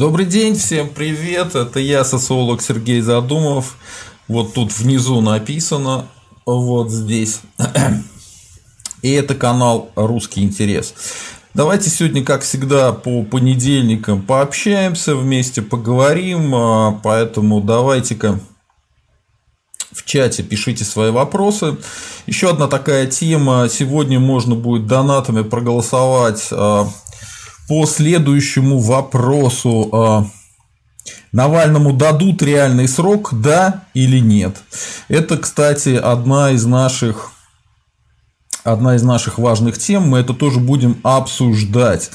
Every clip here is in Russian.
Добрый день, всем привет, это я, социолог Сергей Задумов, вот тут внизу написано, вот здесь, и это канал «Русский интерес». Давайте сегодня, как всегда, по понедельникам пообщаемся вместе, поговорим, а, поэтому давайте-ка в чате пишите свои вопросы. Еще одна такая тема. Сегодня можно будет донатами проголосовать а, по следующему вопросу. А, Навальному дадут реальный срок, да или нет? Это, кстати, одна из наших одна из наших важных тем, мы это тоже будем обсуждать,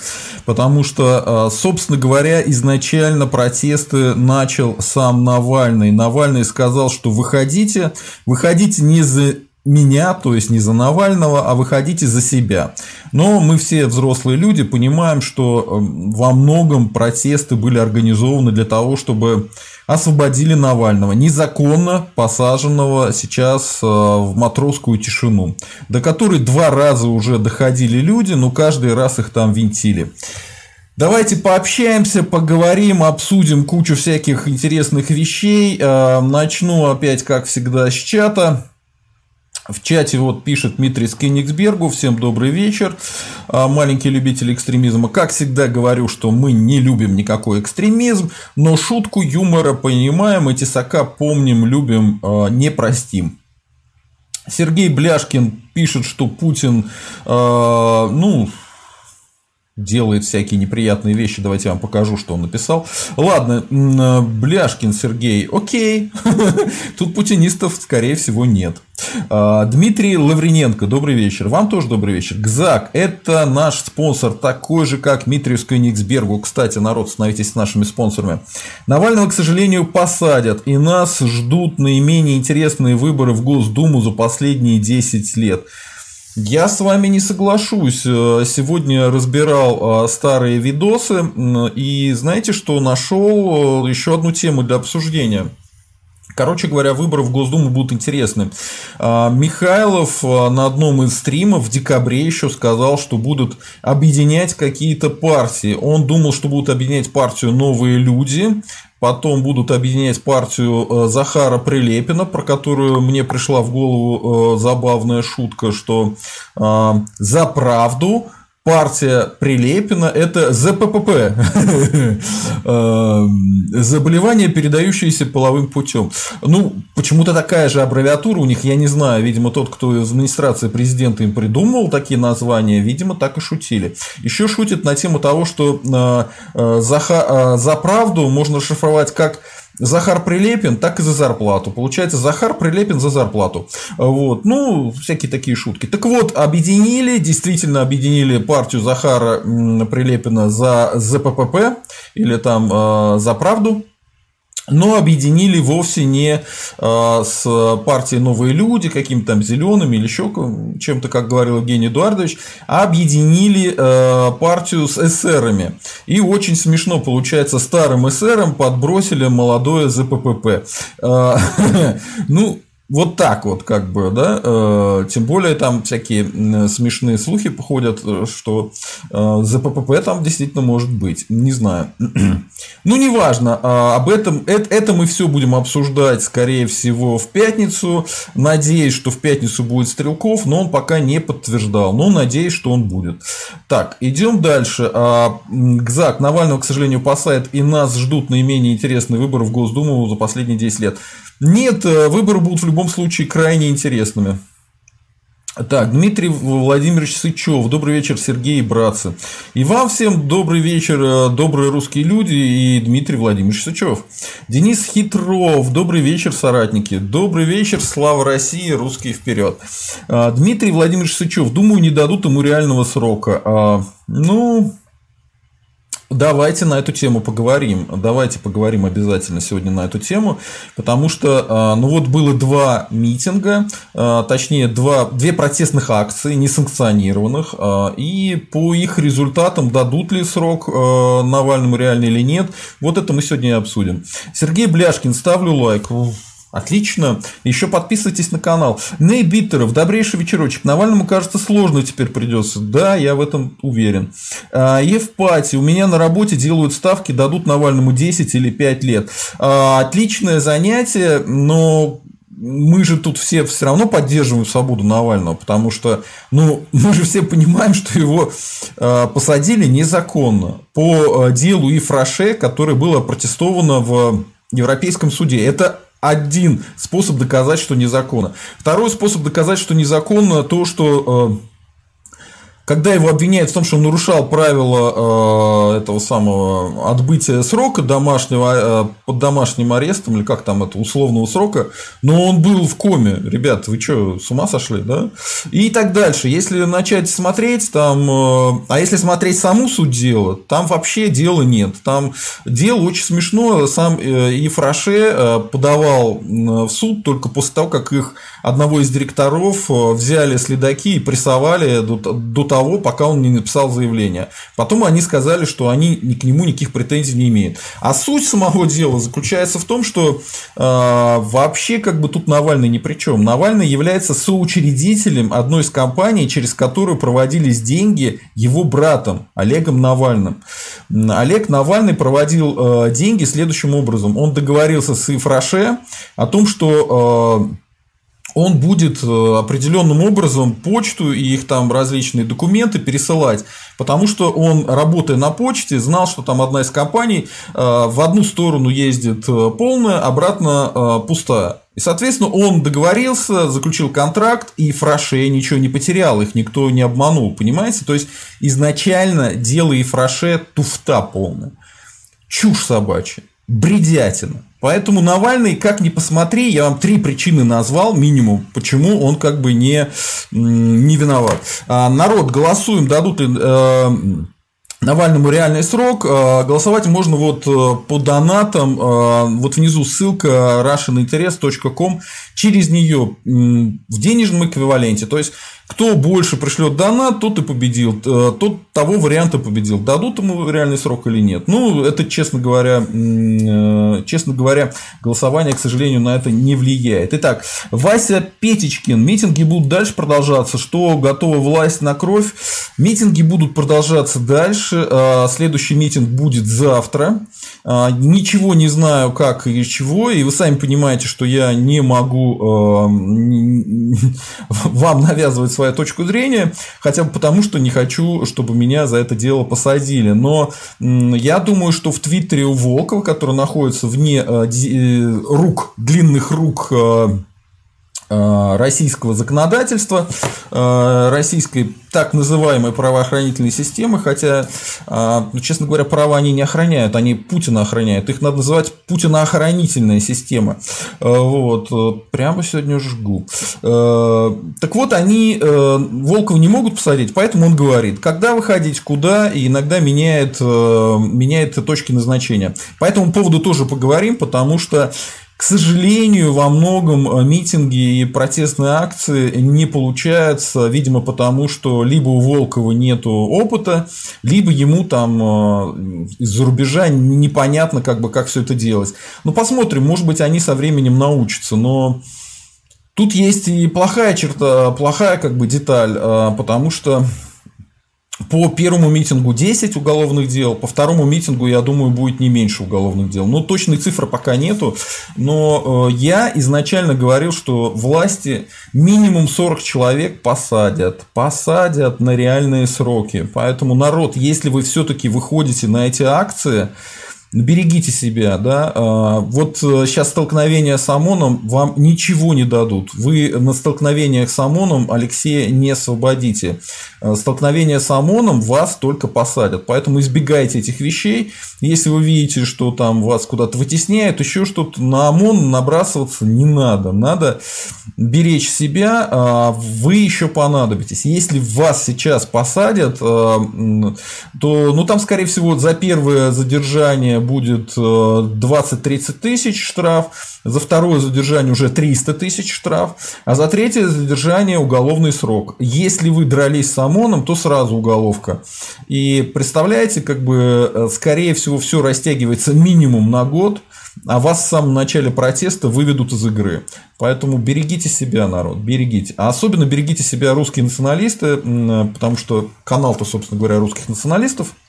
потому что, а, собственно говоря, изначально протесты начал сам Навальный. Навальный сказал, что выходите, выходите не за меня, то есть не за Навального, а выходите за себя. Но мы все взрослые люди понимаем, что эм, во многом протесты были организованы для того, чтобы освободили Навального, незаконно посаженного сейчас э, в матросскую тишину, до которой два раза уже доходили люди, но каждый раз их там винтили. Давайте пообщаемся, поговорим, обсудим кучу всяких интересных вещей. Э, начну опять, как всегда, с чата. В чате вот пишет Дмитрий Скенигсбергу. Всем добрый вечер. А, маленький любитель экстремизма. Как всегда говорю, что мы не любим никакой экстремизм, но шутку юмора понимаем, эти сока помним, любим, а, не простим. Сергей Бляшкин пишет, что Путин, а, ну, делает всякие неприятные вещи. Давайте я вам покажу, что он написал. Ладно, э, Бляшкин Сергей, окей. Тут путинистов, скорее всего, нет. А, Дмитрий Лаврененко, добрый вечер. Вам тоже добрый вечер. ГЗАК – это наш спонсор, такой же, как Дмитрию Скайниксбергу. Кстати, народ, становитесь нашими спонсорами. Навального, к сожалению, посадят, и нас ждут наименее интересные выборы в Госдуму за последние 10 лет. Я с вами не соглашусь. Э, сегодня разбирал э, старые видосы и знаете, что нашел э, еще одну тему для обсуждения. Короче говоря, выборы в Госдуму будут интересны. Михайлов на одном из стримов в декабре еще сказал, что будут объединять какие-то партии. Он думал, что будут объединять партию «Новые люди», Потом будут объединять партию э, Захара Прилепина, про которую мне пришла в голову э, забавная шутка, что э, за правду партия Прилепина – это ЗППП – заболевание, передающееся половым путем. Ну, почему-то такая же аббревиатура у них, я не знаю, видимо, тот, кто из администрации президента им придумал такие названия, видимо, так и шутили. Еще шутят на тему того, что за, за правду можно расшифровать как Захар Прилепин, так и за зарплату. Получается, Захар Прилепин за зарплату. Вот. Ну, всякие такие шутки. Так вот, объединили, действительно объединили партию Захара Прилепина за ЗППП или там э, за правду но объединили вовсе не а, с партией «Новые люди», какими-то там зелеными или еще чем-то, как говорил Евгений Эдуардович, а объединили а, партию с эсерами. И очень смешно получается, старым эсерам подбросили молодое ЗППП. А, ну, вот так вот, как бы, да, э, тем более там всякие смешные слухи походят, э, что э, ЗППП там действительно может быть, не знаю. ну, неважно, а об этом, это, это мы все будем обсуждать, скорее всего, в пятницу. Надеюсь, что в пятницу будет Стрелков, но он пока не подтверждал, но надеюсь, что он будет. Так, идем дальше. А, ГЗАК Навального, к сожалению, посадят, и нас ждут наименее интересные выборы в Госдуму за последние 10 лет. Нет, э, выборы будут в любом случае крайне интересными. Так, Дмитрий Владимирович Сычев. Добрый вечер, Сергей и братцы. И вам всем добрый вечер, э, добрые русские люди и Дмитрий Владимирович Сычев. Денис Хитров. Добрый вечер, соратники. Добрый вечер, слава России, русские вперед. А, Дмитрий Владимирович Сычев. Думаю, не дадут ему реального срока. А, ну, Давайте на эту тему поговорим. Давайте поговорим обязательно сегодня на эту тему, потому что, а, ну вот было два митинга, а, точнее два, две протестных акции, несанкционированных, а, и по их результатам дадут ли срок Навальному реально или нет, вот это мы сегодня и обсудим. Сергей Бляшкин, ставлю лайк. Отлично. Еще подписывайтесь на канал. Ней Биттеров, добрейший вечерочек. Навальному, кажется, сложно теперь придется. Да, я в этом уверен. А, Евпатий. У меня на работе делают ставки, дадут Навальному 10 или 5 лет. А, отличное занятие, но мы же тут все все равно поддерживаем свободу Навального, потому что ну, мы же все понимаем, что его э, посадили незаконно по делу и Фраше, которое было протестовано в Европейском суде. Это один способ доказать, что незаконно. Второй способ доказать, что незаконно, то, что э, когда его обвиняют в том, что он нарушал правила э, этого самого отбытия срока домашнего э, под домашним арестом или как там это условного срока, но он был в коме, ребят, вы что, с ума сошли, да? И так дальше. Если начать смотреть, там, э, а если смотреть саму суть дела, там вообще дела нет. Там дело очень смешно. Сам и Фраше подавал в суд только после того, как их одного из директоров взяли следаки и прессовали до, того, пока он не написал заявление. Потом они сказали, что они к нему никаких претензий не имеют. А суть самого дела заключается в том, что э, вообще как бы тут Навальный ни при чем. Навальный является соучредителем одной из компаний, через которую проводились деньги его братом Олегом Навальным. Олег Навальный проводил э, деньги следующим образом. Он договорился с Ифраше о том, что э, он будет э, определенным образом почту и их там различные документы пересылать, потому что он, работая на почте, знал, что там одна из компаний э, в одну сторону ездит э, полная, обратно пустая. И, соответственно, он договорился, заключил контракт, и Фраше ничего не потерял, их никто не обманул, понимаете? То есть, изначально дело и Фраше туфта полная. Чушь собачья, бредятина. Поэтому Навальный, как ни посмотри, я вам три причины назвал, минимум, почему он как бы не, не виноват. А, народ, голосуем, дадут ли э, Навальному реальный срок. А, голосовать можно вот э, по донатам. А, вот внизу ссылка russianinterest.com. Через нее в денежном эквиваленте. То есть кто больше пришлет донат, тот и победил. Э, тот того варианта победил. Дадут ему реальный срок или нет. Ну, это, честно говоря, э, честно говоря, голосование, к сожалению, на это не влияет. Итак, Вася Петечкин. Митинги будут дальше продолжаться. Что готова власть на кровь? Митинги будут продолжаться дальше. Э, следующий митинг будет завтра. Ничего не знаю, как и чего. И вы сами понимаете, что я не могу вам навязывать свою точку зрения, хотя бы потому, что не хочу, чтобы меня за это дело посадили. Но я думаю, что в Твиттере у Волкова, который находится вне э, э, рук, длинных рук э, российского законодательства, э, российской так называемой правоохранительной системы, хотя, э, ну, честно говоря, права они не охраняют, они Путина охраняют. Их надо называть Путиноохранительная система. Вот. Прямо сегодня жгу. Так вот, они Волкова не могут посадить, поэтому он говорит, когда выходить, куда, и иногда меняет, меняет точки назначения. По этому поводу тоже поговорим, потому что к сожалению, во многом э, митинги и протестные акции не получаются, видимо, потому что либо у Волкова нет опыта, либо ему там э, из-за рубежа непонятно, как бы, как все это делать. Ну, посмотрим, может быть, они со временем научатся, но тут есть и плохая черта, плохая как бы деталь, э, потому что по первому митингу 10 уголовных дел, по второму митингу, я думаю, будет не меньше уголовных дел. Ну, точной цифры пока нету, но э, я изначально говорил, что власти минимум 40 человек посадят, посадят на реальные сроки. Поэтому, народ, если вы все-таки выходите на эти акции, берегите себя, да, а, вот сейчас э, столкновение с ОМОНом вам ничего не дадут, вы на столкновениях с ОМОНом Алексея не освободите, э, столкновение с ОМОНом вас только посадят, поэтому избегайте этих вещей, если вы видите, что там вас куда-то вытесняют, еще что-то, на ОМОН набрасываться не надо, надо беречь себя, а вы еще понадобитесь, если вас сейчас посадят, э, то, ну, там, скорее всего, за первое задержание будет 20-30 тысяч штраф, за второе задержание уже 300 тысяч штраф, а за третье задержание уголовный срок. Если вы дрались с ОМОНом, то сразу уголовка. И представляете, как бы, скорее всего, все растягивается минимум на год – а вас в самом начале протеста выведут из игры. Поэтому берегите себя, народ, берегите. А особенно берегите себя русские националисты, потому что канал-то, собственно говоря, русских националистов –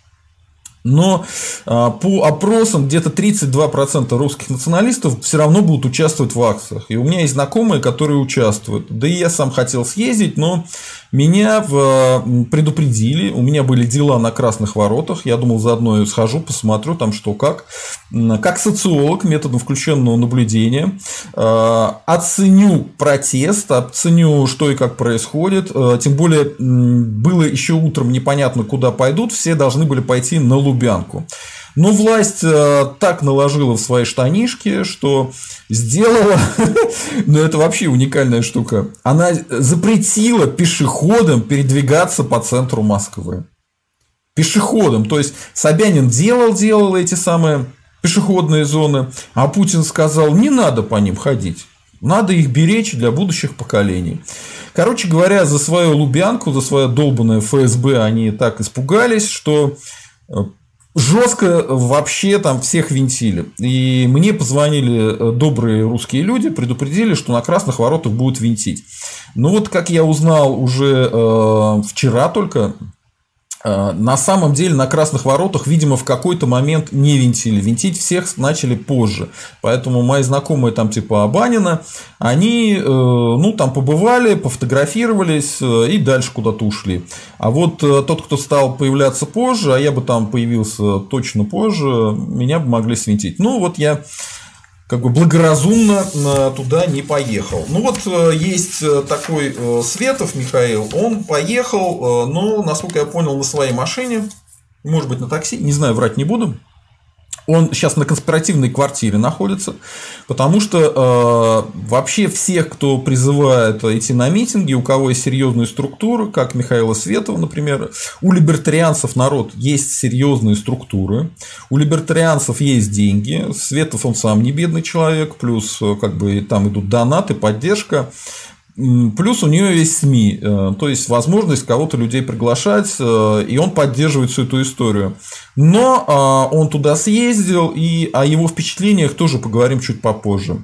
но а, по опросам где-то 32% русских националистов все равно будут участвовать в акциях. И у меня есть знакомые, которые участвуют. Да и я сам хотел съездить, но меня предупредили. У меня были дела на Красных Воротах. Я думал, заодно я схожу, посмотрю там что как. Как социолог методом включенного наблюдения а, оценю протест, оценю, что и как происходит. А, тем более было еще утром непонятно, куда пойдут. Все должны были пойти на Лубянку. Но власть э, так наложила в свои штанишки, что сделала, ну это вообще уникальная штука, она запретила пешеходам передвигаться по центру Москвы. Пешеходам. То есть Собянин делал, делал эти самые пешеходные зоны, а Путин сказал, не надо по ним ходить. Надо их беречь для будущих поколений. Короче говоря, за свою Лубянку, за свое долбанное ФСБ они так испугались, что э, жестко вообще там всех винтили. И мне позвонили э, добрые русские люди, предупредили, что на красных воротах будут винтить. Ну вот, как я узнал уже э, вчера только, на самом деле на красных воротах, видимо, в какой-то момент не винтили. Винтить всех начали позже. Поэтому мои знакомые там типа Абанина, они э, ну там побывали, пофотографировались э, и дальше куда-то ушли. А вот тот, кто стал появляться позже, а я бы там появился точно позже, меня бы могли свинтить. Ну вот я как бы благоразумно э, туда не поехал. Ну вот э, есть э, такой Светов Михаил, он поехал, но, насколько я понял, на своей машине, может быть, на такси, не знаю, врать не буду. Он сейчас на конспиративной квартире находится, потому что э, вообще всех, кто призывает идти на митинги, у кого есть серьезные структуры, как Михаила Светова, например, у либертарианцев народ есть серьезные структуры, у либертарианцев есть деньги, Светов он сам не бедный человек, плюс э, как бы там идут донаты, поддержка. Плюс у нее есть СМИ, э, то есть возможность кого-то людей приглашать, э, и он поддерживает всю эту историю. Но а, он туда съездил, и о его впечатлениях тоже поговорим чуть попозже.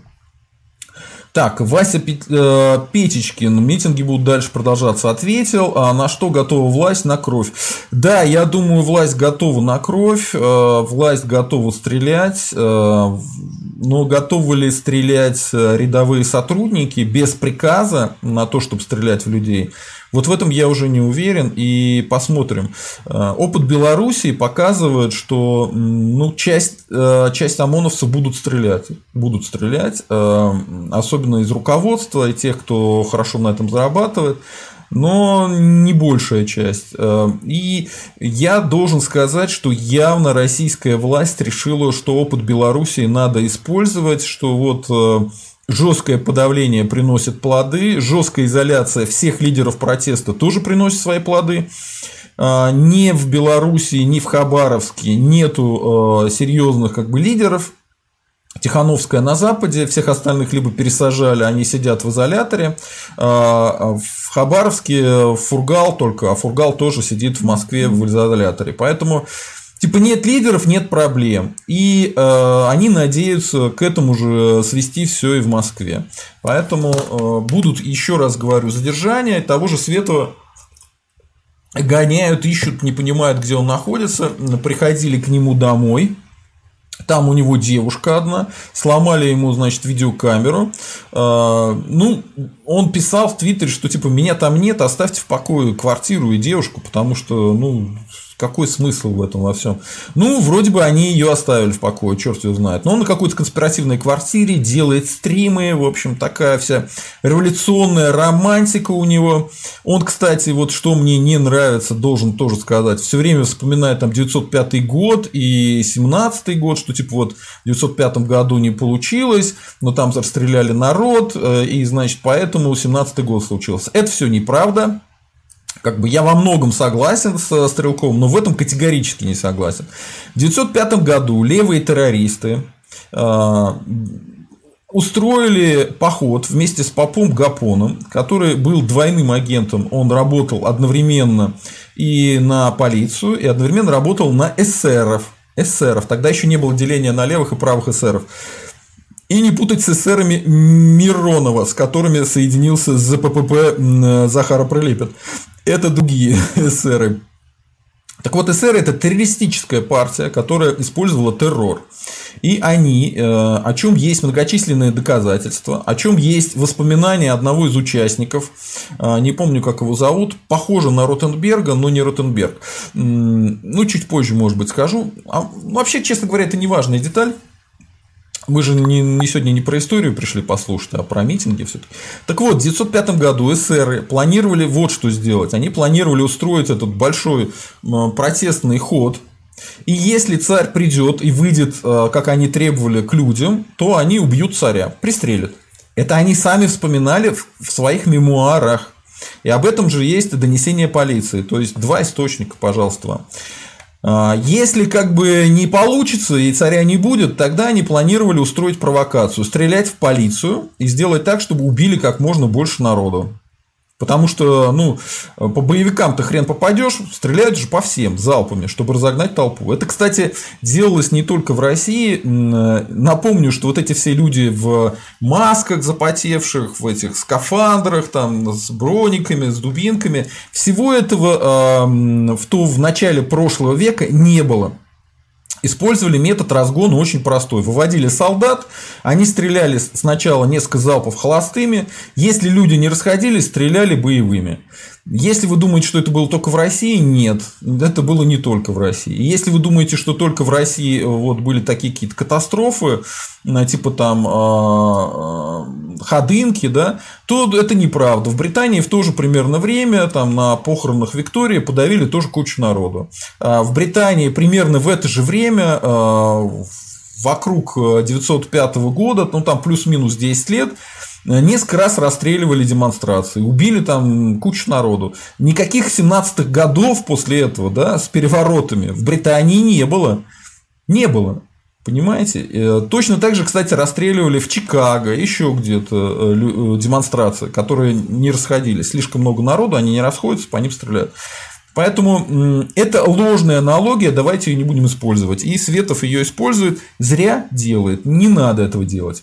Так, Вася э, Петечкин, митинги будут дальше продолжаться, ответил, а на что готова власть? На кровь. Да, я думаю, власть готова на кровь, власть готова стрелять, но готовы ли стрелять э, рядовые сотрудники без приказа на то, чтобы стрелять в людей? Вот в этом я уже не уверен, и посмотрим. Э, опыт Белоруссии показывает, что ну, часть, э, часть ОМОНовцев будут стрелять. Будут стрелять, особенно из руководства и тех, кто хорошо на этом зарабатывает но не большая часть. Э, и я должен сказать, что явно российская власть решила, что опыт Белоруссии надо использовать, что вот э, жесткое подавление приносит плоды, жесткая изоляция всех лидеров протеста тоже приносит свои плоды. Э, ни в Белоруссии, ни в Хабаровске нету серьезных как бы лидеров Тихановская на Западе, всех остальных либо пересажали, они сидят в изоляторе. А, а в Хабаровске Фургал только, а Фургал тоже сидит в Москве в изоляторе. Поэтому Типа нет лидеров, нет проблем. И э, они надеются к этому же свести все и в Москве. Поэтому э, будут, еще раз говорю, задержания того же Светова гоняют, ищут, не понимают, где он находится. Приходили к нему домой там у него девушка одна, сломали ему, значит, видеокамеру. А, ну, он писал в Твиттере, что типа меня там нет, оставьте в покое квартиру и девушку, потому что, ну, какой смысл в этом во всем? Ну, вроде бы они ее оставили в покое, черт его знает. Но он на какой-то конспиративной квартире делает стримы, в общем, такая вся революционная романтика у него. Он, кстати, вот что мне не нравится, должен тоже сказать, все время вспоминает там 905 год и 17 год, что типа вот в 905 году не получилось, но там расстреляли народ, э, и, значит, поэтому 17 год случился. Это все неправда. Как бы я во многом согласен с Стрелковым, но в этом категорически не согласен. В 1905 году левые террористы устроили поход вместе с попом Гапоном, который был двойным агентом. Он работал одновременно и на полицию, и одновременно работал на эсеров. Эсеров. Тогда еще не было деления на левых и правых эсеров. И не путать с эсерами Миронова, с которыми соединился ЗППП Захара Прилепин. Это другие эсеры. Так вот, эсеры – это террористическая партия, которая использовала террор. И они, э, о чем есть многочисленные доказательства, о чем есть воспоминания одного из участников, э, не помню, как его зовут, похоже на Ротенберга, но не Ротенберг. Ну, чуть позже, может быть, скажу. А, вообще, честно говоря, это не важная деталь. Мы же не, не сегодня не про историю пришли послушать, а про митинги все-таки. Так вот, в 1905 году эсеры планировали вот что сделать. Они планировали устроить этот большой протестный ход и если царь придет и выйдет, э, как они требовали, к людям, то они убьют царя, пристрелят. Это они сами вспоминали в своих мемуарах. И об этом же есть донесение полиции. То есть два источника, пожалуйста, вам. А, если как бы не получится и царя не будет, тогда они планировали устроить провокацию, стрелять в полицию и сделать так, чтобы убили как можно больше народу. Потому что, ну, по боевикам ты хрен попадешь, стреляют же по всем залпами, чтобы разогнать толпу. Это, кстати, делалось не только в России. Напомню, что вот эти все люди в масках запотевших, в этих скафандрах, там, с брониками, с дубинками, всего этого в, то, в начале прошлого века не было использовали метод разгона очень простой. Выводили солдат, они стреляли сначала несколько залпов холостыми, если люди не расходились, стреляли боевыми. Если вы думаете, что это было только в России, нет, это было не только в России. Если вы думаете, что только в России э, вот были такие какие-то катастрофы, э, типа там э, ходынки, да, то это неправда. В Британии в то же примерно время там на похоронах Виктории подавили тоже кучу народу. А в Британии примерно в это же время вокруг 905 года, ну там плюс-минус 10 лет, несколько раз расстреливали демонстрации, убили там кучу народу. Никаких 17-х годов после этого, да, с переворотами в Британии не было. Не было. Понимаете? Э, точно так же, кстати, расстреливали в Чикаго, еще где-то э, э, демонстрации, которые не расходились. Слишком много народу, они не расходятся, по ним стреляют. Поэтому это ложная аналогия, давайте ее не будем использовать. И Светов ее использует, зря делает, не надо этого делать.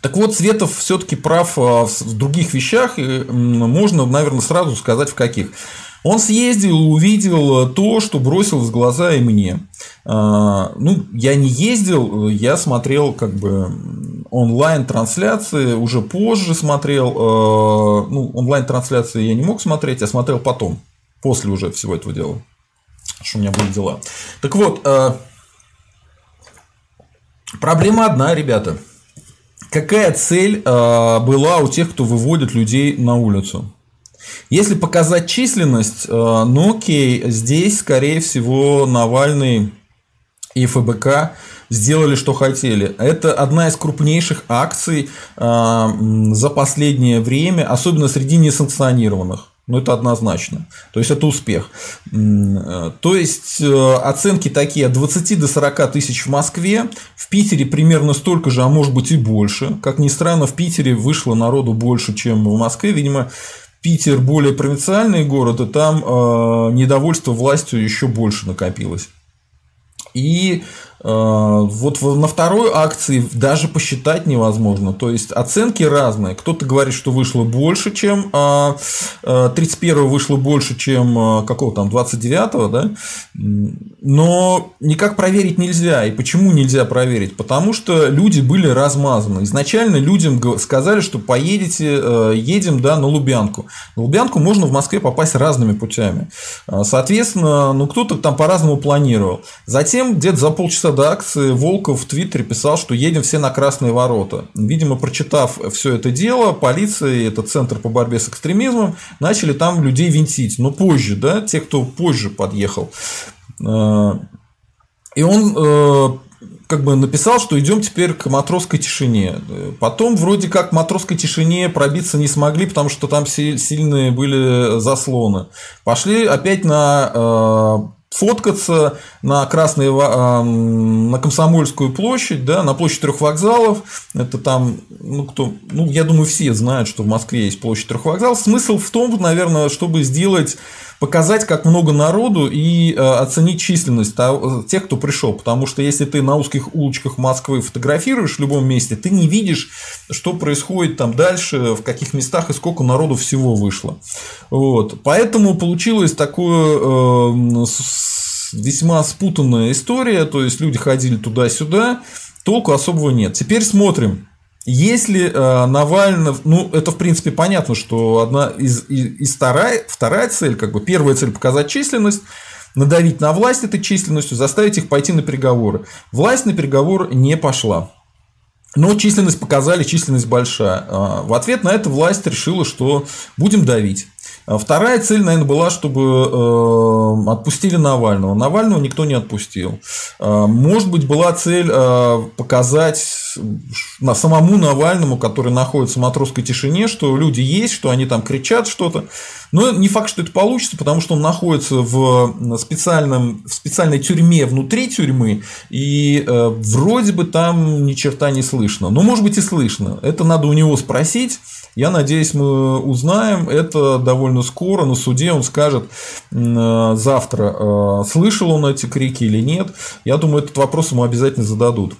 Так вот, Светов все-таки прав а, в других вещах, можно, наверное, сразу сказать, в каких. Он съездил, увидел то, что бросил в глаза и мне. А, ну, я не ездил, я смотрел как бы онлайн-трансляции, уже позже смотрел. А, ну, онлайн-трансляции я не мог смотреть, я смотрел потом, после уже всего этого дела. Что у меня были дела. Так вот, проблема одна, ребята – Какая цель э, была у тех, кто выводит людей на улицу? Если показать численность, э, ну окей, здесь, скорее всего, Навальный и ФБК сделали, что хотели. Это одна из крупнейших акций э, за последнее время, особенно среди несанкционированных. Ну, это однозначно. То есть, это успех. Э, то есть, э, оценки такие от 20 до 40 тысяч в Москве, в Питере примерно столько же, а может быть и больше. Как ни странно, в Питере вышло народу больше, чем в Москве. Видимо, Питер более провинциальный город, и там э, недовольство властью еще больше накопилось. И вот на второй акции даже посчитать невозможно. То есть оценки разные. Кто-то говорит, что вышло больше, чем 31 а, э, вышло больше, чем а, какого там 29, да? Но никак проверить нельзя. И почему нельзя проверить? Потому что люди были размазаны. Изначально людям сказали, что поедете, э, едем да, на Лубянку. На Лубянку можно в Москве попасть разными путями. Соответственно, ну кто-то там по-разному планировал. Затем где-то за полчаса до акции Волков в Твиттере писал, что едем все на Красные ворота. Видимо, прочитав все это дело, полиция и этот центр по борьбе с экстремизмом начали там людей винтить. Но позже, да, те, кто позже подъехал. Э, и он э, как бы написал, что идем теперь к матросской тишине. Потом вроде как матросской тишине пробиться не смогли, потому что там сильные были заслоны. Пошли опять на э, фоткаться на Красной, на Комсомольскую площадь, да, на площадь трех вокзалов. Это там, ну, кто, ну, я думаю, все знают, что в Москве есть площадь трех вокзалов. Смысл в том, наверное, чтобы сделать показать, как много народу и э, оценить численность тех, кто пришел. Потому что если ты на узких улочках Москвы фотографируешь в любом месте, ты не видишь, что происходит там дальше, в каких местах и сколько народу всего вышло. Вот. Поэтому получилось такое э, весьма спутанная история, то есть люди ходили туда-сюда, толку особого нет. Теперь смотрим, если э, Навальный, ну, это в принципе понятно, что одна из, из, из вторая, вторая цель, как бы первая цель показать численность, надавить на власть этой численностью, заставить их пойти на переговоры. Власть на переговоры не пошла. Но численность показали, численность большая. А, в ответ на это власть решила, что будем давить. А вторая цель, наверное, была, чтобы э, отпустили Навального. Навального никто не отпустил. А, может быть, была цель показать на самому Навальному, который находится в матросской тишине, что люди есть, что они там кричат что-то. Но не факт, что это получится, потому что он находится в, специальном, в специальной тюрьме внутри тюрьмы, и э, вроде бы там ни черта не слышно. Но может быть и слышно. Это надо у него спросить. Я надеюсь, мы узнаем это довольно скоро. На суде он скажет э, завтра, э, слышал он эти крики или нет. Я думаю, этот вопрос ему обязательно зададут.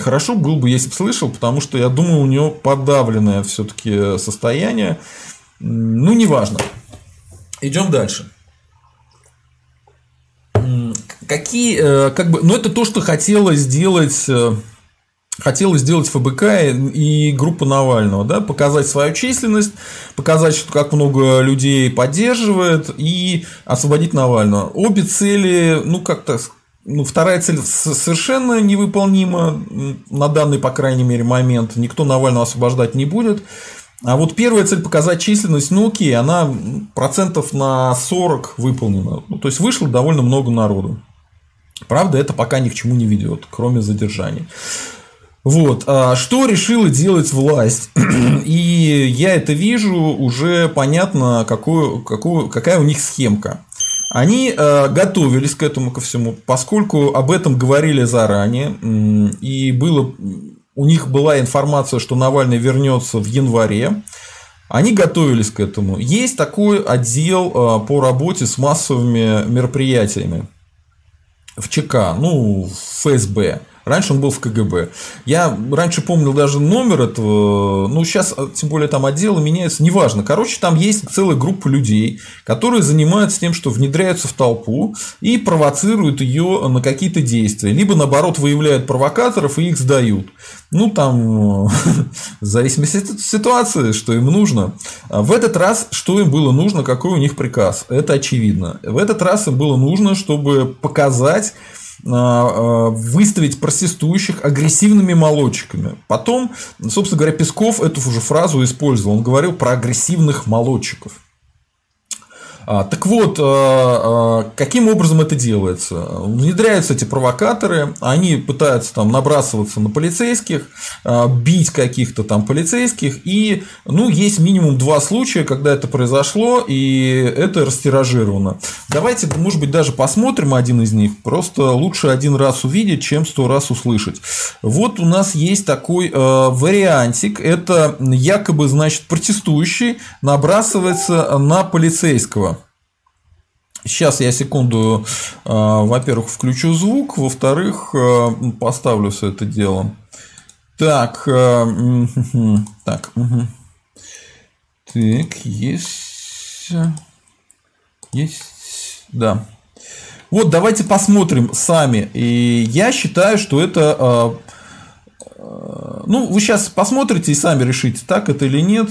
Хорошо был бы, если бы слышал, потому что я думаю, у него подавленное все-таки состояние. Ну, неважно. Идем дальше. Какие, э, как бы, ну это то, что хотела сделать, хотела сделать ФБК и группа Навального, да, показать свою численность, показать, что как много людей поддерживает и освободить Навального. Обе цели, ну как-то ну, вторая цель совершенно невыполнима на данный, по крайней мере, момент. Никто Навального освобождать не будет. А вот первая цель показать численность, ну окей, она процентов на 40 выполнена. Ну, то есть вышло довольно много народу. Правда, это пока ни к чему не ведет, кроме задержания. Вот. А что решила делать власть? И я это вижу, уже понятно, какую, какую, какая у них схемка. Они э, готовились к этому ко всему, поскольку об этом говорили заранее, и было, у них была информация, что Навальный вернется в январе. Они готовились к этому. Есть такой отдел э, по работе с массовыми мероприятиями в ЧК, ну, в ФСБ. Раньше он был в КГБ. Я раньше помнил даже номер этого, ну, сейчас, тем более, там отделы меняются, неважно. Короче, там есть целая группа людей, которые занимаются тем, что внедряются в толпу и провоцируют ее на какие-то действия. Либо, наоборот, выявляют провокаторов и их сдают. Ну, там, в зависимости от ситуации, что им нужно. В этот раз, что им было нужно, какой у них приказ? Это очевидно. В этот раз им было нужно, чтобы показать а, а, выставить протестующих агрессивными молодчиками. Потом, собственно говоря, Песков эту же фразу использовал. Он говорил про агрессивных молодчиков. А, так вот, а, а, каким образом это делается? Внедряются эти провокаторы, они пытаются там набрасываться на полицейских, бить каких-то там полицейских, и ну, есть минимум два случая, когда это произошло, и это растиражировано. Давайте, может быть, даже посмотрим один из них, просто лучше один раз увидеть, чем сто раз услышать. Вот у нас есть такой вариантик, это якобы, значит, протестующий набрасывается на полицейского. Сейчас я секунду, э, во-первых, включу звук, во-вторых, э, поставлю все это дело. Так, э, так, так, есть, есть, да. Вот, давайте посмотрим сами. И я считаю, что это ну, вы сейчас посмотрите и сами решите, так это или нет.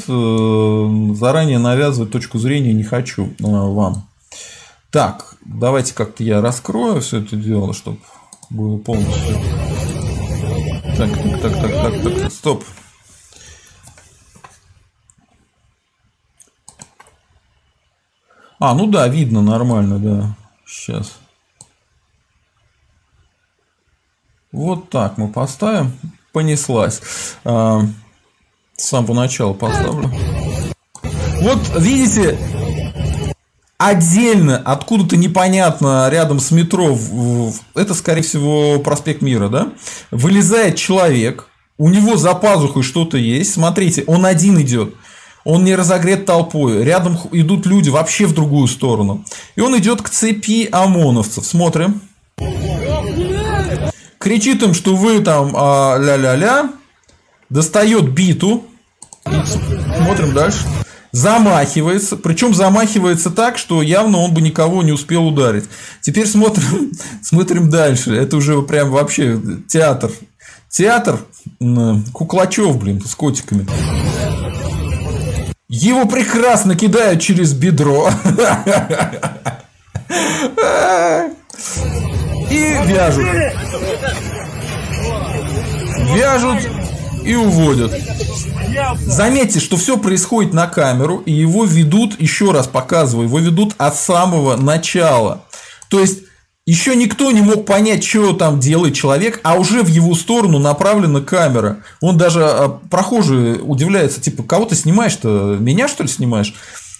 Заранее навязывать точку зрения не хочу вам. Так, давайте как-то я раскрою все это дело, чтобы было полностью. Так, так, так, так, так, так, стоп. А, ну да, видно нормально, да. Сейчас. Вот так мы поставим. Понеслась. А, с самого начала поставлю. Вот видите, отдельно, откуда-то непонятно, рядом с метро, это, скорее всего, проспект Мира, да, вылезает человек, у него за пазухой что-то есть, смотрите, он один идет, он не разогрет толпой, рядом идут люди вообще в другую сторону, и он идет к цепи ОМОНовцев, смотрим, кричит им, что вы там а, ля-ля-ля, достает биту, смотрим дальше, замахивается, причем замахивается так, что явно он бы никого не успел ударить. Теперь смотрим, смотрим дальше. Это уже прям вообще театр. Театр Куклачев, блин, с котиками. Его прекрасно кидают через бедро. И вяжут. Вяжут и уводят. Заметьте, что все происходит на камеру, и его ведут, еще раз показываю, его ведут от самого начала. То есть, еще никто не мог понять, что там делает человек, а уже в его сторону направлена камера. Он даже а, прохожий удивляется, типа, кого ты снимаешь-то? Меня, что ли, снимаешь?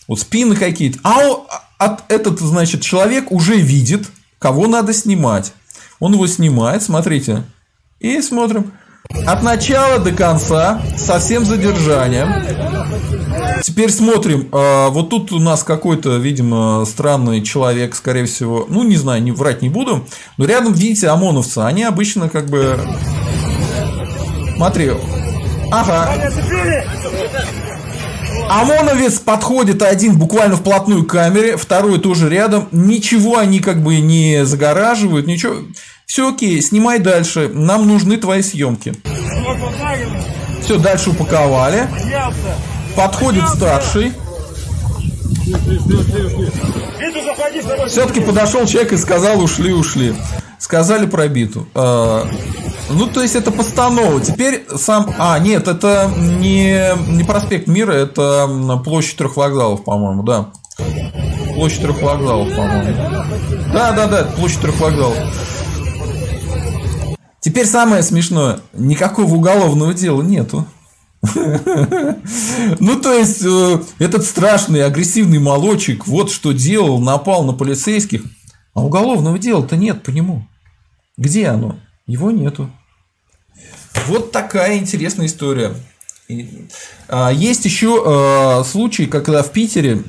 Вот спины какие-то. А он, от, этот, значит, человек уже видит, кого надо снимать. Он его снимает, смотрите. И смотрим. От начала до конца, со всем задержанием. Теперь смотрим. А, вот тут у нас какой-то, видимо, странный человек, скорее всего. Ну, не знаю, не врать не буду. Но рядом, видите, ОМОНовцы. Они обычно как бы... Смотри. Ага. ОМОНовец подходит один буквально вплотную к камере, второй тоже рядом. Ничего они как бы не загораживают, ничего. Все окей, снимай дальше. Нам нужны твои съемки. Все, дальше упаковали. Подходит старший. Все-таки подошел человек и сказал, ушли, ушли. Сказали про биту. А, ну, то есть, это постанова. Теперь сам... А, нет, это не, не проспект Мира, это площадь трех вокзалов, по-моему, да. Площадь трех вокзалов, по-моему. Да, да, да, площадь трех вокзалов. Теперь самое смешное. Никакого уголовного дела нету. Ну, то есть, э, этот страшный, агрессивный молочек вот что делал, напал на полицейских. А уголовного дела-то нет по нему. Где оно? Его нету. Вот такая интересная история. А, есть еще а, случай, когда в Питере,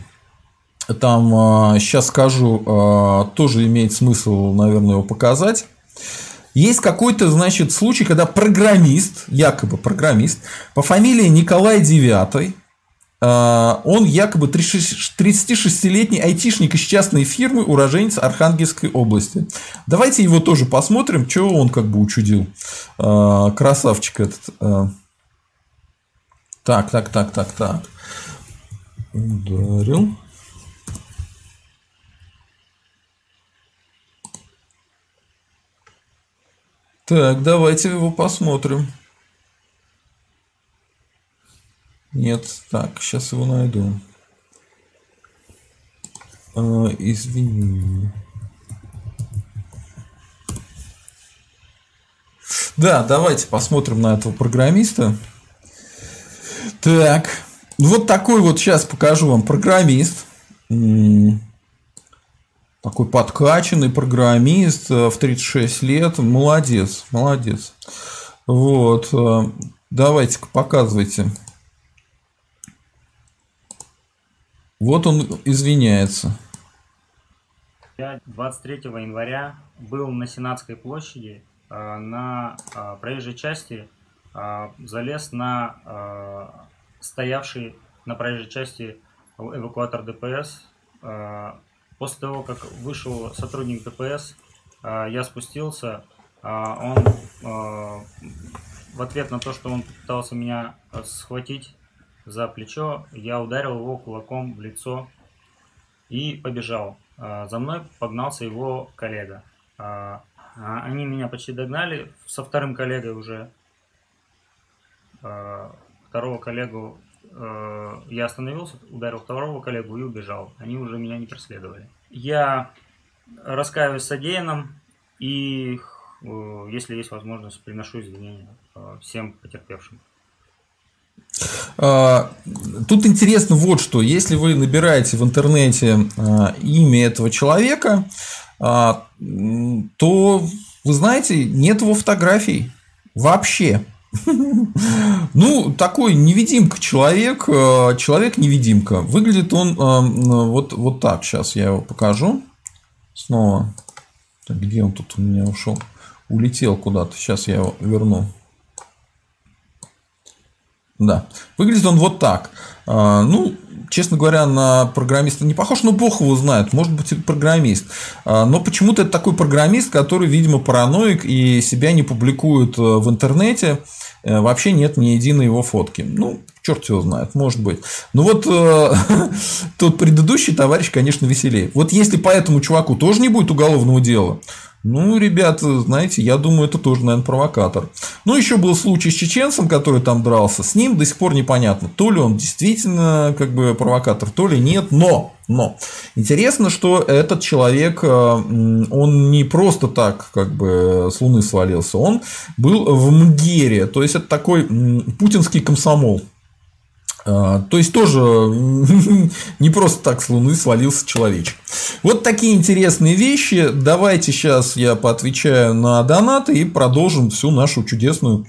там сейчас скажу, а, тоже имеет смысл, наверное, его показать. Есть какой-то, значит, случай, когда программист, якобы программист, по фамилии Николай Девятый, а, он якобы 36-летний айтишник из частной фирмы, уроженец Архангельской области. Давайте его тоже посмотрим, что он как бы учудил. А, красавчик этот. А. Так, так, так, так, так. Ударил. Так, давайте его посмотрим. Нет, так, сейчас его найду. А, извини. Да, давайте посмотрим на этого программиста. Так, вот такой вот сейчас покажу вам программист. Такой подкачанный программист э, в 36 лет. Молодец, молодец. Вот. Э, давайте-ка показывайте. Вот он извиняется. Я 23 января был на Сенатской площади э, на проезжей части, залез на стоявший на проезжей части эвакуатор ДПС После того, как вышел сотрудник ДПС, а, я спустился, а, он а, в ответ на то, что он пытался меня схватить за плечо, я ударил его кулаком в лицо и побежал. За мной погнался его коллега. Они меня почти догнали, со вторым коллегой уже. Второго коллегу я остановился, ударил второго коллегу и убежал. Они уже меня не преследовали. Я раскаиваюсь содеянным и если есть возможность, приношу извинения всем потерпевшим. А, тут интересно вот что, если вы набираете в интернете имя этого человека, а, то, вы знаете, нет его фотографий вообще. Ну, такой невидимка человек, человек-невидимка. Выглядит он вот, вот так. Сейчас я его покажу. Снова. где он тут у меня ушел? Улетел куда-то. Сейчас я его верну. Да. Выглядит он вот так. Ну, честно говоря, на программиста не похож, но бог его знает, может быть, это программист. Но почему-то это такой программист, который, видимо, параноик и себя не публикует э, в интернете. Э, вообще нет ни единой его фотки. Ну, черт его знает, может быть. Ну вот э, тот предыдущий товарищ, конечно, веселее. Вот если по этому чуваку тоже не будет уголовного дела, ну, ребята, знаете, я думаю, это тоже, наверное, провокатор. Ну, еще был случай с чеченцем, который там дрался. С ним до сих пор непонятно, то ли он действительно как бы провокатор, то ли нет. Но, но интересно, что этот человек, э, он не просто так как бы с Луны свалился, он был в МГЕРе, то есть это такой путинский комсомол. А, то есть тоже не просто так с Луны свалился человечек. Вот такие интересные вещи. Давайте сейчас я поотвечаю на донаты и продолжим всю нашу чудесную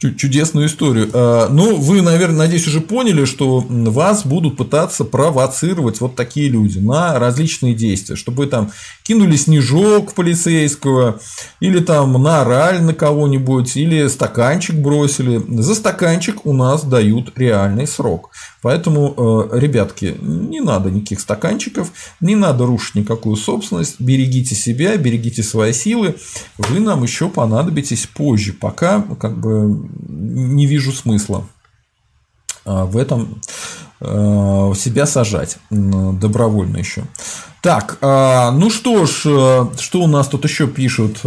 чудесную историю. А, ну, вы, наверное, надеюсь, уже поняли, что вас будут пытаться провоцировать вот такие люди на различные действия, чтобы вы там кинули снежок полицейского, или там наорали на кого-нибудь, или стаканчик бросили. За стаканчик у нас дают реальный срок. Поэтому, э, ребятки, не надо никаких стаканчиков, не надо рушить никакую собственность, берегите себя, берегите свои силы, вы нам еще понадобитесь позже, пока как бы не вижу смысла э, в этом э, себя сажать добровольно еще. Так, ну что ж, что у нас тут еще пишут?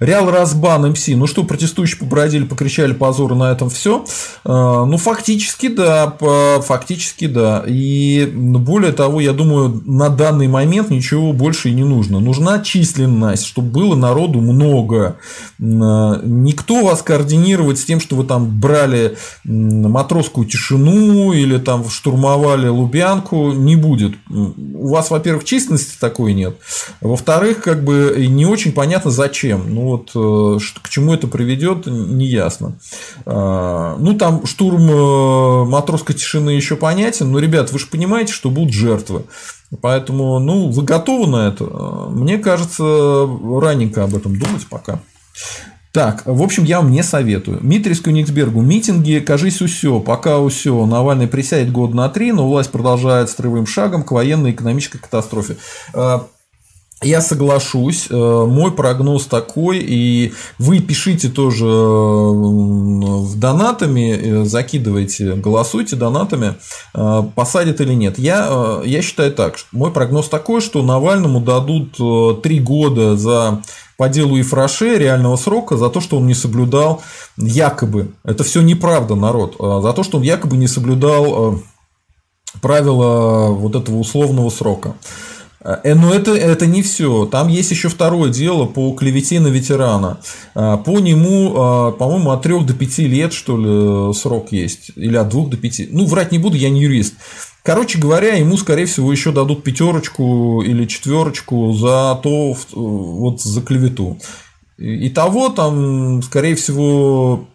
Реал Разбан МС. Ну что, протестующие побродили, покричали позоры на этом все. А, ну, фактически, да. Фактически, да. И более того, я думаю, на данный момент ничего больше и не нужно. Нужна численность, чтобы было народу много. А, никто вас координировать с тем, что вы там брали матросскую тишину или там штурмовали Лубянку, не будет. У вас, во-первых, численности такой нет. Во-вторых, как бы не очень понятно, зачем. Ну вот э, к чему это приведет, не ясно. А, ну там штурм э, матросской тишины еще понятен, но, ребят, вы же понимаете, что будут жертвы. Поэтому, ну, вы готовы на это? Мне кажется, раненько об этом думать пока. Так, в общем, я вам не советую. Митрис Кёнигсбергу. Митинги, кажись, усё. Пока усё. Навальный присядет год на три, но власть продолжает строевым шагом к военной экономической катастрофе. А, я соглашусь. Э, мой прогноз такой, и вы пишите тоже в донатами, э, закидывайте, голосуйте донатами, э, посадят или нет. Я, я считаю так, мой прогноз такой, что Навальному дадут три года за по делу Ифраше реального срока за то, что он не соблюдал якобы, это все неправда, народ, за то, что он якобы не соблюдал правила вот этого условного срока. Э, но это, это не все. Там есть еще второе дело по клевете на ветерана. Э, по нему, э, по-моему, от 3 до 5 лет, что ли, срок есть. Или от 2 до 5. Ну, врать не буду, я не юрист. Короче говоря, ему, скорее всего, еще дадут пятерочку или четверочку за то, вот за клевету. Итого там, скорее всего,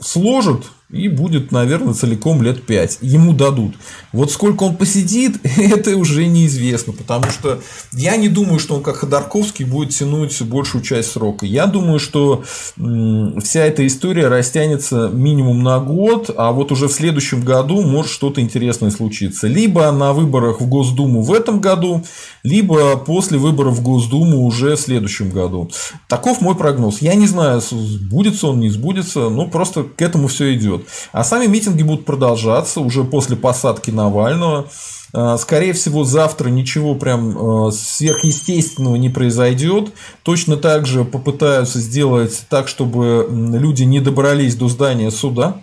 сложат и будет, наверное, целиком лет 5. Ему дадут. Вот сколько он посидит, это уже неизвестно, потому что я не думаю, что он как Ходорковский будет тянуть большую часть срока. Я думаю, что вся эта история растянется минимум на год, а вот уже в следующем году может что-то интересное случиться. Либо на выборах в Госдуму в этом году, либо после выборов в Госдуму уже в следующем году. Таков мой прогноз. Я не знаю, сбудется он, не сбудется, но просто к этому все идет. А сами митинги будут продолжаться уже после посадки Навального. А, скорее всего, завтра ничего прям а, сверхъестественного не произойдет. Точно так же попытаются сделать так, чтобы люди не добрались до здания суда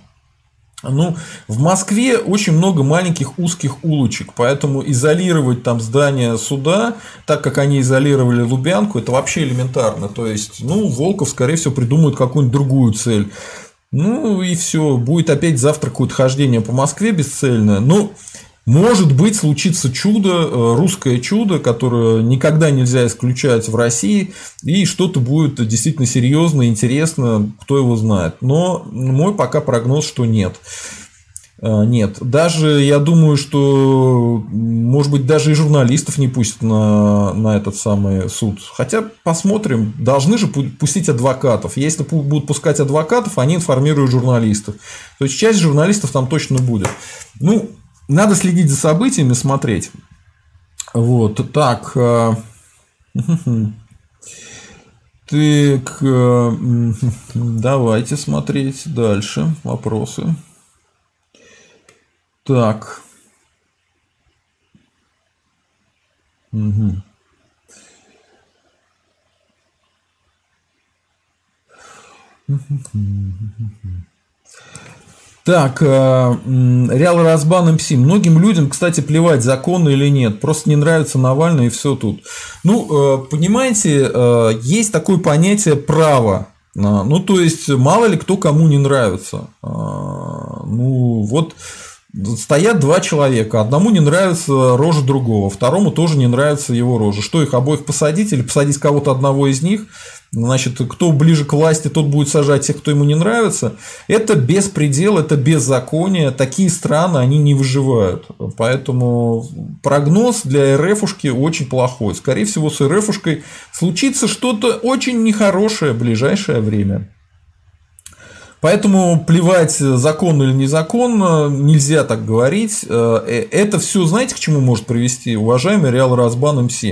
Ну, в Москве очень много маленьких узких улочек, поэтому изолировать там здание суда, так как они изолировали Лубянку, это вообще элементарно. То есть, ну, Волков, скорее всего, придумает какую-нибудь другую цель. Ну и все, будет опять завтра какое-то хождение по Москве бесцельное. Ну, может быть, случится чудо, э, русское чудо, которое никогда нельзя исключать в России, и что-то будет действительно серьезно, интересно, кто его знает. Но мой пока прогноз, что нет. Э, нет. Даже, я думаю, что, может быть, даже и журналистов не пустят на, на этот самый суд. Хотя, посмотрим. Должны же пустить адвокатов. Если будут пускать адвокатов, они информируют журналистов. То есть, часть журналистов там точно будет. Ну, надо следить за событиями, смотреть. Вот, так. Э, так, э, давайте смотреть дальше вопросы. Так. Угу. Так, э, Реал Разбан МС. Многим людям, кстати, плевать, законно или нет. Просто не нравится Навальный и все тут. Ну, э, понимаете, э, есть такое понятие право. Ну, то есть, мало ли кто кому не нравится. Ну, вот Стоят два человека, одному не нравится рожа другого, второму тоже не нравится его рожа. Что их обоих посадить или посадить кого-то одного из них? Значит, кто ближе к власти, тот будет сажать тех, кто ему не нравится. Это беспредел, это беззаконие. Такие страны, они не выживают. Поэтому прогноз для РФушки очень плохой. Скорее всего, с РФушкой случится что-то очень нехорошее в ближайшее время. Поэтому плевать, законно или незаконно, нельзя так говорить. Э, э, это все, знаете, к чему может привести, уважаемый Реал Разбан МС?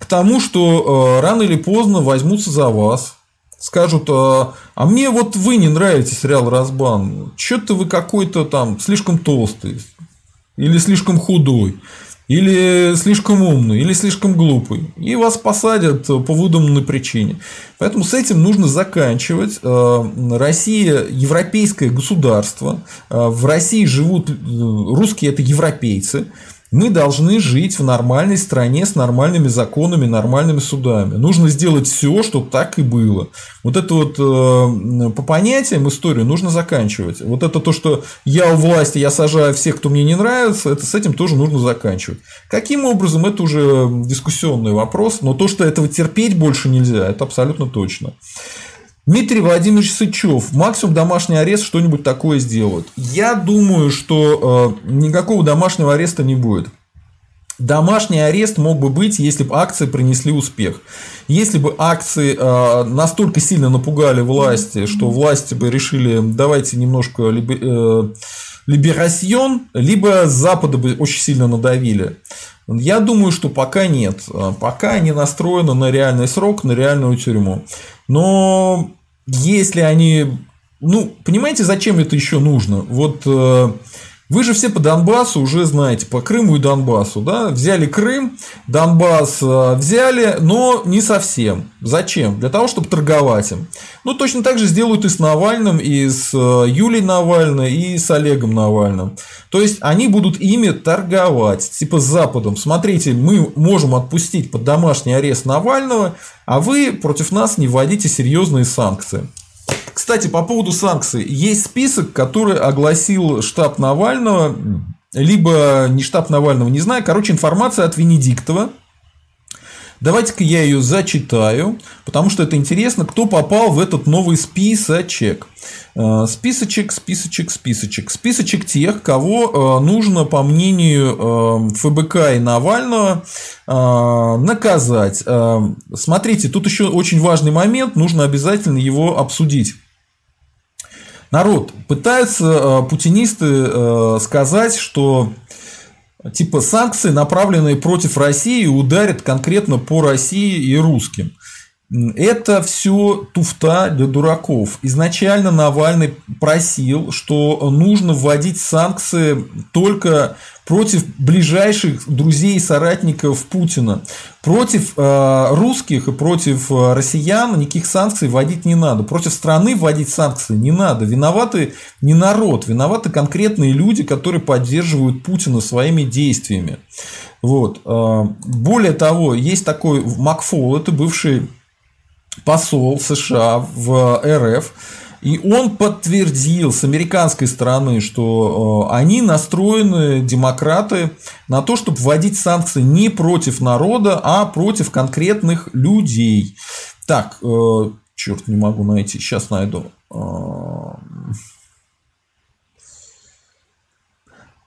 к тому, что э, рано или поздно возьмутся за вас, скажут, а, а мне вот вы не нравитесь, Реал Разбан, что-то вы какой-то там слишком толстый, или слишком худой, или слишком умный, или слишком глупый. И вас посадят по выдуманной причине. Поэтому с этим нужно заканчивать. Россия – европейское государство. В России живут русские – это европейцы. Мы должны жить в нормальной стране с нормальными законами, нормальными судами. Нужно сделать все, чтобы так и было. Вот это вот э, по понятиям историю нужно заканчивать. Вот это то, что я у власти, я сажаю всех, кто мне не нравится, это с этим тоже нужно заканчивать. Каким образом, это уже дискуссионный вопрос, но то, что этого терпеть больше нельзя, это абсолютно точно. Дмитрий Владимирович Сычев, максимум домашний арест, что-нибудь такое сделают. Я думаю, что э, никакого домашнего ареста не будет. Домашний арест мог бы быть, если бы акции принесли успех. Если бы акции э, настолько сильно напугали власти, что власти бы решили, давайте немножко либо, э, либерасьон, либо с Запада бы очень сильно надавили. Я думаю, что пока нет. Пока они настроены на реальный срок, на реальную тюрьму. Но если они... Ну, понимаете, зачем это еще нужно? Вот э, вы же все по Донбассу уже знаете, по Крыму и Донбассу, да? Взяли Крым, Донбасс э, взяли, но не совсем. Зачем? Для того, чтобы торговать им. Ну, точно так же сделают и с Навальным, и с э, Юлией Навальной, и с Олегом Навальным. То есть, они будут ими торговать, типа с Западом. Смотрите, мы можем отпустить под домашний арест Навального, а вы против нас не вводите серьезные санкции. Кстати, по поводу санкций. Есть список, который огласил штаб Навального, либо не штаб Навального, не знаю. Короче, информация от Венедиктова. Давайте-ка я ее зачитаю, потому что это интересно, кто попал в этот новый списочек. Э, списочек, списочек, списочек. Списочек тех, кого э, нужно, по мнению э, ФБК и Навального, наказать. Смотрите, тут еще очень важный момент, нужно обязательно его обсудить. Народ, пытаются путинисты сказать, что типа санкции, направленные против России, ударят конкретно по России и русским. Это все туфта для дураков. Изначально Навальный просил, что нужно вводить санкции только против ближайших друзей и соратников Путина. Против э, русских и против э, россиян никаких санкций вводить не надо. Против страны вводить санкции не надо. Виноваты не народ, виноваты конкретные люди, которые поддерживают Путина своими действиями. Вот. Э, более того, есть такой Макфол, это бывший посол США в РФ, и он подтвердил с американской стороны, что э, они настроены, демократы, на то, чтобы вводить санкции не против народа, а против конкретных людей. Так, э, черт, не могу найти, сейчас найду. Э,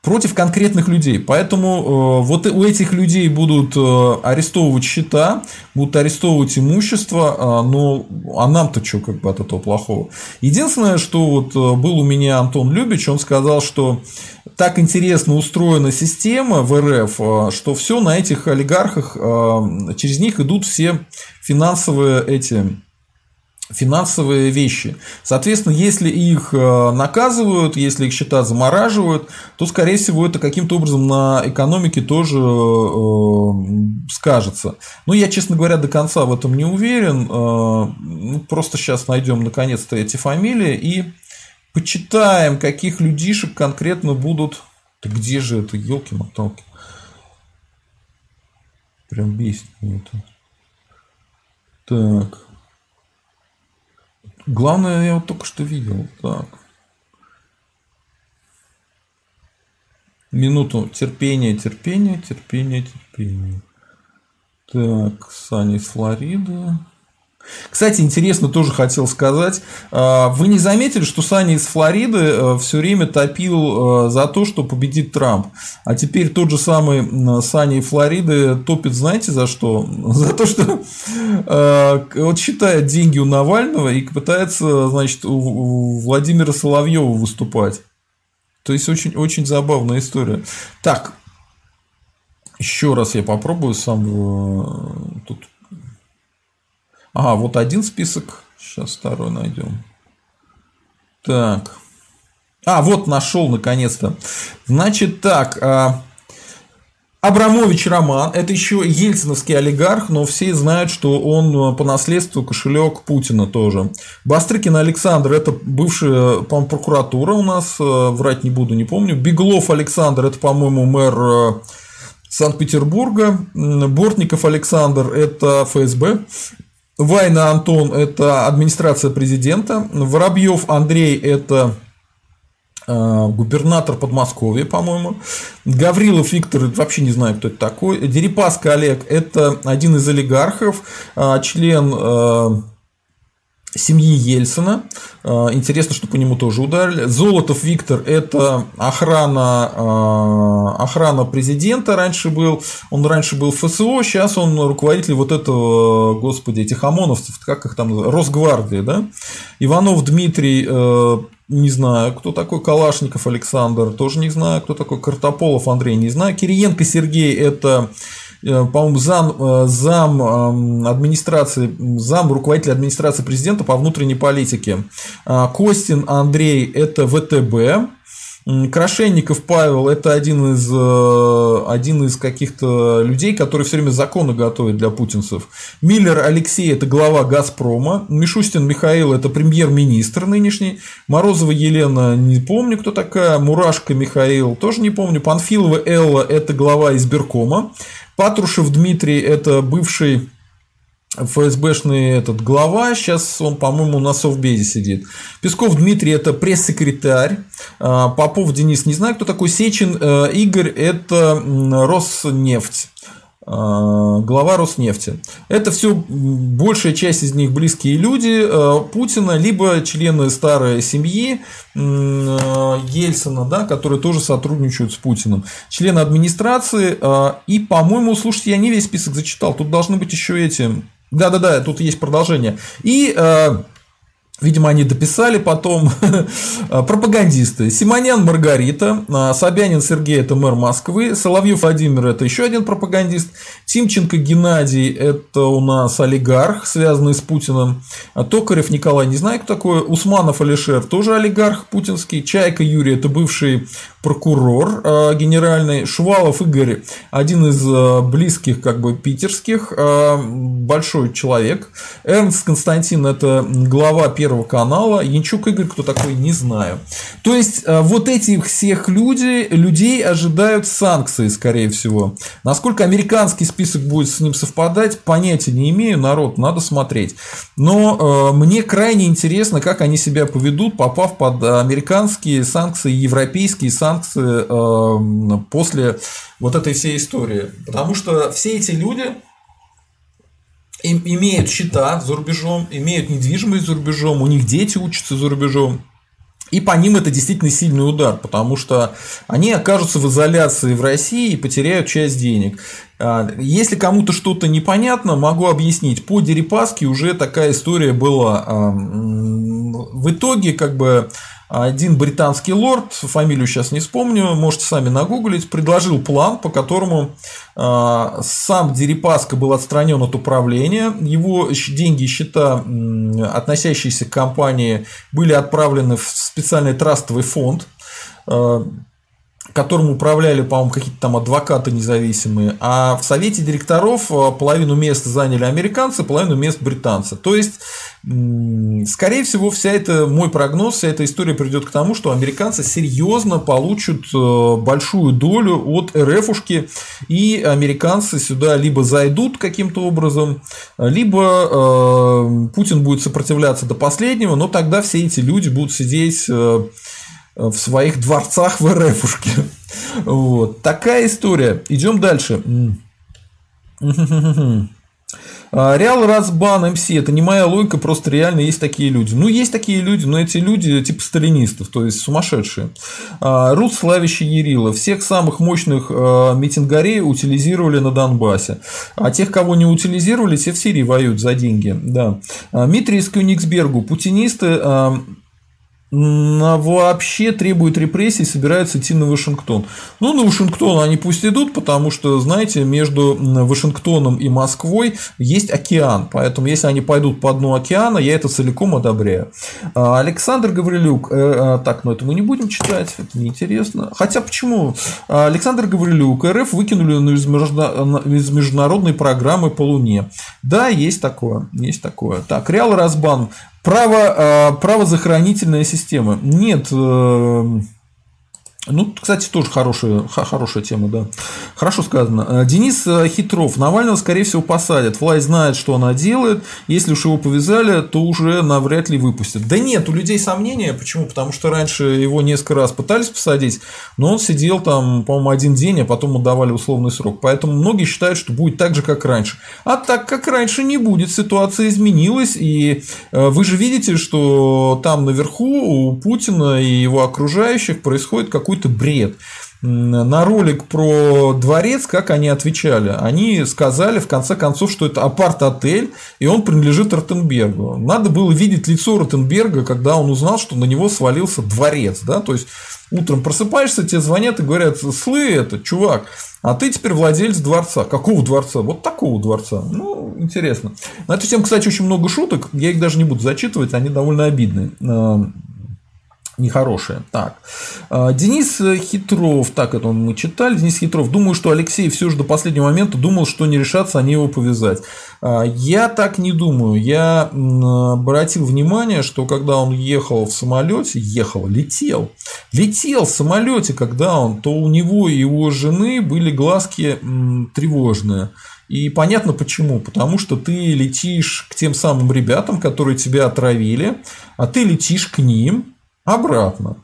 против конкретных людей. Поэтому э, вот у этих людей будут э, арестовывать счета, будут арестовывать имущество, э, но а нам-то что как бы от этого плохого? Единственное, что вот э, был у меня Антон Любич, он сказал, что так интересно устроена система в РФ, э, что все на этих олигархах, э, через них идут все финансовые эти финансовые вещи. Соответственно, если их э, наказывают, если их счета замораживают, то, скорее всего, это каким-то образом на экономике тоже э, скажется. Но я, честно говоря, до конца в этом не уверен. Э, ну, просто сейчас найдем наконец-то эти фамилии и почитаем, каких людишек конкретно будут. Да где же это, елки-моталки? Прям бесит меня это. Так. Главное, я вот только что видел. Так. Минуту терпения, терпения, терпения, терпения. Так, Саня из Флориды. Кстати, интересно тоже хотел сказать. А, вы не заметили, что Саня из Флориды э, все время топил э, за то, что победит Трамп. А теперь тот же самый Саня из Флориды топит, знаете, за что? За то, что э, вот считает деньги у Навального и пытается, значит, у Владимира Соловьева выступать. То есть очень, очень забавная история. Так, еще раз я попробую сам тут Ага, вот один список. Сейчас второй найдем. Так. А, вот нашел наконец-то. Значит так. А, Абрамович Роман, это еще ельциновский олигарх, но все знают, что он а, по наследству кошелек Путина тоже. Бастрыкин Александр, это бывшая, по прокуратура у нас, а, врать не буду, не помню. Беглов Александр, это, по-моему, мэр Санкт-Петербурга. Бортников Александр, это ФСБ. Вайна Антон – это администрация президента. Воробьев Андрей – это э, губернатор Подмосковья, по-моему. Гаврилов Виктор, вообще не знаю, кто это такой. Дерипаска Олег – это один из олигархов, э, член э, семьи Ельцина. Э, интересно, что по нему тоже ударили. Золотов Виктор – это охрана, э, охрана президента раньше был. Он раньше был ФСО, сейчас он руководитель вот этого, господи, этих ОМОНовцев, как их там, Росгвардии, да? Иванов Дмитрий э, не знаю, кто такой Калашников Александр, тоже не знаю, кто такой Картополов Андрей, не знаю. Кириенко Сергей – это по-моему, зам, э, зам эм, администрации, зам руководителя администрации президента по внутренней политике. А, Костин Андрей – это ВТБ. Крашенников Павел – это один из, э, один из каких-то людей, которые все время законы готовят для путинцев. Миллер Алексей – это глава «Газпрома». Мишустин Михаил – это премьер-министр нынешний. Морозова Елена – не помню, кто такая. Мурашко Михаил – тоже не помню. Панфилова Элла – это глава избиркома. Патрушев Дмитрий – это бывший ФСБшный этот глава, сейчас он, по-моему, на Совбезе сидит. Песков Дмитрий – это пресс-секретарь. А, Попов Денис, не знаю, кто такой. Сечин э, Игорь – это Роснефть. А, глава Роснефти. Это все большая часть из них близкие люди э, Путина, либо члены старой семьи э, Ельцина, да, которые тоже сотрудничают с Путиным. Члены администрации. Э, и, по-моему, слушайте, я не весь список зачитал. Тут должны быть еще эти. Да-да-да, тут есть продолжение. И Видимо, они дописали потом пропагандисты. Симонян Маргарита, а, Собянин Сергей – это мэр Москвы, Соловьев Владимир – это еще один пропагандист, Тимченко Геннадий – это у нас олигарх, связанный с Путиным, а Токарев Николай, не знаю, кто такой, Усманов Алишер – тоже олигарх путинский, Чайка Юрий – это бывший прокурор а, генеральный, Шувалов Игорь – один из близких как бы питерских, большой человек, Эрнст Константин – это глава Первого канала. Янчук Игорь, кто такой, не знаю. То есть, э, вот этих всех люди, людей ожидают санкции, скорее всего. Насколько американский список будет с ним совпадать, понятия не имею, народ, надо смотреть. Но э, мне крайне интересно, как они себя поведут, попав под американские санкции, европейские санкции э, после вот этой всей истории. Потому что все эти люди, имеют счета за рубежом, имеют недвижимость за рубежом, у них дети учатся за рубежом. И по ним это действительно сильный удар, потому что они окажутся в изоляции в России и потеряют часть денег. А, если кому-то что-то непонятно, могу объяснить. По Дерипаске уже такая история была. В итоге, как бы, один британский лорд, фамилию сейчас не вспомню, можете сами нагуглить, предложил план, по которому а, сам Дерипаска был отстранен от управления, его деньги и счета, относящиеся к компании, были отправлены в специальный трастовый фонд, а, которым управляли, по-моему, какие-то там адвокаты независимые, а в совете директоров э, половину мест заняли американцы, половину мест британцы. То есть, скорее всего, вся эта, мой прогноз, вся эта история придет к тому, что американцы серьезно получат э, большую долю от РФушки, и американцы сюда либо зайдут каким-то образом, либо э, Путин будет сопротивляться до последнего, но тогда все эти люди будут сидеть в своих дворцах в РФушке. Вот. Такая история. Идем дальше. А, Реал Разбан МС это не моя логика, просто реально есть такие люди. Ну, есть такие люди, но эти люди типа сталинистов, то есть сумасшедшие. А, Рус Славище Ярила. Всех самых мощных а, митингарей утилизировали на Донбассе. А тех, кого не утилизировали, те в Сирии воюют за деньги. Да. Дмитрий из Кёнигсбергу. Путинисты вообще требуют репрессий, собираются идти на Вашингтон. Ну, на Вашингтон они пусть идут, потому что, знаете, между Вашингтоном и Москвой есть океан. Поэтому, если они пойдут по дну океана, я это целиком одобряю. А, Александр Гаврилюк. Э, э, так, ну это мы не будем читать, это неинтересно. Хотя почему? А, Александр Гаврилюк. РФ выкинули из международной программы по Луне. Да, есть такое. Есть такое. Так, Реал Разбан. Право, э, правозахоронительная система. Нет, э, ну, кстати, тоже хорошая, хорошая тема, да. Хорошо сказано. Э, Денис э, Хитров. Навального, скорее всего, посадят. Власть знает, что она делает. Если уж его повязали, то уже навряд ли выпустят. Да нет, у людей сомнения. Почему? Потому что раньше его несколько раз пытались посадить, но он сидел там, по-моему, один день, а потом отдавали условный срок. Поэтому многие считают, что будет так же, как раньше. А так как раньше не будет, ситуация изменилась. И э, вы же видите, что там наверху у Путина и его окружающих происходит какой какой-то бред. На ролик про дворец, как они отвечали? Они сказали, в конце концов, что это апарт-отель, и он принадлежит Ротенбергу. Надо было видеть лицо Ротенберга, когда он узнал, что на него свалился дворец. Да? То есть, утром просыпаешься, тебе звонят и говорят, слы это, чувак, а ты теперь владелец дворца. Какого дворца? Вот такого дворца. Ну, интересно. На эту тему, кстати, очень много шуток. Я их даже не буду зачитывать, они довольно обидные нехорошее. Так. А, Денис Хитров, так это мы читали, Денис Хитров, думаю, что Алексей все же до последнего момента думал, что не решатся они его повязать. А, я так не думаю. Я обратил внимание, что когда он ехал в самолете, ехал, летел, летел в самолете, когда он, то у него и его жены были глазки тревожные. И понятно почему. Потому что ты летишь к тем самым ребятам, которые тебя отравили, а ты летишь к ним, обратно.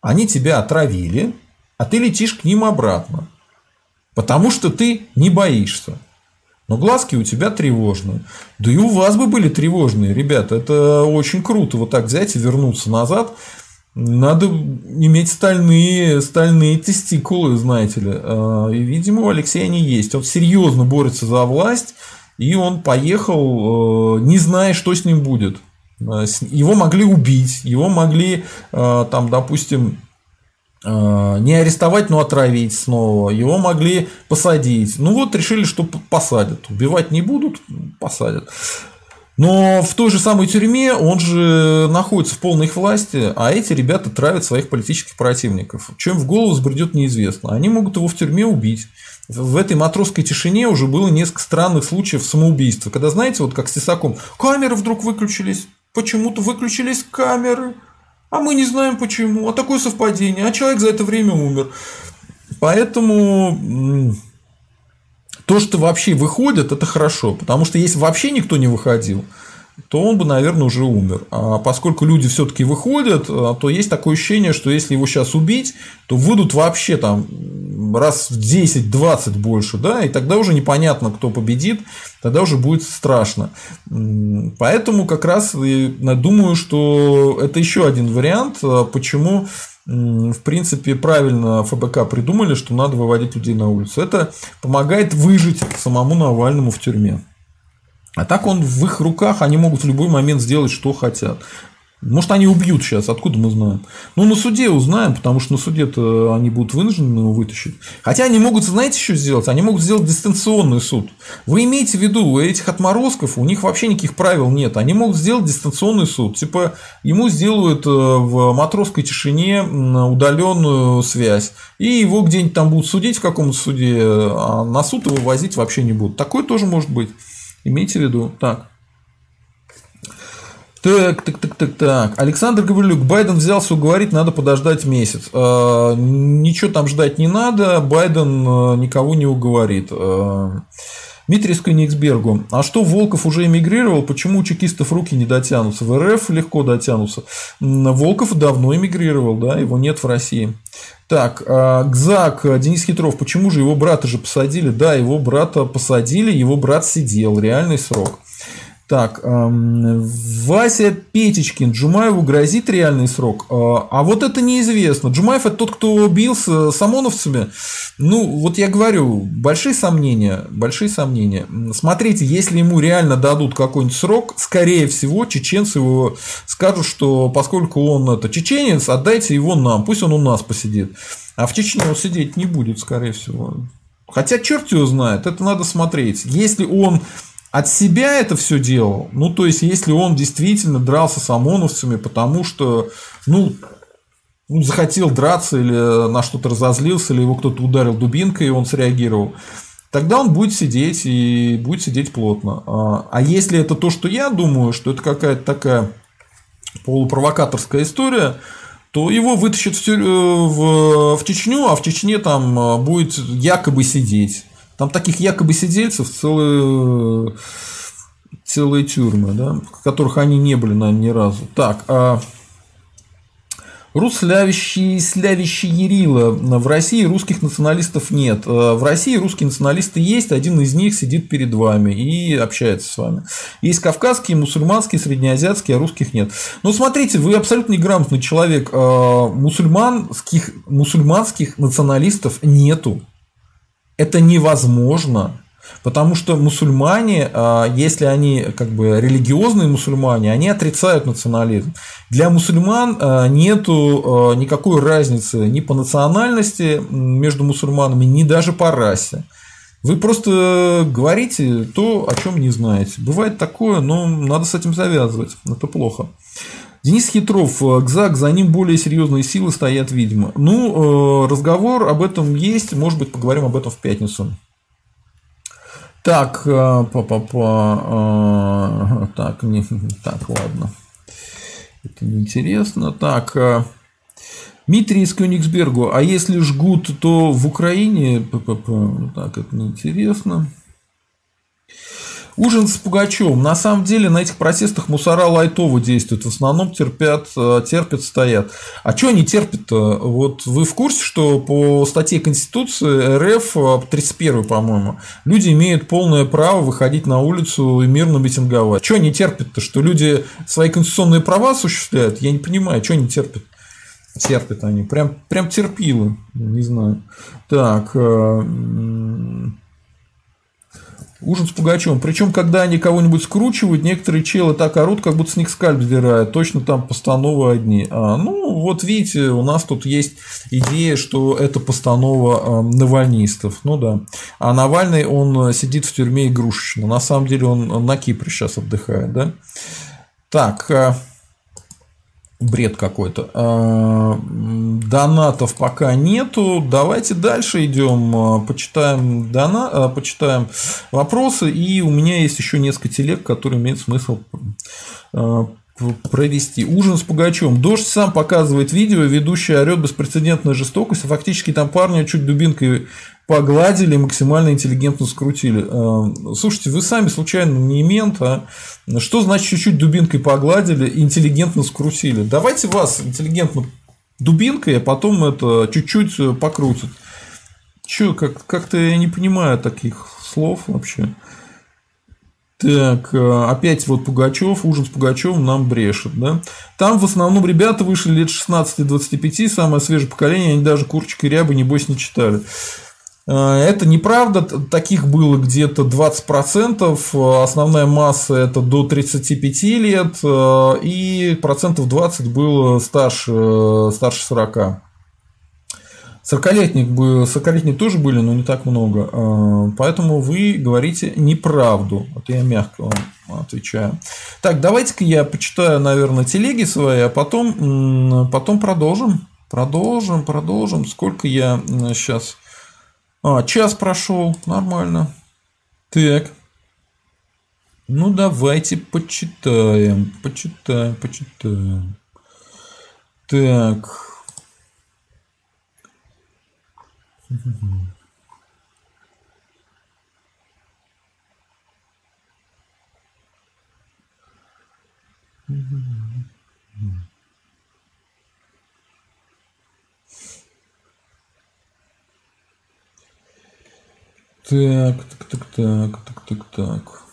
Они тебя отравили, а ты летишь к ним обратно. Потому что ты не боишься. Но глазки у тебя тревожные. Да и у вас бы были тревожные, ребята. Это очень круто. Вот так взять и вернуться назад. Надо иметь стальные, стальные тестикулы, знаете ли. А, и, видимо, у Алексея они есть. Он серьезно борется за власть. И он поехал, э, не зная, что с ним будет. Его могли убить, его могли, там, допустим, не арестовать, но отравить снова. Его могли посадить. Ну вот решили, что посадят. Убивать не будут, посадят. Но в той же самой тюрьме он же находится в полной их власти, а эти ребята травят своих политических противников. Чем в голову сбредет неизвестно. Они могут его в тюрьме убить. В этой матросской тишине уже было несколько странных случаев самоубийства. Когда, знаете, вот как с Тесаком, камеры вдруг выключились, почему-то выключились камеры, а мы не знаем почему, а такое совпадение, а человек за это время умер. Поэтому то, что вообще выходит, это хорошо. Потому что если вообще никто не выходил, то он бы, наверное, уже умер. А поскольку люди все-таки выходят, а, то есть такое ощущение, что если его сейчас убить, то выйдут вообще там раз в 10-20 больше, да, и тогда уже непонятно, кто победит, тогда уже будет страшно. Поэтому как раз я думаю, что это еще один вариант, а, почему в принципе, правильно ФБК придумали, что надо выводить людей на улицу. Это помогает выжить самому Навальному в тюрьме. А так он в их руках, они могут в любой момент сделать, что хотят. Может, они убьют сейчас, откуда мы знаем? Ну, на суде узнаем, потому что на суде-то они будут вынуждены его вытащить. Хотя они могут, знаете, что сделать? Они могут сделать дистанционный суд. Вы имеете в виду, у этих отморозков, у них вообще никаких правил нет. Они могут сделать дистанционный суд. Типа, ему сделают э, в матросской тишине удаленную связь. И его где-нибудь там будут судить в каком-то суде, а на суд его возить вообще не будут. Такое тоже может быть. Имейте в виду. Так. Так, так, так, так, так. Александр Гаврилюк. Байден взялся уговорить, надо подождать месяц. Э, ничего там ждать не надо. Байден э, никого не уговорит. Э, Дмитрий Скониксбергу. А что, Волков уже эмигрировал? Почему у чекистов руки не дотянутся? В РФ легко дотянутся. Волков давно эмигрировал, да, его нет в России. Так, Гзак, Денис Хитров, почему же его брата же посадили? Да, его брата посадили, его брат сидел, реальный срок. Так, эм, Вася Петечкин, Джумаеву грозит реальный срок. Э, а вот это неизвестно. Джумаев это тот, кто бился с ОМОНовцами. Ну, вот я говорю, большие сомнения, большие сомнения. Смотрите, если ему реально дадут какой-нибудь срок, скорее всего, чеченцы его скажут, что поскольку он это чеченец, отдайте его нам, пусть он у нас посидит. А в Чечне он сидеть не будет, скорее всего. Хотя черт его знает, это надо смотреть. Если он от себя это все делал. Ну, то есть, если он действительно дрался с ОМОНовцами, потому что, ну, ну, захотел драться или на что-то разозлился, или его кто-то ударил дубинкой, и он среагировал, тогда он будет сидеть и будет сидеть плотно. А, а если это то, что я думаю, что это какая-то такая полупровокаторская история, то его вытащат в, в, в Чечню, а в Чечне там а, будет якобы сидеть. Там таких якобы сидельцев целые, целые тюрьмы, да, в которых они не были, наверное, ни разу. Так, а Руслявящий, слявящий Ерила. В России русских националистов нет. А в России русские националисты есть, один из них сидит перед вами и общается с вами. Есть кавказские, мусульманские, среднеазиатские, а русских нет. Но смотрите, вы абсолютно неграмотный человек. А мусульманских, мусульманских националистов нету это невозможно. Потому что мусульмане, а, если они как бы религиозные мусульмане, они отрицают национализм. Для мусульман а, нет а, никакой разницы ни по национальности между мусульманами, ни даже по расе. Вы просто говорите то, о чем не знаете. Бывает такое, но надо с этим завязывать. Это плохо. Денис Хитров, э, ГЗАГ, за ним более серьезные силы стоят, видимо. Ну, э, разговор об этом есть, может быть, поговорим об этом в пятницу. Так, па -па -па, так, не, так, ладно. Это неинтересно. Так, э, Дмитрий из Кёнигсбергу. А если жгут, то в Украине? Так, это неинтересно. Ужин с Пугачевым. На самом деле на этих протестах мусора лайтово действуют. В основном терпят, э, терпят, стоят. А что они терпят-то? Вот вы в курсе, что по статье Конституции РФ, 31 э, по-моему, люди имеют полное право выходить на улицу и мирно митинговать. Что они терпят-то? Что люди свои конституционные права осуществляют? Я не понимаю, что они терпят терпят они. Прям, прям терпилы. Не знаю. Так. Ужин с Пугачевым. Причем, когда они кого-нибудь скручивают, некоторые челы так орут, как будто с них скальп сдирают. Точно там постановы одни. А, ну, вот видите, у нас тут есть идея, что это постанова э, навальнистов. Ну да. А Навальный, он сидит в тюрьме игрушечно. На самом деле он на Кипре сейчас отдыхает, да? Так, э, бред какой-то. А, донатов пока нету. Давайте дальше идем, а, почитаем, дона... А, почитаем вопросы. И у меня есть еще несколько телег, которые имеет смысл провести. Ужин с Пугачем. Дождь сам показывает видео, ведущий орет беспрецедентная жестокость, а фактически там парня чуть дубинкой погладили, максимально интеллигентно скрутили. Э, слушайте, вы сами случайно не мент, а что значит чуть-чуть дубинкой погладили, интеллигентно скрутили? Давайте вас интеллигентно дубинкой, а потом это чуть-чуть покрутят. Че, как- как-то я не понимаю таких слов вообще. Так, э, опять вот Пугачев, ужин с Пугачевым нам брешет, да. Там в основном ребята вышли лет 16-25, самое свежее поколение, они даже Курчик и Рябы, небось, не читали. Э, это неправда, таких было где-то 20%, основная масса это до 35 лет, э, и процентов 20 было старше, старше 40. 40-летних, 40 тоже были, но не так много. А, поэтому вы говорите неправду. Это я мягко вам отвечаю. Так, давайте-ка я почитаю, наверное, телеги свои, а потом, потом продолжим. Продолжим, продолжим. Сколько я сейчас... А, час прошел. Нормально. Так. Ну, давайте почитаем. Почитаем, почитаем. Так. Так, так, так, так, так, так, так.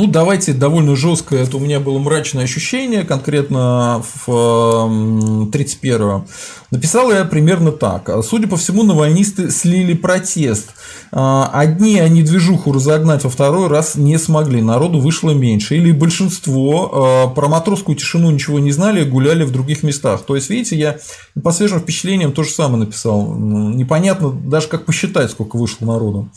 Ну, давайте довольно жестко. Это у меня было мрачное ощущение, конкретно в 31-го. Написал я примерно так. Судя по всему, навальнисты слили протест. А, одни они движуху разогнать, во второй раз не смогли. Народу вышло меньше. Или большинство а, про матросскую тишину ничего не знали, гуляли в других местах. То есть, видите, я по свежим впечатлениям то же самое написал. Непонятно даже как посчитать, сколько вышло народу.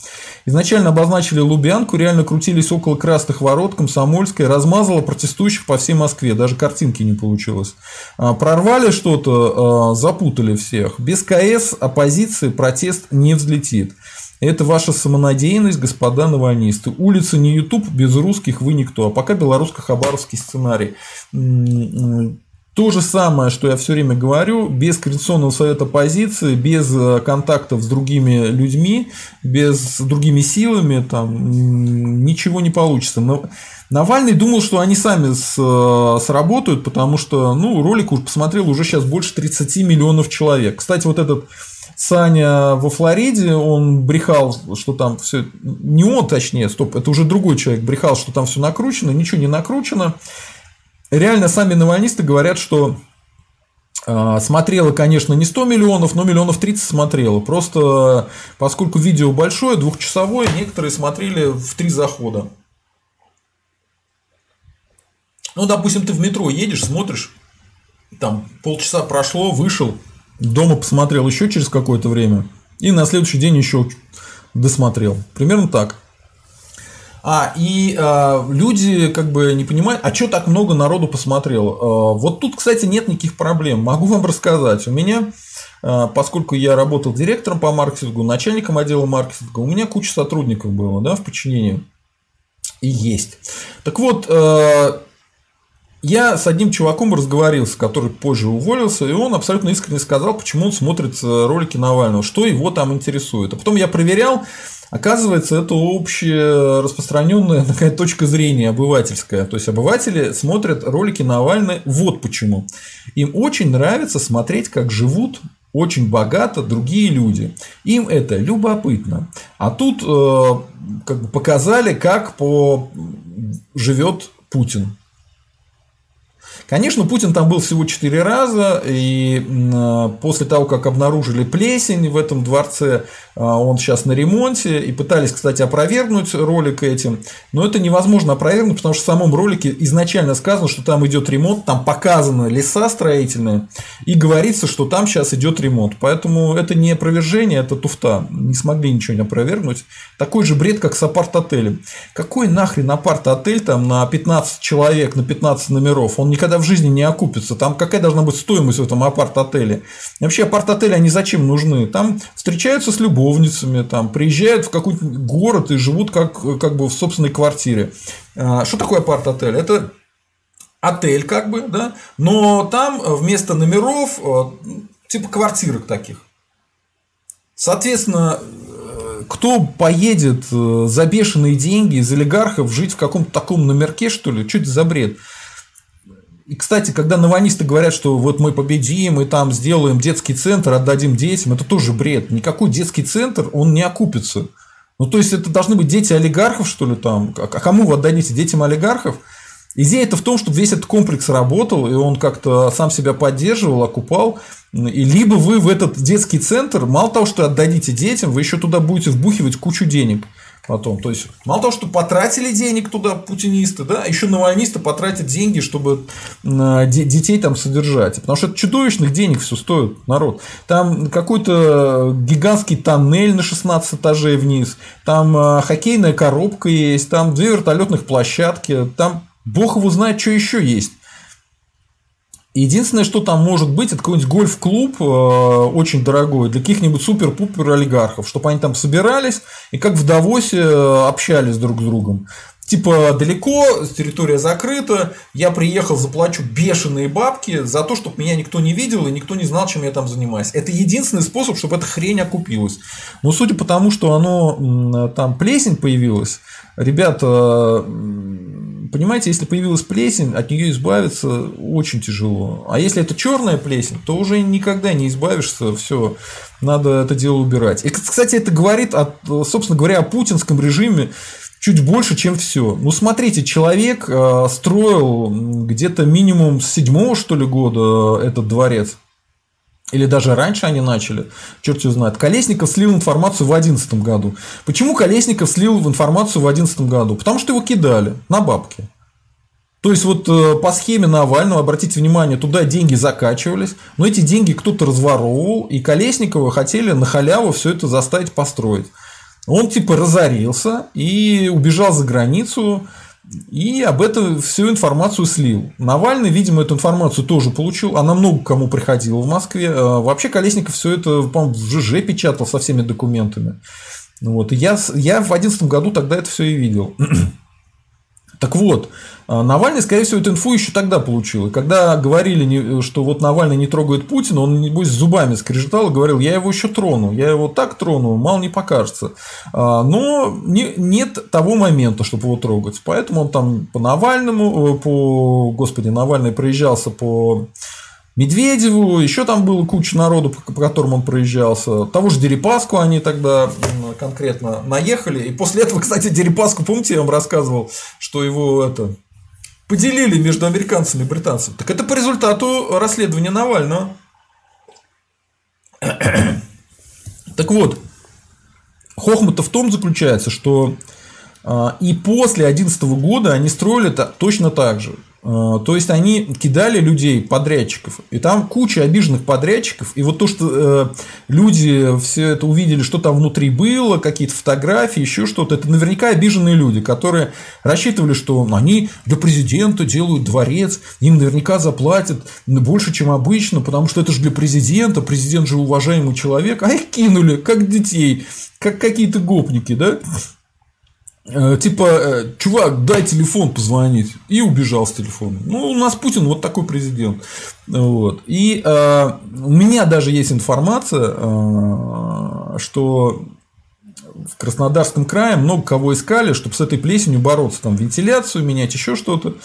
Изначально обозначили Лубянку, реально крутились около красных ворот, Комсомольская, размазала протестующих по всей Москве. Даже картинки не получилось. А, прорвали что-то, запутали запутали всех. Без КС оппозиции протест не взлетит. Это ваша самонадеянность, господа навальнисты. Улица не YouTube, без русских вы никто. А пока белорусско-хабаровский сценарий. То же самое, что я все время говорю, без Координационного совета позиции, без э, контактов с другими людьми, без другими силами, там ничего не получится. Но Навальный думал, что они сами с, э, сработают, потому что ну, ролик уж посмотрел уже сейчас больше 30 миллионов человек. Кстати, вот этот Саня во Флориде, он брехал, что там все... Не он, точнее, стоп, это уже другой человек брехал, что там все накручено, ничего не накручено. Реально сами навальнисты говорят, что э, Смотрело, конечно, не 100 миллионов, но миллионов 30 смотрело. Просто поскольку видео большое, двухчасовое, некоторые смотрели в три захода. Ну, допустим, ты в метро едешь, смотришь, там полчаса прошло, вышел, дома посмотрел еще через какое-то время, и на следующий день еще досмотрел. Примерно так. А, и э, люди как бы не понимают, а что так много народу посмотрело? Э, вот тут, кстати, нет никаких проблем. Могу вам рассказать. У меня, э, поскольку я работал директором по маркетингу, начальником отдела маркетинга, у меня куча сотрудников было да, в подчинении. И есть. Так вот, э, я с одним чуваком разговаривался, который позже уволился, и он абсолютно искренне сказал, почему он смотрит э, ролики Навального, что его там интересует. А потом я проверял, оказывается, это общая распространенная такая точка зрения обывательская. То есть обыватели смотрят ролики Навального вот почему. Им очень нравится смотреть, как живут очень богато другие люди. Им это любопытно. А тут э, как бы показали, как по... живет Путин Конечно, Путин там был всего четыре раза, и э, после того, как обнаружили плесень в этом дворце, э, он сейчас на ремонте, и пытались, кстати, опровергнуть ролик этим, но это невозможно опровергнуть, потому что в самом ролике изначально сказано, что там идет ремонт, там показаны леса строительные, и говорится, что там сейчас идет ремонт. Поэтому это не опровержение, это туфта. Не смогли ничего не опровергнуть. Такой же бред, как с апарт-отелем. Какой нахрен апарт-отель там на 15 человек, на 15 номеров? Он никогда в жизни не окупится. Там какая должна быть стоимость в этом апарт-отеле? Вообще апарт-отели, они зачем нужны? Там встречаются с любовницами, там приезжают в какой-нибудь город и живут как, как бы в собственной квартире. А, что такое апарт-отель? Это отель, как бы, да, но там вместо номеров э, типа квартирок таких. Соответственно, э, кто поедет э, за бешеные деньги из олигархов жить в каком-то таком номерке, что ли? Что это за бред? И, кстати, когда наванисты говорят, что вот мы победим и там сделаем детский центр, отдадим детям, это тоже бред. Никакой детский центр, он не окупится. Ну, то есть, это должны быть дети олигархов, что ли, там? А кому вы отдадите? Детям олигархов? Идея это в том, чтобы весь этот комплекс работал, и он как-то сам себя поддерживал, окупал. И либо вы в этот детский центр, мало того, что отдадите детям, вы еще туда будете вбухивать кучу денег потом. То есть, мало того, что потратили денег туда путинисты, да, еще навальнисты потратят деньги, чтобы детей там содержать. Потому что это чудовищных денег все стоит, народ. Там какой-то гигантский тоннель на 16 этажей вниз, там а, хоккейная коробка есть, там две вертолетных площадки, там Бог его знает, что еще есть. Единственное, что там может быть, это какой-нибудь гольф-клуб э, очень дорогой для каких-нибудь супер-пупер олигархов, чтобы они там собирались и как в Давосе э, общались друг с другом. Типа далеко, территория закрыта, я приехал, заплачу бешеные бабки за то, чтобы меня никто не видел и никто не знал, чем я там занимаюсь. Это единственный способ, чтобы эта хрень окупилась. Но судя по тому, что оно там плесень появилась, ребята понимаете, если появилась плесень, от нее избавиться очень тяжело. А если это черная плесень, то уже никогда не избавишься, все, надо это дело убирать. И, кстати, это говорит, о, собственно говоря, о путинском режиме чуть больше, чем все. Ну, смотрите, человек э, строил где-то минимум с седьмого, что ли, года этот дворец. Или даже раньше они начали, черт его знает. Колесников слил информацию в 2011 году. Почему Колесников слил информацию в 2011 году? Потому что его кидали на бабки. То есть, вот э, по схеме Навального, обратите внимание, туда деньги закачивались, но эти деньги кто-то разворовывал, и Колесникова хотели на халяву все это заставить построить. Он типа разорился и убежал за границу, и об этом всю информацию слил. Навальный, видимо, эту информацию тоже получил. Она много кому приходила в Москве. А, вообще Колесников все это, по-моему, в ЖЖ печатал со всеми документами. Вот. И я, я в 2011 году тогда это все и видел. Так вот, а, Навальный, скорее всего, эту инфу еще тогда получил. И когда говорили, что вот Навальный не трогает Путина, он, небось, зубами скрежетал и говорил, я его еще трону, я его так трону, мало не покажется. А, но не, нет того момента, чтобы его трогать. Поэтому он там по Навальному, э, по, господи, Навальный проезжался по Медведеву, еще там было куча народу, по которым он проезжался. Того же Дерипаску они тогда конкретно наехали. И после этого, кстати, Дерипаску, помните, я вам рассказывал, что его это поделили между американцами и британцами. Так это по результату расследования Навального. Так вот, хохма-то в том заключается, что а, и после 2011 года они строили это точно так же. А, то есть они кидали людей, подрядчиков, и там куча обиженных подрядчиков, и вот то, что э, люди все это увидели, что там внутри было, какие-то фотографии, еще что-то, это наверняка обиженные люди, которые рассчитывали, что они для президента делают дворец, им наверняка заплатят больше, чем обычно, потому что это же для президента, президент же уважаемый человек, а их кинули, как детей, как какие-то гопники, да? Э, типа, э, чувак, дай телефон позвонить. И убежал с телефона. Ну, у нас Путин вот такой президент. Вот. И э, у меня даже есть информация, э, что в Краснодарском крае много кого искали, чтобы с этой плесенью бороться, там вентиляцию менять, еще что-то.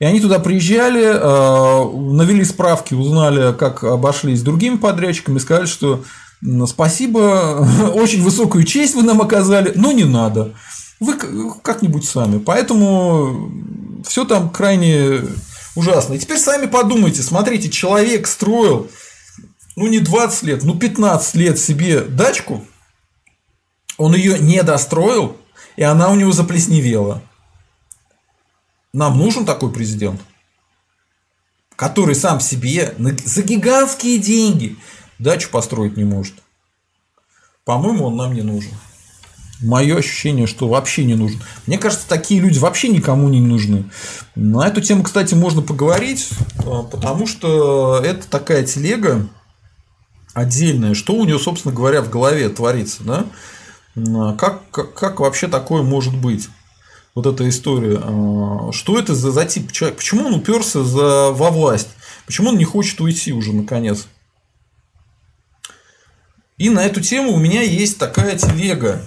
И они туда приезжали, э, навели справки, узнали, как обошлись с другими подрядчиками, сказали, что спасибо, очень высокую честь вы нам оказали, но не надо. Вы как-нибудь сами. Поэтому все там крайне ужасно. И теперь сами подумайте, смотрите, человек строил, ну не 20 лет, ну 15 лет себе дачку, он ее не достроил, и она у него заплесневела. Нам нужен такой президент, который сам себе за гигантские деньги дачу построить не может. По-моему, он нам не нужен. Мое ощущение, что вообще не нужен. Мне кажется, такие люди вообще никому не нужны. На эту тему, кстати, можно поговорить, а, потому что это такая телега отдельная, что у нее, собственно говоря, в голове творится, да? А, как, как, как вообще такое может быть? Вот эта история. А, что это за, за тип человека? Почему он уперся за, во власть? Почему он не хочет уйти уже наконец? И на эту тему у меня есть такая телега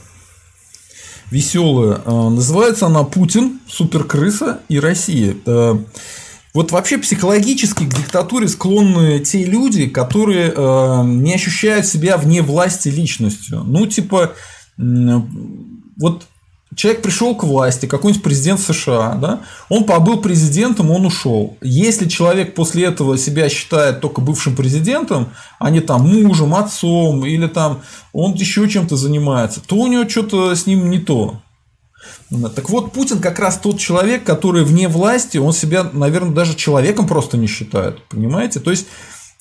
веселая. А, называется она Путин, суперкрыса и Россия. Вот вообще психологически к диктатуре склонны те люди, которые не ощущают себя вне власти личностью. Ну, типа, вот человек пришел к власти, какой-нибудь президент США, да, он побыл президентом, он ушел. Если человек после этого себя считает только бывшим президентом, а не там мужем, отцом или там он еще чем-то занимается, то у него что-то с ним не то. Так вот, Путин как раз тот человек, который вне власти, он себя, наверное, даже человеком просто не считает. Понимаете? То есть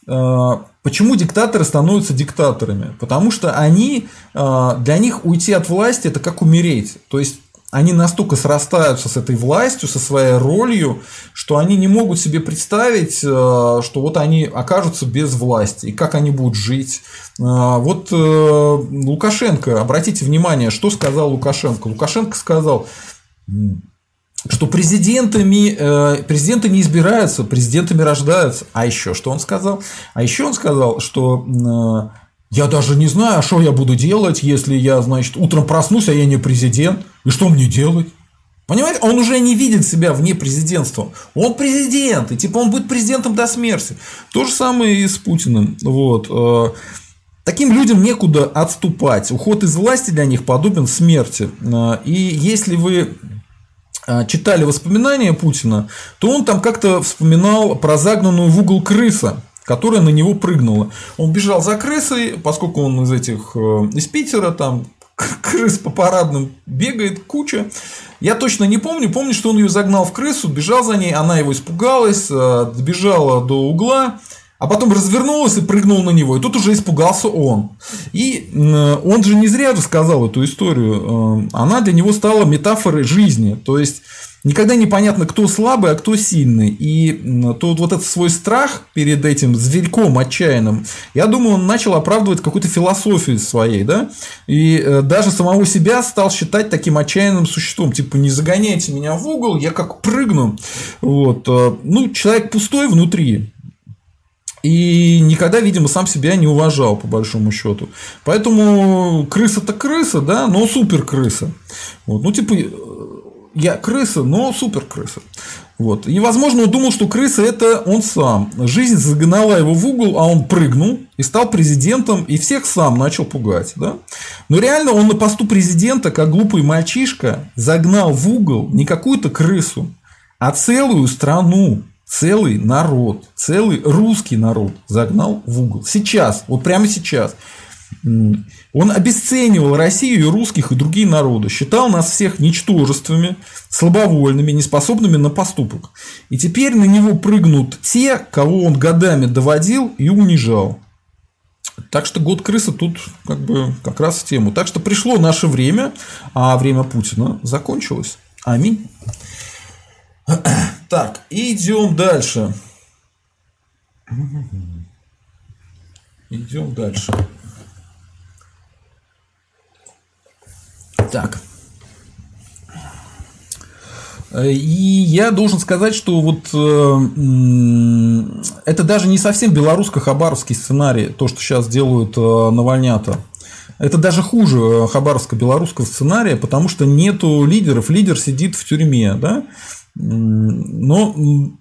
Э, почему диктаторы становятся диктаторами? Потому что они, э, для них уйти от власти это как умереть. То есть они настолько срастаются с этой властью, со своей ролью, что они не могут себе представить, э, что вот они окажутся без власти, и как они будут жить. Вот Лукашенко, обратите внимание, что сказал Лукашенко. Лукашенко сказал, что президентами, э, президенты не избираются, президентами рождаются. А еще что он сказал? А еще он сказал, что э, я даже не знаю, а что я буду делать, если я, значит, утром проснусь, а я не президент, и что мне делать? Понимаете, он уже не видит себя вне президентства. Он президент, и типа он будет президентом до смерти. То же самое и с Путиным. Вот. Э, таким людям некуда отступать. Уход из власти для них подобен смерти. Э, и если вы читали воспоминания Путина, то он там как-то вспоминал про загнанную в угол крыса, которая на него прыгнула. Он бежал за крысой, поскольку он из этих э, из Питера, там крыс по парадным бегает куча. Я точно не помню, помню, что он ее загнал в крысу, бежал за ней, она его испугалась, э, добежала до угла, а потом развернулась и прыгнул на него. И тут уже испугался он. И он же не зря рассказал эту историю. Э, она для него стала метафорой жизни. То есть никогда непонятно, кто слабый, а кто сильный. И тот вот этот свой страх перед этим зверьком отчаянным, я думаю, он начал оправдывать какую-то философию своей, да, и э, даже самого себя стал считать таким отчаянным существом, типа, не загоняйте меня в угол, я как прыгну, вот, э, ну, человек пустой внутри, и никогда, видимо, сам себя не уважал, по большому счету. Поэтому крыса-то крыса, да, но супер крыса. Вот. Ну, типа, я крыса, но супер крыса. Вот. И, возможно, он думал, что крыса это он сам. Жизнь загнала его в угол, а он прыгнул и стал президентом, и всех сам начал пугать. Да? Но реально он на посту президента, как глупый мальчишка, загнал в угол не какую-то крысу, а целую страну целый народ, целый русский народ загнал в угол. Сейчас, вот прямо сейчас. Он обесценивал Россию и русских и другие народы, считал нас всех ничтожествами, слабовольными, неспособными на поступок. И теперь на него прыгнут те, кого он годами доводил и унижал. Так что год крысы тут как бы как раз в тему. Так что пришло наше время, а время Путина закончилось. Аминь. Так, идем дальше. Идем дальше. Так. И я должен сказать, что вот э, это даже не совсем белорусско-хабаровский сценарий, то, что сейчас делают э, Навальнята. Это даже хуже э, хабаровско-белорусского сценария, потому что нету лидеров, лидер сидит в тюрьме, да, Но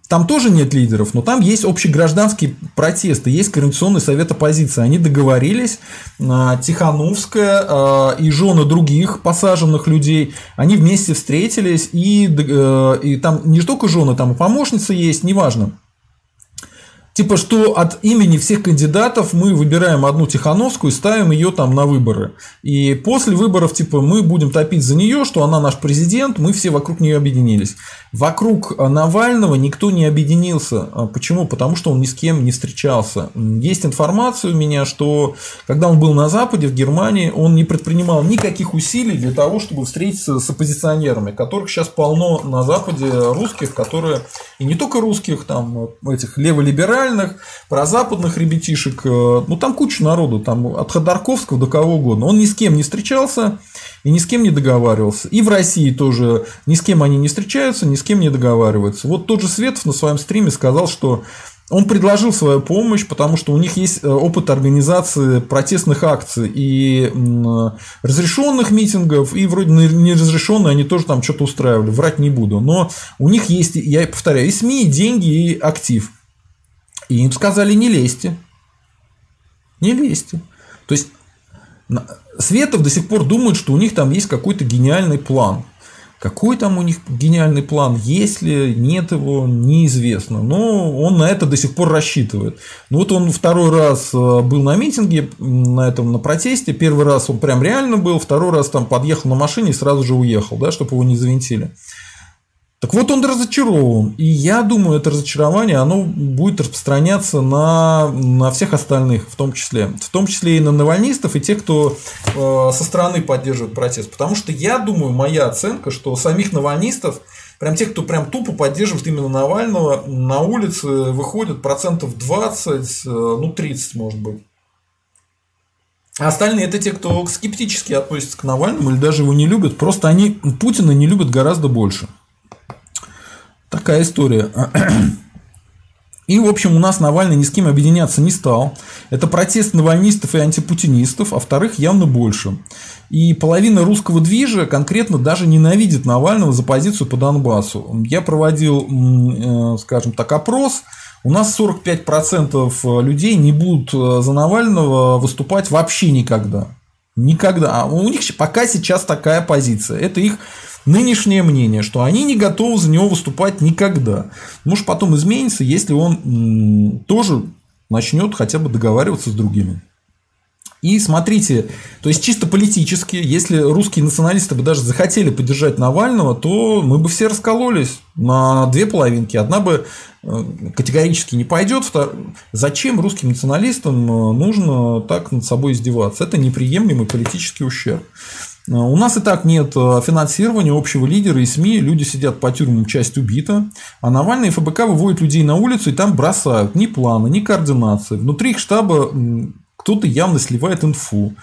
там тоже нет лидеров, но там есть общегражданские протесты, есть Координационный совет оппозиции. Они договорились, а, Тихановская а, и жены других посаженных людей, они вместе встретились, и, э, и там не только жены, там и помощница есть, неважно. Типа, что от имени всех кандидатов мы выбираем одну Тихановскую и ставим ее там на выборы. И после выборов, типа, мы будем топить за нее, что она наш президент, мы все вокруг нее объединились. Вокруг Навального никто не объединился. А почему? Потому что он ни с кем не встречался. Есть информация у меня, что когда он был на Западе, в Германии, он не предпринимал никаких усилий для того, чтобы встретиться с оппозиционерами, которых сейчас полно на Западе русских, которые, и не только русских, там, этих леволиберальных, либеральных, прозападных ребятишек. Э, ну, там куча народу, там от Ходорковского до кого угодно. Он ни с кем не встречался и ни с кем не договаривался. И в России тоже ни с кем они не встречаются, ни с кем не договариваются. Вот тот же Светов на своем стриме сказал, что он предложил свою помощь, потому что у них есть э, опыт организации протестных акций и разрешенных митингов, и вроде неразрешенные они тоже там что-то устраивали, врать не буду. Но у них есть, я повторяю, и СМИ, и деньги, и актив. И им сказали, не лезьте. Не лезьте. То есть, Светов до сих пор думает, что у них там есть какой-то гениальный план. Какой там у них гениальный план, есть ли, нет его, неизвестно. Но он на это до сих пор рассчитывает. Ну вот он второй раз э, был на митинге, на этом, на протесте. Первый раз он прям реально был, второй раз там подъехал на машине и сразу же уехал, да, чтобы его не завинтили. Так вот он разочарован. И я думаю, это разочарование, оно будет распространяться на, на всех остальных, в том числе. В том числе и на навальнистов, и тех, кто э, со стороны поддерживает протест. Потому что я думаю, моя оценка, что самих навальнистов, прям тех, кто прям тупо поддерживает именно Навального, на улице выходят процентов 20, э, ну 30 может быть. А остальные это те, кто скептически относятся к Навальному или даже его не любят. Просто они Путина не любят гораздо больше. Такая история. И, в общем, у нас Навальный ни с кем объединяться не стал. Это протест навальнистов и антипутинистов, а вторых явно больше. И половина русского движа конкретно даже ненавидит Навального за позицию по Донбассу. Я проводил, э, скажем так, опрос. У нас 45% людей не будут э, за Навального выступать вообще никогда. Никогда. А у них пока сейчас такая позиция. Это их нынешнее мнение, что они не готовы за него выступать никогда. Может, потом изменится, если он тоже начнет хотя бы договариваться с другими. И смотрите, то есть чисто политически, если русские националисты бы даже захотели поддержать Навального, то мы бы все раскололись на две половинки. Одна бы э, категорически не пойдет. Зачем русским националистам э, нужно так над собой издеваться? Это неприемлемый политический ущерб. Э, у нас и так нет э, финансирования общего лидера и СМИ, люди сидят по тюрьмам, часть убита, а Навальный и ФБК выводят людей на улицу и там бросают ни плана, ни координации. Внутри их штаба кто-то явно сливает инфу.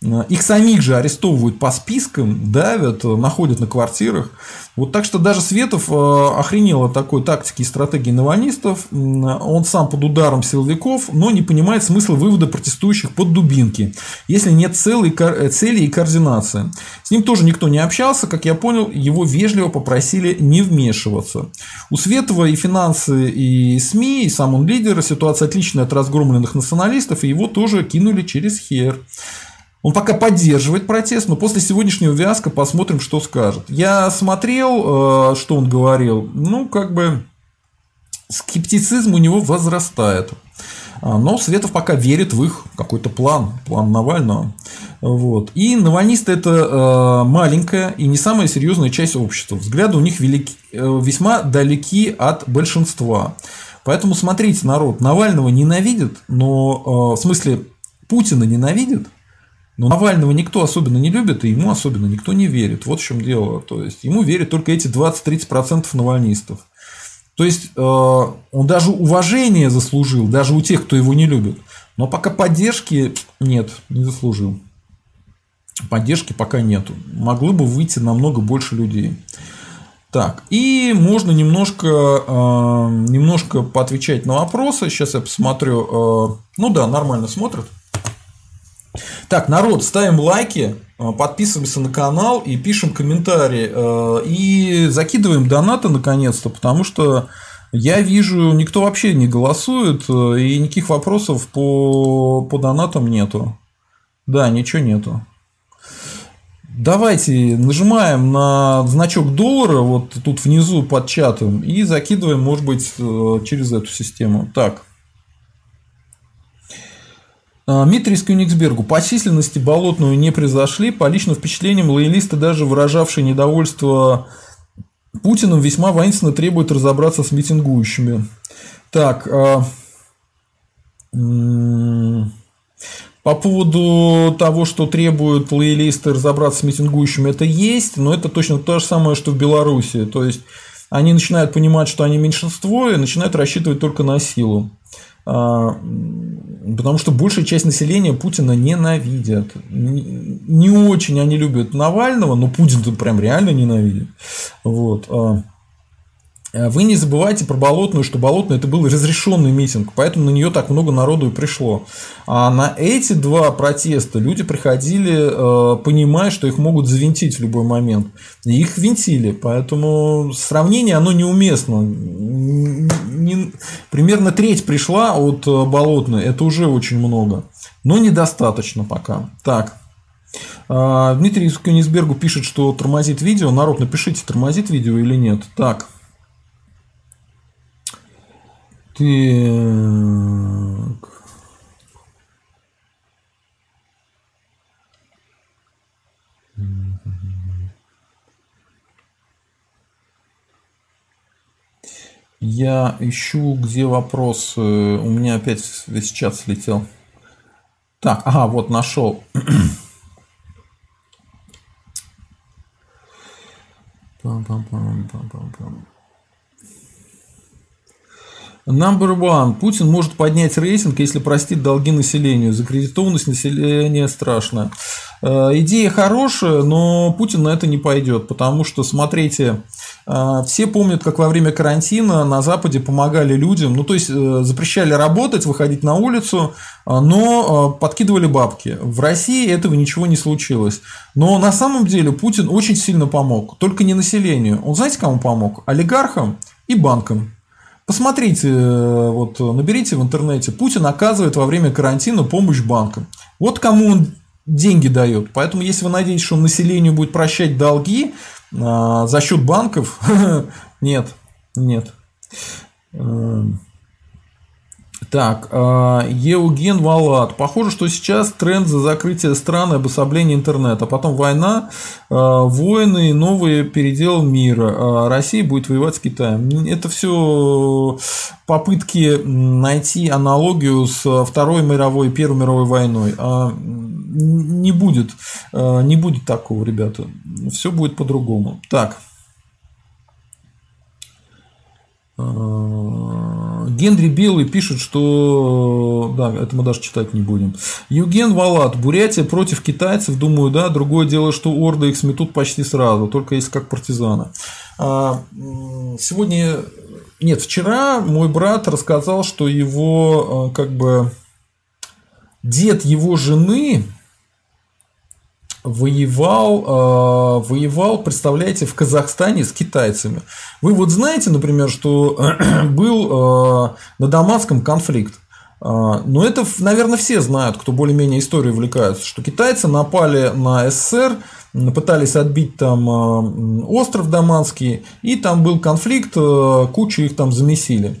Э, их самих же арестовывают по спискам, давят, э, находят на квартирах. Вот так что даже Светов э, охренел от такой тактики и стратегии наванистов. Он сам под ударом силовиков, но не понимает смысла вывода протестующих под дубинки, если нет цели и координации. С ним тоже никто не общался, как я понял, его вежливо попросили не вмешиваться. У Светова и финансы, и СМИ, и сам он лидер, ситуация отличная от разгромленных националистов, и его тоже кинули через хер. Он пока поддерживает протест, но после сегодняшнего вязка посмотрим, что скажет. Я смотрел, э, что он говорил. Ну, как бы скептицизм у него возрастает. А, но Светов пока верит в их какой-то план, план Навального. Вот. И навальнисты это э, маленькая и не самая серьезная часть общества. Взгляды у них велики, э, весьма далеки от большинства. Поэтому смотрите, народ, Навального ненавидит, но в смысле Путина ненавидит, но Навального никто особенно не любит, и ему особенно никто не верит. Вот в чем дело. То есть ему верят только эти 20-30% навальнистов. То есть э, он даже уважение заслужил, даже у тех, кто его не любит. Но пока поддержки нет, не заслужил. Поддержки пока нету. Могло бы выйти намного больше людей. Так, и можно немножко, э, немножко поотвечать на вопросы. Сейчас я посмотрю. Э, ну да, нормально смотрят. Так, народ, ставим лайки, подписываемся на канал и пишем комментарии. И закидываем донаты наконец-то, потому что я вижу, никто вообще не голосует, и никаких вопросов по, по донатам нету. Да, ничего нету. Давайте нажимаем на значок доллара вот тут внизу под чатом и закидываем, может быть, через эту систему. Так. А, Митрис Кёнигсбергу. По численности болотную не произошли. По личным впечатлениям, лоялисты, даже выражавшие недовольство Путиным, весьма воинственно требуют разобраться с митингующими. Так. А, по поводу того, что требуют лоялисты разобраться с митингующими, это есть, но это точно то же самое, что в Беларуси. То есть они начинают понимать, что они меньшинство, и начинают рассчитывать только на силу. А, потому что большая часть населения Путина ненавидят. Не очень они любят Навального, но Путин-то прям реально ненавидит. Вот. А вы не забывайте про Болотную, что Болотная это был разрешенный митинг, поэтому на нее так много народу и пришло. А на эти два протеста люди приходили, э, понимая, что их могут завинтить в любой момент. И их винтили, поэтому сравнение оно неуместно. Не, примерно треть пришла от э, Болотной, это уже очень много, но недостаточно пока. Так. А, Дмитрий Кёнигсбергу пишет, что тормозит видео. Народ, напишите, тормозит видео или нет. Так. Так. Я ищу, где вопрос. У меня опять весь чат слетел. Так, ага, вот нашел. Пам-пам-пам-пам-пам-пам. Number one. Путин может поднять рейтинг, если простит долги населению. Закредитованность населения страшная. Э, идея хорошая, но Путин на это не пойдет, потому что, смотрите, э, все помнят, как во время карантина на Западе помогали людям, ну то есть э, запрещали работать, выходить на улицу, но подкидывали бабки. В России этого ничего не случилось. Но на самом деле Путин очень сильно помог, только не населению. Он знаете, кому помог? Олигархам и банкам. Посмотрите, э, вот наберите в интернете, Путин оказывает во время карантина помощь банкам. Вот кому он деньги дает. Поэтому, если вы надеетесь, что населению будет прощать долги э, за счет банков, нет, нет. Так, а, Евген Валат. Похоже, что сейчас тренд за закрытие стран и обособление интернета. Потом война, а, войны, новые передел мира. А Россия будет воевать с Китаем. Это все попытки найти аналогию с Второй мировой и Первой мировой войной. Не будет, не будет такого, ребята. Все будет по-другому. Так. Генри Белый пишет, что... Да, это мы даже читать не будем. Евген Валат. Бурятия против китайцев, думаю, да. Другое дело, что орды их сметут почти сразу, только если как партизаны. А, сегодня... Нет, вчера мой брат рассказал, что его как бы дед его жены воевал, э, воевал, представляете, в Казахстане с китайцами. Вы вот знаете, например, что был э, на Дамасском конфликт. Э, но это, наверное, все знают, кто более-менее историей увлекаются, что китайцы напали на СССР, пытались отбить там остров Даманский, и там был конфликт, кучу их там замесили.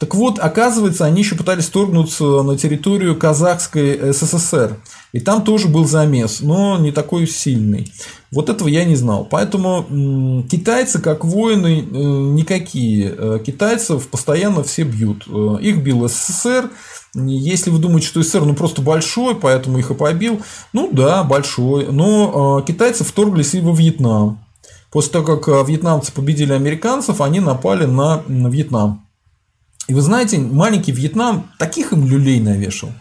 Так вот, оказывается, они еще пытались вторгнуться на территорию Казахской СССР. И там тоже был замес, но не такой сильный. Вот этого я не знал. Поэтому китайцы, как воины, э, никакие. Э, китайцев постоянно все бьют. Э, их бил СССР. Если вы думаете, что СССР ну, просто большой, поэтому их и побил, ну да, большой. Но китайцы вторглись и во Вьетнам. После того, как вьетнамцы победили американцев, они напали на Вьетнам. И вы знаете, маленький Вьетнам таких им люлей навешал –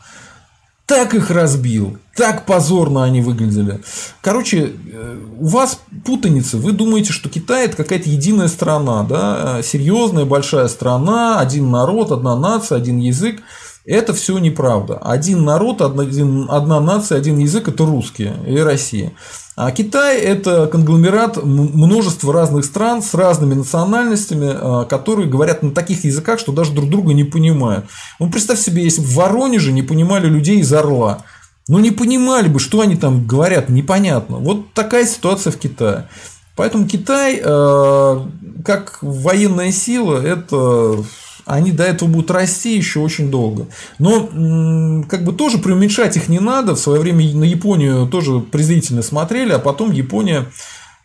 так их разбил, так позорно они выглядели. Короче, э, у вас путаница. Вы думаете, что Китай это какая-то единая страна, да, серьезная большая страна, один народ, одна нация, один язык. Это все неправда. Один народ, один, одна нация, один язык – это русские и Россия. А Китай – это конгломерат множества разных стран с разными национальностями, а, которые говорят на таких языках, что даже друг друга не понимают. Ну, представь себе, если бы в Воронеже не понимали людей из Орла. Ну, не понимали бы, что они там говорят, непонятно. Вот такая ситуация в Китае. Поэтому Китай, а, как военная сила, это они до этого будут расти еще очень долго. Но как бы тоже преуменьшать их не надо. В свое время на Японию тоже презрительно смотрели, а потом Япония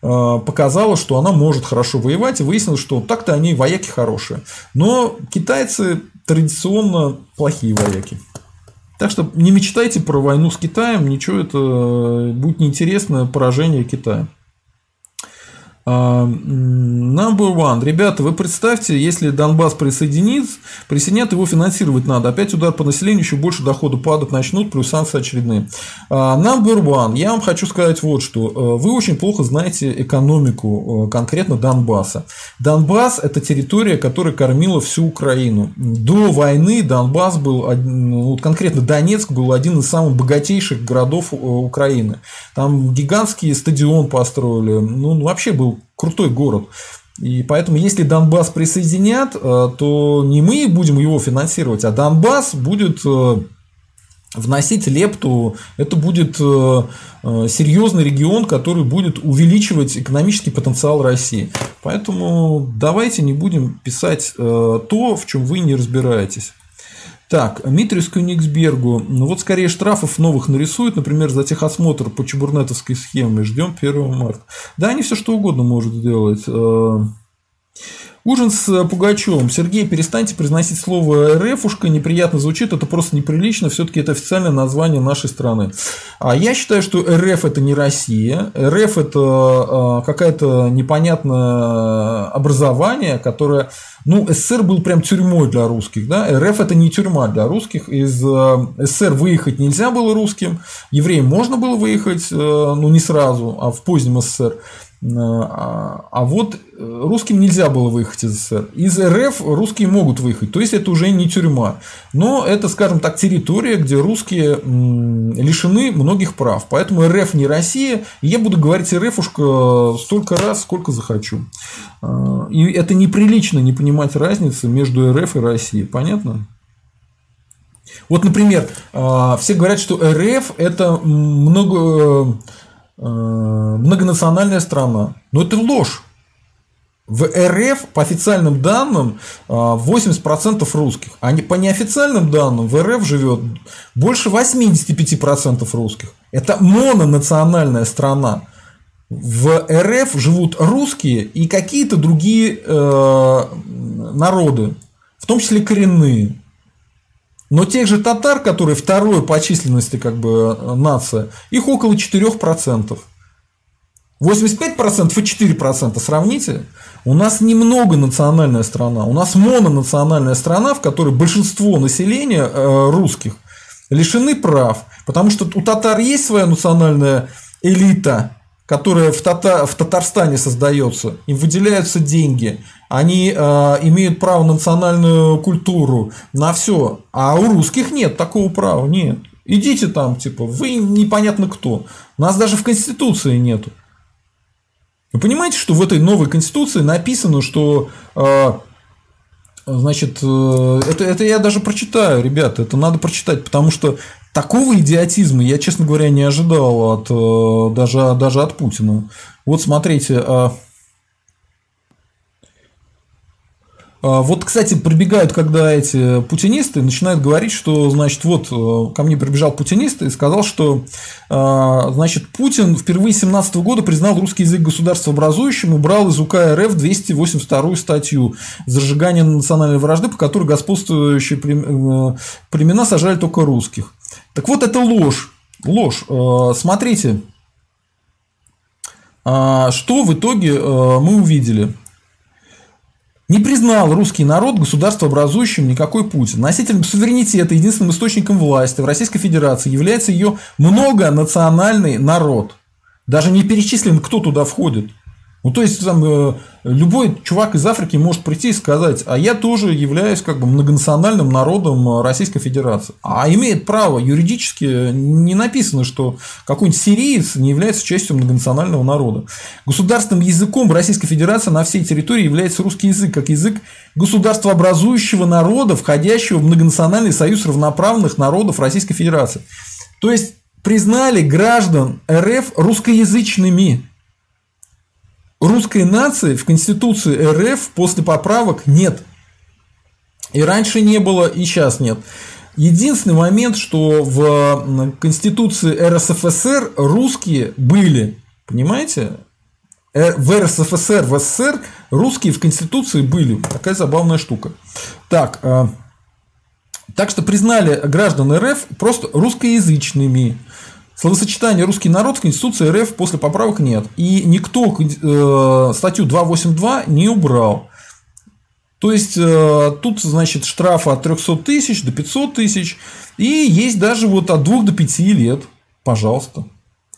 э, показала, что она может хорошо воевать, и выяснилось, что так-то они вояки хорошие. Но китайцы традиционно плохие вояки. Так что не мечтайте про войну с Китаем, ничего это э, будет неинтересно поражение Китая. А, number one. Ребята, вы представьте, если Донбасс присоединится, присоединят, его финансировать надо. Опять удар по населению, еще больше дохода падать начнут, плюс санкции очередные. А, number one. Я вам хочу сказать вот что. Э, вы очень плохо знаете экономику э, конкретно Донбасса. Донбасс – это территория, которая кормила всю Украину. До войны Донбасс был, вот конкретно Донецк был один из самых богатейших городов э, Украины. Там гигантский стадион построили. Ну, вообще был крутой город. И поэтому, если Донбасс присоединят, э, то не мы будем его финансировать, а Донбасс будет э, вносить лепту, это будет э, серьезный регион, который будет увеличивать экономический потенциал России. Поэтому давайте не будем писать то, в чем вы не разбираетесь. Так, Митрис Кёнигсбергу. Ну вот скорее штрафов новых нарисуют, например, за техосмотр по чебурнетовской схеме. Ждем 1 марта. Да, они все что угодно могут сделать. Ужин с э, Пугачевым. Сергей, перестаньте произносить слово РФушка, неприятно звучит, это просто неприлично, все-таки это официальное название нашей страны. А я считаю, что РФ это не Россия, РФ это э, какое-то непонятное образование, которое, ну, СССР был прям тюрьмой для русских, да, РФ это не тюрьма для русских, из э, СССР выехать нельзя было русским, евреям можно было выехать, ну, не сразу, а в позднем СССР. А, а вот э, русским нельзя было выехать из СССР. Из РФ русские могут выехать, то есть это уже не тюрьма. Но это, скажем так, территория, где русские лишены многих прав. Поэтому РФ не Россия, я буду говорить РФушка столько раз, сколько захочу. А, и это неприлично не понимать разницы между РФ и Россией. Понятно? Вот, например, а, все говорят, что РФ это много Э, многонациональная страна. Но это ложь. В РФ по официальным данным 80% э, русских, а по неофициальным данным в РФ живет больше 85% русских. Это мононациональная страна. В РФ живут русские и какие-то другие э, народы, в том числе коренные. Но тех же татар, которые второй по численности как бы нация, их около 4%. 85% и 4% сравните. У нас немного национальная страна. У нас мононациональная страна, в которой большинство населения э, русских лишены прав. Потому что у татар есть своя национальная элита, которая в, Тата... в Татарстане создается. Им выделяются деньги они э, имеют право на национальную культуру, на все. А у русских нет такого права, нет. Идите там, типа, вы непонятно кто. Нас даже в Конституции нету. Вы понимаете, что в этой новой Конституции написано, что э, Значит, э, это, это я даже прочитаю, ребята, это надо прочитать, потому что такого идиотизма я, честно говоря, не ожидал от, э, даже, даже от Путина. Вот смотрите, а, А, вот, кстати, прибегают, когда эти путинисты начинают говорить, что, значит, вот э, ко мне прибежал путинист и сказал, что, а, значит, Путин впервые 17 года признал русский язык государствообразующим и убрал из УК РФ 282 статью «Зажигание национальной вражды», по которой господствующие э, племена сажали только русских. Так вот, это ложь. Ложь. Э, смотрите, а, что в итоге мы увидели – не признал русский народ государствообразующим никакой Путин. Носителем суверенитета, единственным источником власти в Российской Федерации является ее многонациональный народ. Даже не перечислен, кто туда входит. Ну, то есть, там, э, любой чувак из Африки может прийти и сказать, а я тоже являюсь как бы многонациональным народом Российской Федерации. А имеет право, юридически не написано, что какой-нибудь сириец не является частью многонационального народа. Государственным языком Российской Федерации на всей территории является русский язык, как язык государствообразующего народа, входящего в многонациональный союз равноправных народов Российской Федерации. То есть, признали граждан РФ русскоязычными русской нации в Конституции РФ после поправок нет. И раньше не было, и сейчас нет. Единственный момент, что в Конституции РСФСР русские были. Понимаете? Э, в РСФСР, в СССР русские в Конституции были. Такая забавная штука. Так, э, так что признали граждан РФ просто русскоязычными. Словосочетание «русский народ» в Конституции РФ после поправок нет. И никто э, статью 282 не убрал. То есть, э, тут, значит, штрафы от 300 тысяч до 500 тысяч. И есть даже вот от 2 до 5 лет. Пожалуйста.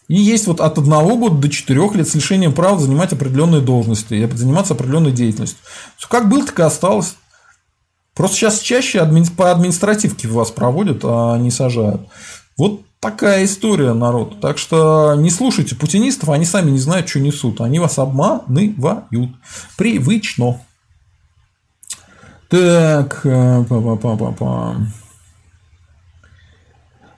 И есть вот от 1 года до 4 лет с лишением права занимать определенные должности заниматься определенной деятельностью. Все как было, так и осталось. Просто сейчас чаще по административке вас проводят, а не сажают. Вот такая история, народ. Так что не слушайте путинистов, они сами не знают, что несут. Они вас обманывают. Привычно. Так, па -па -па -па -па. А,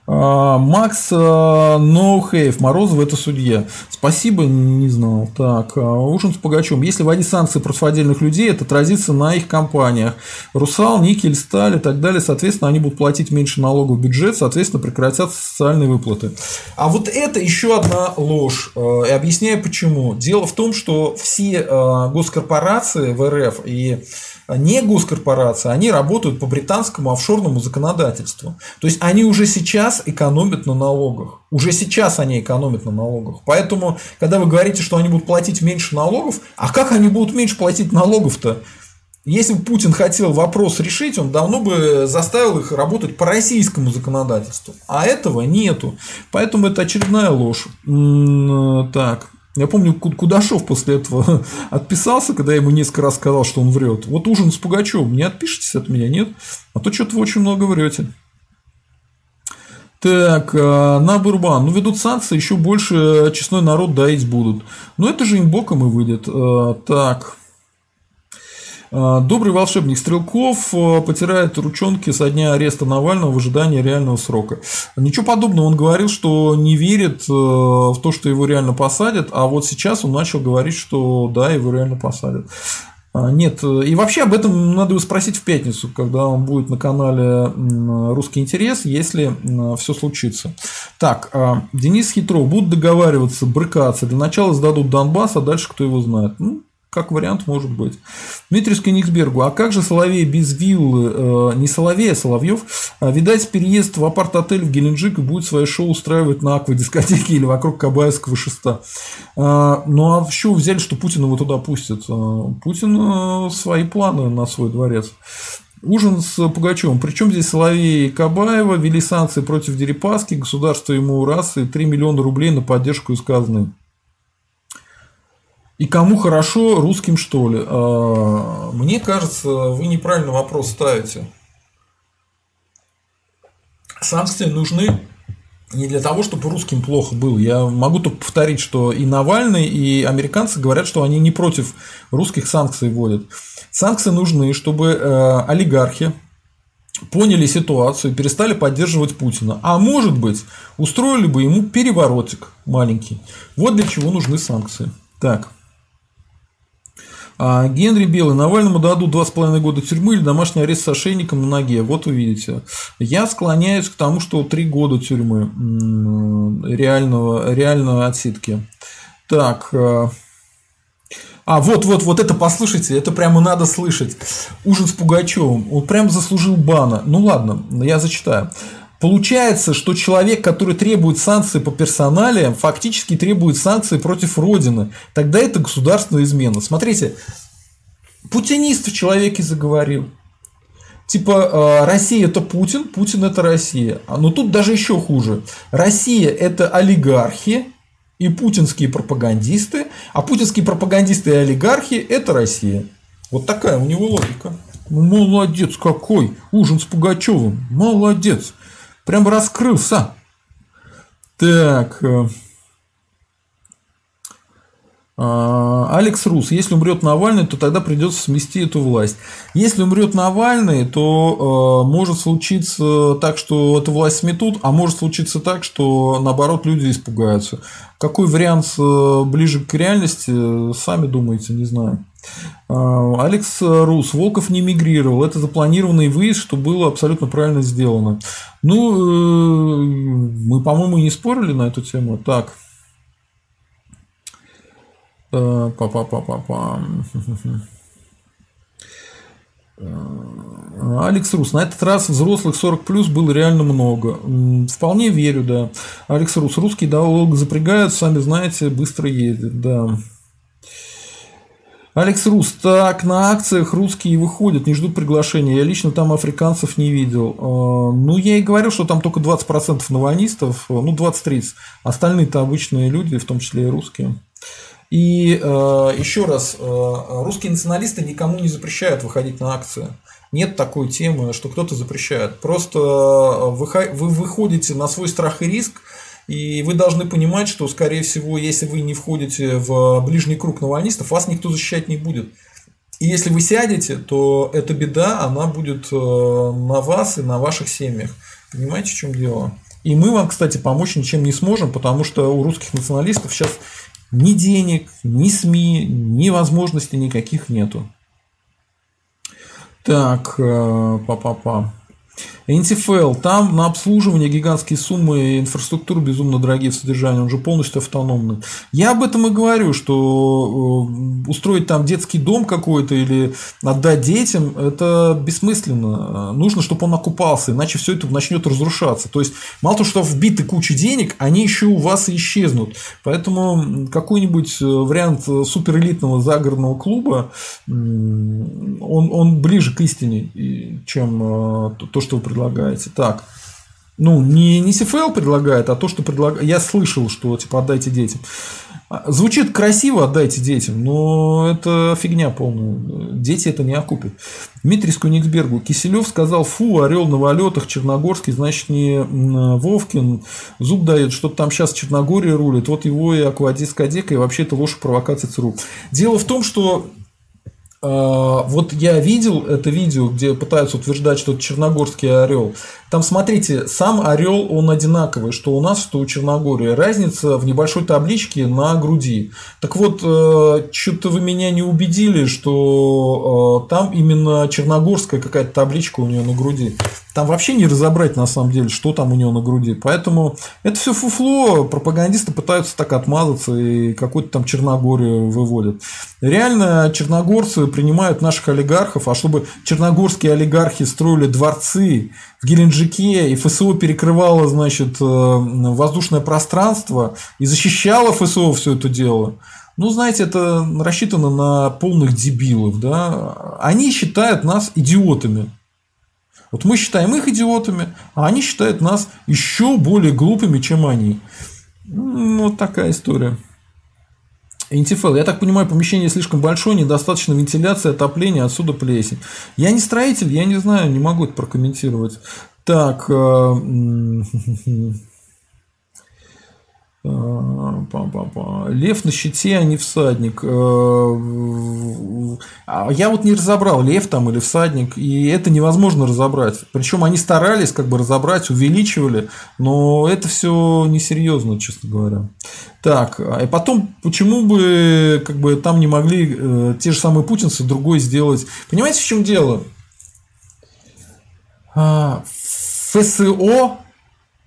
Макс а, Ноухейв, Морозов это судья. Спасибо, не знал. Так, а, ужин с Пугачем. Если вводить санкции против отдельных людей, это отразится на их компаниях. Русал, Никель, Сталь и так далее. Соответственно, они будут платить меньше налогов в бюджет, соответственно, прекратятся социальные выплаты. А вот это еще одна ложь. И объясняю почему. Дело в том, что все госкорпорации в РФ и не госкорпорации, они работают по британскому офшорному законодательству. То есть они уже сейчас экономят на налогах. Уже сейчас они экономят на налогах. Поэтому, когда вы говорите, что они будут платить меньше налогов, а как они будут меньше платить налогов-то? Если бы Путин хотел вопрос решить, он давно бы заставил их работать по российскому законодательству. А этого нету. Поэтому это очередная ложь. Так. Я помню, Кудашов после этого отписался, когда я ему несколько раз сказал, что он врет. Вот ужин с Пугачевым, не отпишитесь от меня, нет? А то что-то вы очень много врете. Так, э, на Бурбан. Ну, ведут санкции, еще больше честной народ доить будут. Но это же им боком и выйдет. Э, так. А, добрый волшебник Стрелков а, потирает ручонки со дня ареста Навального в ожидании реального срока. Ничего подобного. Он говорил, что не верит а, в то, что его реально посадят, а вот сейчас он начал говорить, что да, его реально посадят. Нет, и вообще об этом надо его спросить в пятницу, когда он будет на канале «Русский интерес», если все случится. Так, Денис Хитров, будут договариваться, брыкаться, для начала сдадут Донбасс, а дальше кто его знает. Ну, как вариант может быть. Дмитрий Скениксбергу, а как же Соловей без виллы, э, не Соловей, а Соловьев, а, видать, переезд в апарт-отель в Геленджик и будет свое шоу устраивать на аквадискотеке или вокруг Кабаевского шеста. А, ну а еще взяли, что Путин его туда пустит. А, Путин э, свои планы на свой дворец. Ужин с Пугачевым. Причем здесь Соловей и Кабаева ввели санкции против Дерипаски, государство ему раз и 3 миллиона рублей на поддержку из казны. И кому хорошо, русским что ли? А, мне кажется, вы неправильно вопрос ставите. Санкции нужны не для того, чтобы русским плохо было. Я могу только повторить, что и Навальный, и американцы говорят, что они не против русских санкций вводят. Санкции нужны, чтобы э, олигархи поняли ситуацию и перестали поддерживать Путина. А может быть, устроили бы ему переворотик маленький. Вот для чего нужны санкции. Так. А Генри Белый, Навальному дадут 2,5 года тюрьмы или домашний арест с ошейником на ноге. Вот увидите. Я склоняюсь к тому, что 3 года тюрьмы реального, реальной отсидки. Так. Э, а, вот, вот, вот это послушайте, это прямо надо слышать. Ужин с Пугачевым. Он прям заслужил бана. Ну ладно, я зачитаю. Получается, что человек, который требует санкции по персоналиям, фактически требует санкции против Родины. Тогда это государственная измена. Смотрите, путинист в человеке заговорил. Типа э, Россия это Путин, Путин это Россия. Но тут даже еще хуже. Россия это олигархи, и путинские пропагандисты, а путинские пропагандисты и олигархи – это Россия. Вот такая у него логика. Ну, молодец какой! Ужин с Пугачевым. Молодец. Прям раскрылся. Так. Э, а, Алекс Рус, если умрет Навальный, то тогда придется смести эту власть. Если умрет Навальный, то э, может случиться так, что эту власть сметут, а может случиться так, что наоборот люди испугаются. Какой вариант э, ближе к реальности, сами думаете, не знаю. А, Алекс Рус, Волков не мигрировал, это запланированный выезд, что было абсолютно правильно сделано. Ну, э, мы, по-моему, не спорили на эту тему. Так, Па-па-па-па-па. Алекс Рус. На этот раз взрослых 40 плюс было реально много. Вполне верю, да. Алекс Рус. Русские долго запрягают, сами знаете, быстро ездят, да. Алекс Рус, так, на акциях русские выходят, не ждут приглашения. Я лично там африканцев не видел. А, ну, я и говорил, что там только 20% наванистов, ну, 20-30. Остальные-то обычные люди, в том числе и русские. И э, еще раз, русские националисты никому не запрещают выходить на акции. Нет такой темы, что кто-то запрещает. Просто вы выходите на свой страх и риск, и вы должны понимать, что, скорее всего, если вы не входите в ближний круг навальнистов, вас никто защищать не будет. И если вы сядете, то эта беда, она будет на вас и на ваших семьях. Понимаете, в чем дело? И мы вам, кстати, помочь ничем не сможем, потому что у русских националистов сейчас ни денег, ни СМИ, ни возможностей никаких нету. Так, э, па-па-па. НТФЛ, там на обслуживание гигантские суммы инфраструктуры безумно дорогие в содержании, он же полностью автономный. Я об этом и говорю, что э, устроить там детский дом какой-то или отдать детям, это бессмысленно. Нужно, чтобы он окупался, иначе все это начнет разрушаться. То есть, мало того, что вбиты куча денег, они еще у вас и исчезнут. Поэтому какой-нибудь э, вариант суперэлитного загородного клуба, он, он ближе к истине, чем э, то, что вы предлагаете предлагаете. Так, ну, не, не CFL предлагает, а то, что предлагает. Я слышал, что типа отдайте детям. А, звучит красиво, отдайте детям, но это фигня полная. Дети это не окупят. Дмитрий Скуниксбергу. Киселев сказал, фу, орел на валетах, Черногорский, значит, не Вовкин. Зуб дает, что там сейчас Черногория рулит. Вот его и аквадис кадека, и вообще это ложь провокация ЦРУ. Дело в том, что вот я видел это видео, где пытаются утверждать, что это черногорский орел. Там, смотрите, сам орел, он одинаковый, что у нас, что у Черногории. Разница в небольшой табличке на груди. Так вот, э, что-то вы меня не убедили, что э, там именно черногорская какая-то табличка у нее на груди. Там вообще не разобрать, на самом деле, что там у него на груди. Поэтому это все фуфло, пропагандисты пытаются так отмазаться и какую-то там Черногорию выводят. Реально черногорцы принимают наших олигархов, а чтобы черногорские олигархи строили дворцы в Геленджике, и ФСО перекрывало, значит, э, воздушное пространство и защищало ФСО все это дело. Ну, знаете, это рассчитано на полных дебилов, да. Они считают нас идиотами. Вот мы считаем их идиотами, а они считают нас еще более глупыми, чем они. Ну, вот такая история. Интифел. Я так понимаю, помещение слишком большое, недостаточно вентиляции, отопления, отсюда плесень. Я не строитель, я не знаю, не могу это прокомментировать. Так, э, Лев на щите, а не всадник. Э, а я вот не разобрал, лев там или всадник, и это невозможно разобрать. Причем они старались как бы разобрать, увеличивали, но это все несерьезно, честно говоря. Так, а и потом, почему бы как бы там не могли э, те же самые путинцы другой сделать? Понимаете, в чем дело? А, ФСО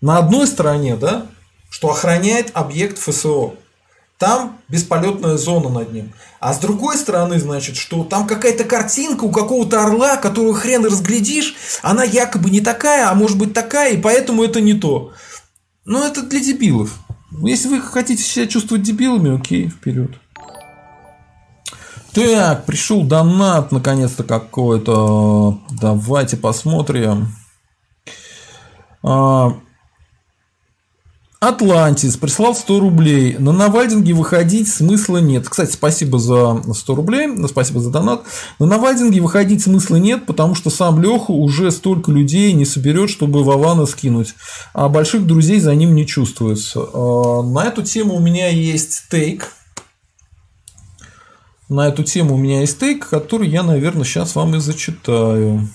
на одной стороне, да, что охраняет объект ФСО. Там бесполетная зона над ним. А с другой стороны, значит, что там какая-то картинка у какого-то орла, которую хрен разглядишь, она якобы не такая, а может быть такая, и поэтому это не то. Но это для дебилов. Если вы хотите себя чувствовать дебилами, окей, вперед. Так, пришел донат наконец-то какой-то. Давайте посмотрим. А, Атлантис прислал 100 рублей. На Навальдинге выходить смысла нет. Кстати, спасибо за 100 рублей, спасибо за донат. На Навальдинге выходить смысла нет, потому что сам Леха уже столько людей не соберет, чтобы Вована скинуть. А больших друзей за ним не чувствуется. А, на эту тему у меня есть тейк. На эту тему у меня есть тейк, который я, наверное, сейчас вам и зачитаю.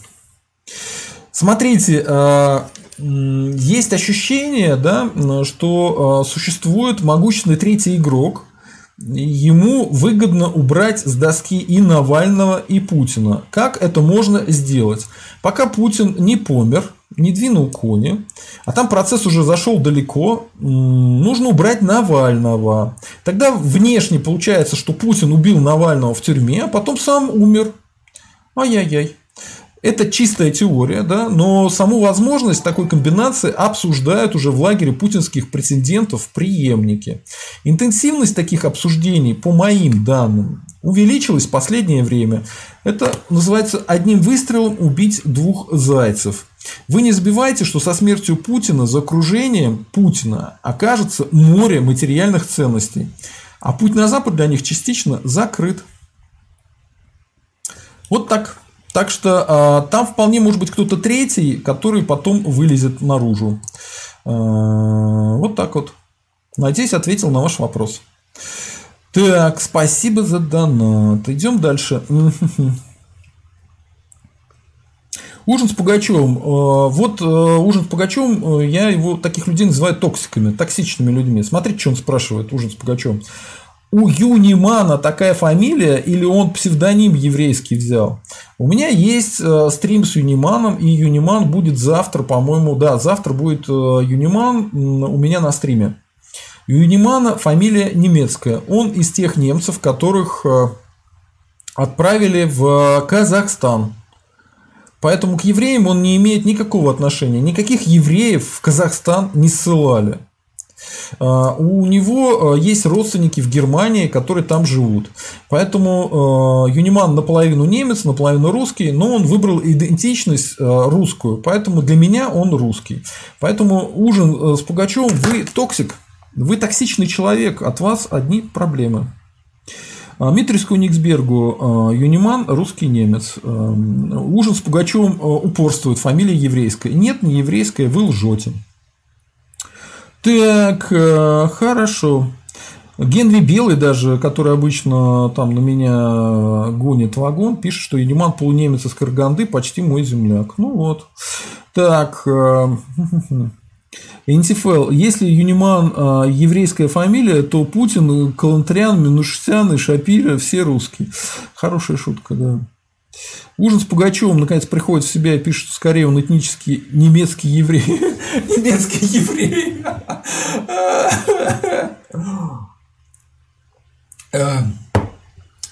Смотрите, а, есть ощущение, да, что а, существует могущественный третий игрок, ему выгодно убрать с доски и Навального, и Путина. Как это можно сделать? Пока Путин не помер, не двинул кони, а там процесс уже зашел далеко, нужно убрать Навального. Тогда внешне получается, что Путин убил Навального в тюрьме, а потом сам умер. Ай-яй-яй. Это чистая теория, да, но саму возможность такой комбинации обсуждают уже в лагере путинских претендентов преемники. Интенсивность таких обсуждений, по моим данным, увеличилась в последнее время. Это называется одним выстрелом убить двух зайцев. Вы не забывайте, что со смертью Путина за окружением Путина окажется море материальных ценностей. А путь на Запад для них частично закрыт. Вот так. Так что э, там вполне может быть кто-то третий, который потом вылезет наружу. Э, вот так вот. Надеюсь, ответил на ваш вопрос. Так, спасибо за донат. Идем дальше. Ужин с Пугачевым. Вот ужин с Пугачевым, я его таких людей называю токсиками, токсичными людьми. Смотрите, что он спрашивает, ужин с Пугачевым у Юнимана такая фамилия или он псевдоним еврейский взял? У меня есть э, стрим с Юниманом, и Юниман будет завтра, по-моему, да, завтра будет э, Юниман у меня на стриме. Юнимана фамилия немецкая. Он из тех немцев, которых э, отправили в Казахстан. Поэтому к евреям он не имеет никакого отношения. Никаких евреев в Казахстан не ссылали. А, у него а, есть родственники в Германии, которые там живут. Поэтому а, Юниман наполовину немец, наполовину русский, но он выбрал идентичность русскую. Поэтому для меня он русский. Поэтому ужин с Пугачевым вы токсик, вы токсичный человек, от вас одни проблемы. Митриску Никсбергу Юниман русский немец. Ужин с Пугачевым упорствует, фамилия еврейская. Нет, не еврейская, вы лжете. Так, э, хорошо. Генри Белый даже, который обычно там на меня гонит вагон, пишет, что Юниман полунемец из Карганды почти мой земляк. Ну вот. Так. Э, Интифел. Если Юниман э, еврейская фамилия, то Путин, Калантрян, Минушсян и Шапира все русские. Хорошая шутка, да. Ужин с Пугачевым наконец приходит в себя и пишет, что скорее он этнический немецкий еврей. Немецкий еврей.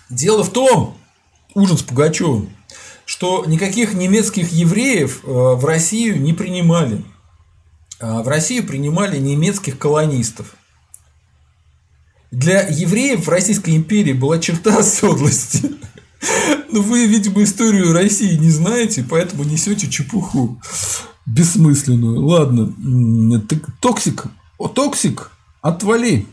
Дело в том, ужин с Пугачевым, что никаких немецких евреев э, в Россию не принимали. А в Россию принимали немецких колонистов. Для евреев в Российской империи была черта оседлости. Ну, вы, видимо, историю России не знаете, поэтому несете чепуху бессмысленную. Ладно, toxic, о, toxic, отвали.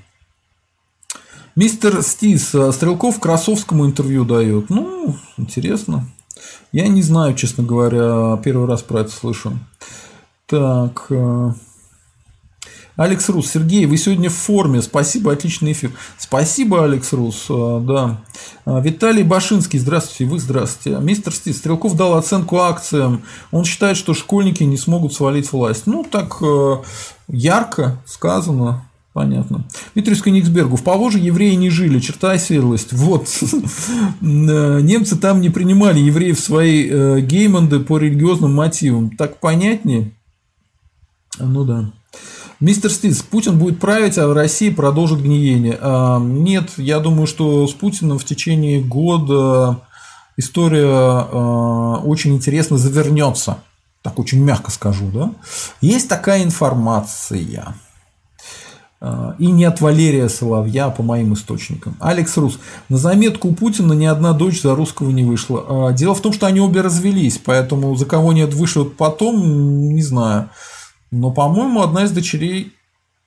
Мистер Стис, а, Стрелков Красовскому интервью дает. Ну, интересно. Я не знаю, честно говоря, первый раз про это слышу. Так. Алекс Рус, Сергей, вы сегодня в форме, спасибо, отличный эфир. Спасибо, Алекс Рус, а, да. А, Виталий Башинский, здравствуйте, вы здравствуйте. Мистер Стив, Стрелков дал оценку акциям, он считает, что школьники не смогут свалить власть. Ну, так э, ярко сказано, Понятно. Дмитрию Никсбергу. В Поволжье евреи не жили, черта оседлость. Вот. Э, немцы там не принимали евреев свои э, геймонды по религиозным мотивам. Так понятнее? Ну да. Мистер Стиц, Путин будет править, а в России продолжит гниение. А, нет, я думаю, что с Путиным в течение года история а, очень интересно завернется. Так очень мягко скажу, да? Есть такая информация. А, и не от Валерия Соловья, а по моим источникам. Алекс Рус. На заметку у Путина ни одна дочь за русского не вышла. Дело в том, что они обе развелись, поэтому за кого нет вышел потом, не знаю. Но, по-моему, одна из дочерей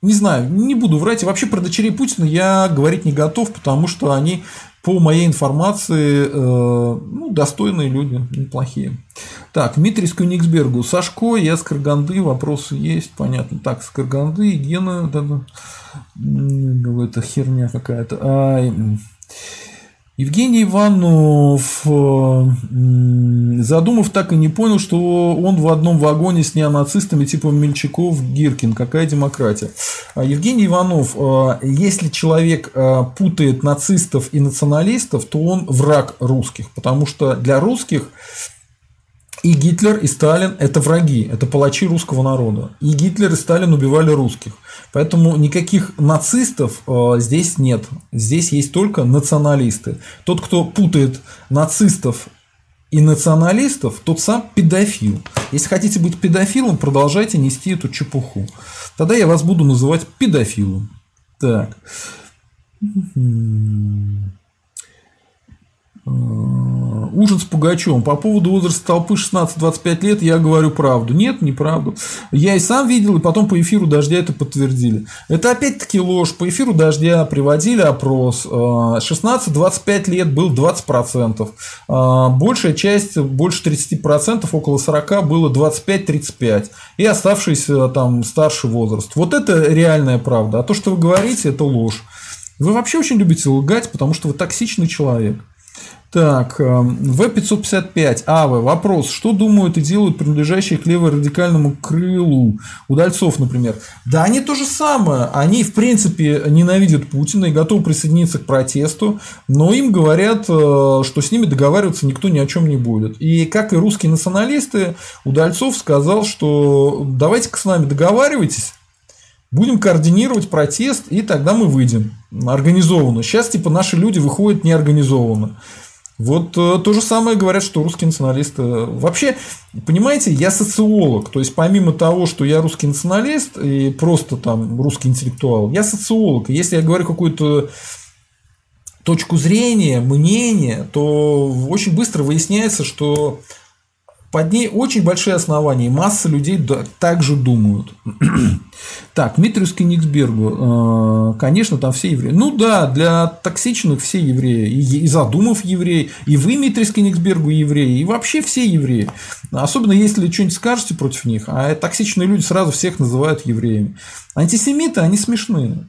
не знаю, не буду врать. И вообще про дочерей Путина я говорить не готов, потому что они, по моей информации, э, ну, достойные люди, неплохие. Так, Дмитрий с Кёнигсбергу. Сашко, я с Карганды, вопросы есть, понятно. Так, с Карганды, Гена, да, да, это херня какая-то. А, Евгений Иванов, э, задумав, так и не понял, что он в одном вагоне с неонацистами типа Мельчаков, Гиркин. Какая демократия? А, Евгений Иванов, э, если человек э, путает нацистов и националистов, то он враг русских, потому что для русских и Гитлер, и Сталин – это враги, это палачи русского народа. И Гитлер, и Сталин убивали русских. Поэтому никаких нацистов э, здесь нет. Здесь есть только националисты. Тот, кто путает нацистов и националистов, тот сам педофил. Если хотите быть педофилом, продолжайте нести эту чепуху. Тогда я вас буду называть педофилом. Так. Э, ужин с Пугачевым. По поводу возраста толпы 16-25 лет я говорю правду. Нет, неправду. Я и сам видел, и потом по эфиру «Дождя» это подтвердили. Это опять-таки ложь. По эфиру «Дождя» приводили опрос. 16-25 э, лет был 20%. Э, большая часть, больше 30%, около 40% было 25-35%. И оставшийся там старший возраст. Вот это реальная правда. А то, что вы говорите, это ложь. Вы вообще очень любите лгать, потому что вы токсичный человек. Так, В-555, АВ, вопрос, что думают и делают принадлежащие к леворадикальному крылу, удальцов, например? Да они то же самое, они в принципе ненавидят Путина и готовы присоединиться к протесту, но им говорят, э, что с ними договариваться никто ни о чем не будет. И как и русские националисты, Удальцов сказал, что давайте-ка с нами договаривайтесь, Будем координировать протест, и тогда мы выйдем организованно. Сейчас, типа, наши люди выходят неорганизованно. Вот э, то же самое говорят, что русские националисты. Вообще, понимаете, я социолог. То есть, помимо того, что я русский националист и просто там русский интеллектуал, я социолог. Если я говорю какую-то точку зрения, мнение, то очень быстро выясняется, что под ней очень большие основания, и масса людей также думают. Так, Дмитрию Скениксбергу, э, конечно, там все евреи. Ну да, для токсичных все евреи, и Задумов евреи, и вы, Дмитрий Скениксбергу, евреи, и вообще все евреи. Особенно если что-нибудь скажете против них, а токсичные люди сразу всех называют евреями. Антисемиты, они смешные.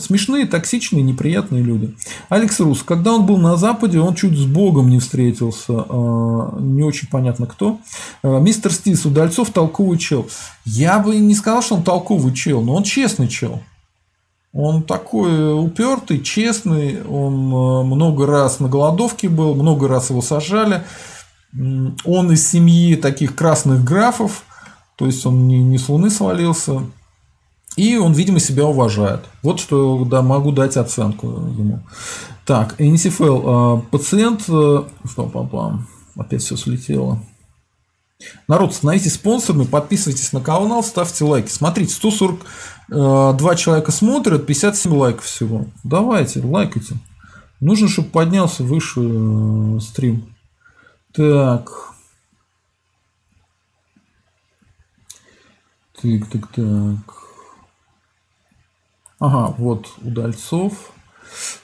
Смешные, токсичные, неприятные люди. Алекс Рус, когда он был на Западе, он чуть с Богом не встретился. Э, не очень понятно кто. Э, мистер Стис, Удальцов толковый чел. Я бы не сказал, что он толковый чел, но он честный чел. Он такой упертый, честный, он э, много раз на голодовке был, много раз его сажали. Он из семьи таких красных графов, то есть он не, не с луны свалился. И он, видимо, себя уважает. Вот что да, могу дать оценку ему. Так, НСФЛ. А, пациент... Э, Пам-пам-пам. Опять все слетело. Народ, становитесь спонсорами, подписывайтесь на канал, ставьте лайки. Смотрите, 142 человека смотрят, 57 лайков всего. Давайте, лайкайте. Нужно, чтобы поднялся выше э, стрим. Так. Так, так, так. Ага, вот Удальцов.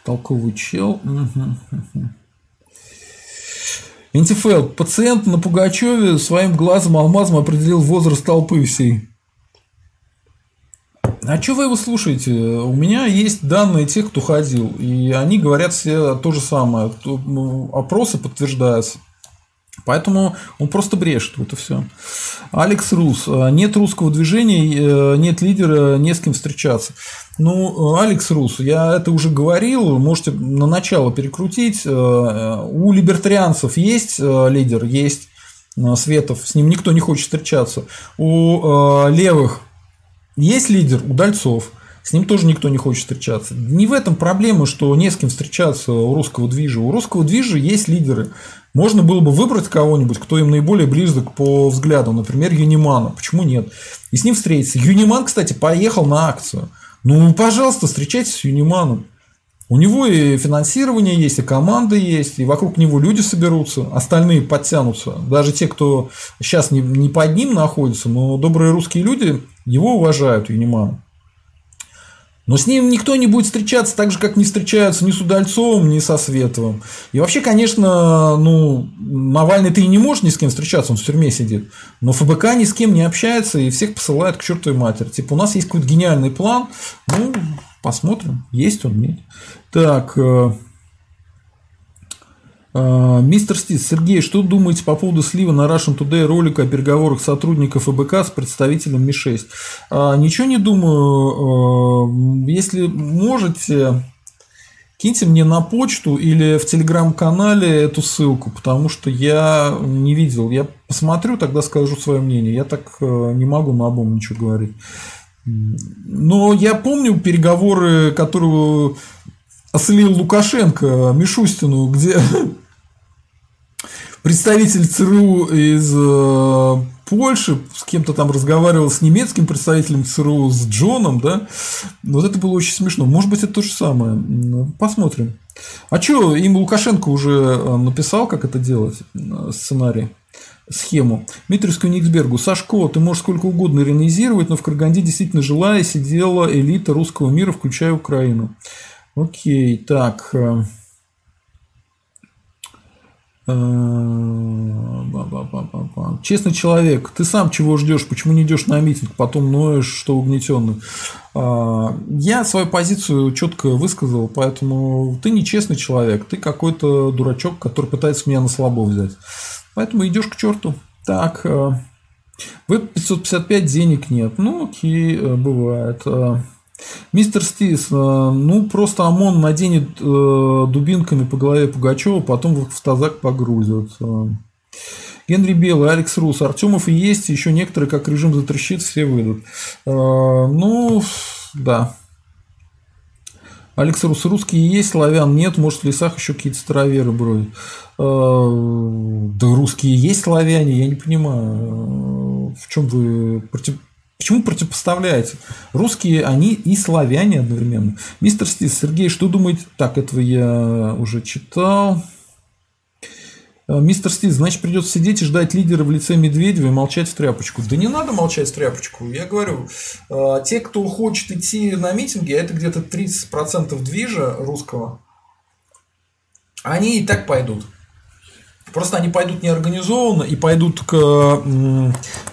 Толковый чел. Угу. НТФЛ. Пациент на Пугачеве своим глазом алмазом определил возраст толпы всей. А что вы его слушаете? У меня есть данные тех, кто ходил, и они говорят все то же самое. Ну, опросы подтверждаются. Поэтому он просто брешет, вот и все. Алекс Рус. Нет русского движения, э, нет лидера, не с кем встречаться. Ну, Алекс Рус, я это уже говорил, можете на начало перекрутить. Э, у либертарианцев есть э, лидер, есть Светов, с ним никто не хочет встречаться. У левых есть лидер, Удальцов. С ним тоже никто не хочет встречаться. Не в этом проблема, что не с кем встречаться у русского движа. У русского движа есть лидеры. Можно было бы выбрать кого-нибудь, кто им наиболее близок по взглядам, например, Юнимана. Почему нет? И с ним встретиться. Юниман, кстати, поехал на акцию. Ну, пожалуйста, встречайтесь с Юниманом. У него и финансирование есть, и команда есть, и вокруг него люди соберутся, остальные подтянутся. Даже те, кто сейчас не, не под ним находится, но добрые русские люди его уважают, Юнимана. Но с ним никто не будет встречаться так же, как не встречаются ни с Удальцовым, ни со Световым. И вообще, конечно, ну, Навальный-то и не может ни с кем встречаться, он в тюрьме сидит. Но ФБК ни с кем не общается и всех посылает к чертовой матери. Типа, у нас есть какой-то гениальный план, ну, посмотрим, есть он, нет. Так, э, мистер Стис, Сергей, что думаете по поводу слива на Russian Today ролика о переговорах сотрудников ФБК с представителем Ми-6? А, ничего не думаю. А, если можете, киньте мне на почту или в телеграм-канале эту ссылку, потому что я не видел. Я посмотрю, тогда скажу свое мнение. Я так не могу на обум ничего говорить. Но я помню переговоры, которые ослил Лукашенко Мишустину, где представитель ЦРУ из э, Польши с кем-то там разговаривал с немецким представителем ЦРУ, с Джоном, да, вот это было очень смешно. Может быть, это то же самое. Ну, посмотрим. А что, им Лукашенко уже э, написал, как это делать, э, сценарий? схему. Дмитриевскую Никсбергу. Сашко, ты можешь сколько угодно иронизировать, но в Караганде действительно жила и сидела элита русского мира, включая Украину. Окей, так. Э, Честный человек, ты сам чего ждешь, почему не идешь на митинг, потом ноешь, что угнетенный. А, я свою позицию четко высказал, поэтому ты не честный человек, ты какой-то дурачок, который пытается меня на слабо взять. Поэтому идешь к черту. Так, э, в 555 денег нет. Ну, окей, э, бывает. Мистер Стис, э, ну просто ОМОН наденет э, дубинками по голове Пугачева, потом в тазак погрузят. Э. Генри Белый, Алекс Рус, Артемов и есть, еще некоторые, как режим затрещит, все выйдут. Ну, да. Алекс Рус, русские есть, славян нет, может в лесах еще какие-то староверы бродят. Да русские есть славяне, я не понимаю, в чем вы против, Почему противопоставляете? Русские, они и славяне одновременно. Мистер Стис, Сергей, что думаете? Так, этого я уже читал. Э, мистер Стив, значит, придется сидеть и ждать лидера в лице Медведева и молчать в тряпочку. Да не надо молчать в тряпочку. Я говорю, э, те, кто хочет идти на митинги, а это где-то 30% движа русского, они и так пойдут. Просто они пойдут неорганизованно и пойдут к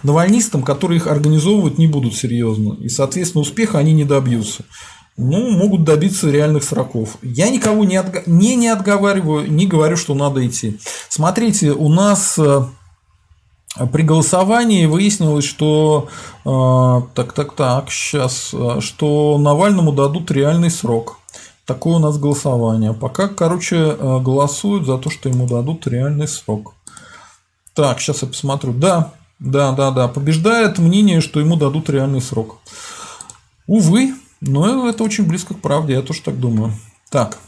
навальнистам, которые их организовывать не будут серьезно. И, соответственно, успеха они не добьются. Ну, могут добиться реальных сроков. Я никого не, отго... не, не отговариваю, не говорю, что надо идти. Смотрите, у нас э, при голосовании выяснилось, что э, так, так, так, сейчас, э, что Навальному дадут реальный срок. Такое у нас голосование. Пока, короче, э, голосуют за то, что ему дадут реальный срок. Так, сейчас я посмотрю. Да, да, да, да. Побеждает мнение, что ему дадут реальный срок. Увы, но это очень близко к правде, я тоже так думаю. Так.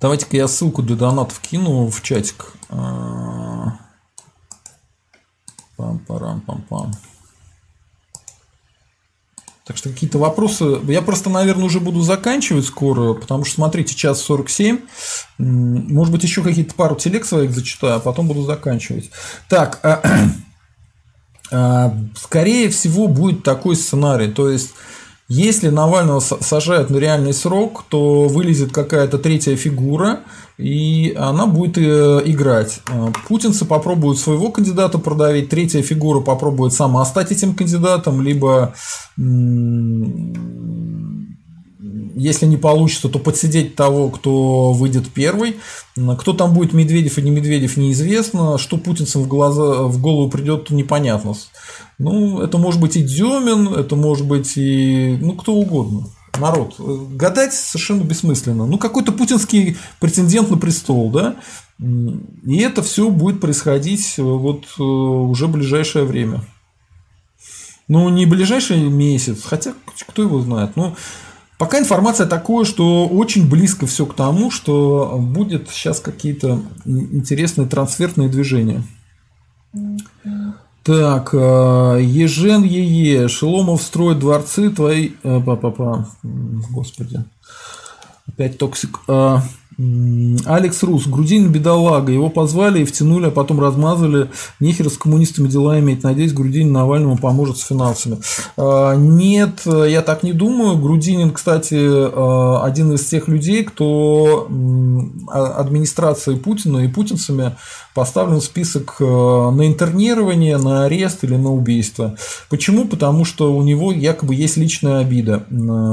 Давайте-ка я ссылку для донатов кину в чатик. А, пам-парам-пам-пам. Так что какие-то вопросы. Я просто, наверное, уже буду заканчивать скоро, потому что, смотрите, час 47. Может быть, еще какие-то пару телег своих зачитаю, а потом буду заканчивать. Так, а, а, скорее всего, будет такой сценарий. То есть, если Навального сажают на реальный срок, то вылезет какая-то третья фигура, и она будет э, играть. Э, путинцы попробуют своего кандидата продавить, третья фигура попробует сама стать этим кандидатом, либо если не получится, то подсидеть того, кто выйдет первый. Кто там будет Медведев и не Медведев, неизвестно. Что путинцам в, глаза, в голову придет, непонятно. Ну, это может быть и Демин, это может быть и ну, кто угодно. Народ. Гадать совершенно бессмысленно. Ну, какой-то путинский претендент на престол, да? И это все будет происходить э, вот э, уже ближайшее время. Ну, не ближайший месяц, хотя кто его знает. Ну, Пока информация такое, что очень близко все к тому, что будет сейчас какие-то интересные трансферные движения. Так, э, Ежен Ее, Шеломов строит дворцы твои... Э, па -па -па. Господи. Опять токсик. Алекс Рус, Грудинин бедолага, его позвали и втянули, а потом размазали. Нехер с коммунистами дела иметь. Надеюсь, Грудинин Навальному поможет с финансами. А, нет, я так не думаю. Грудинин, кстати, а, один из тех людей, кто а, администрацией Путина и путинцами поставлен в список на интернирование, на арест или на убийство. Почему? Потому что у него якобы есть личная обида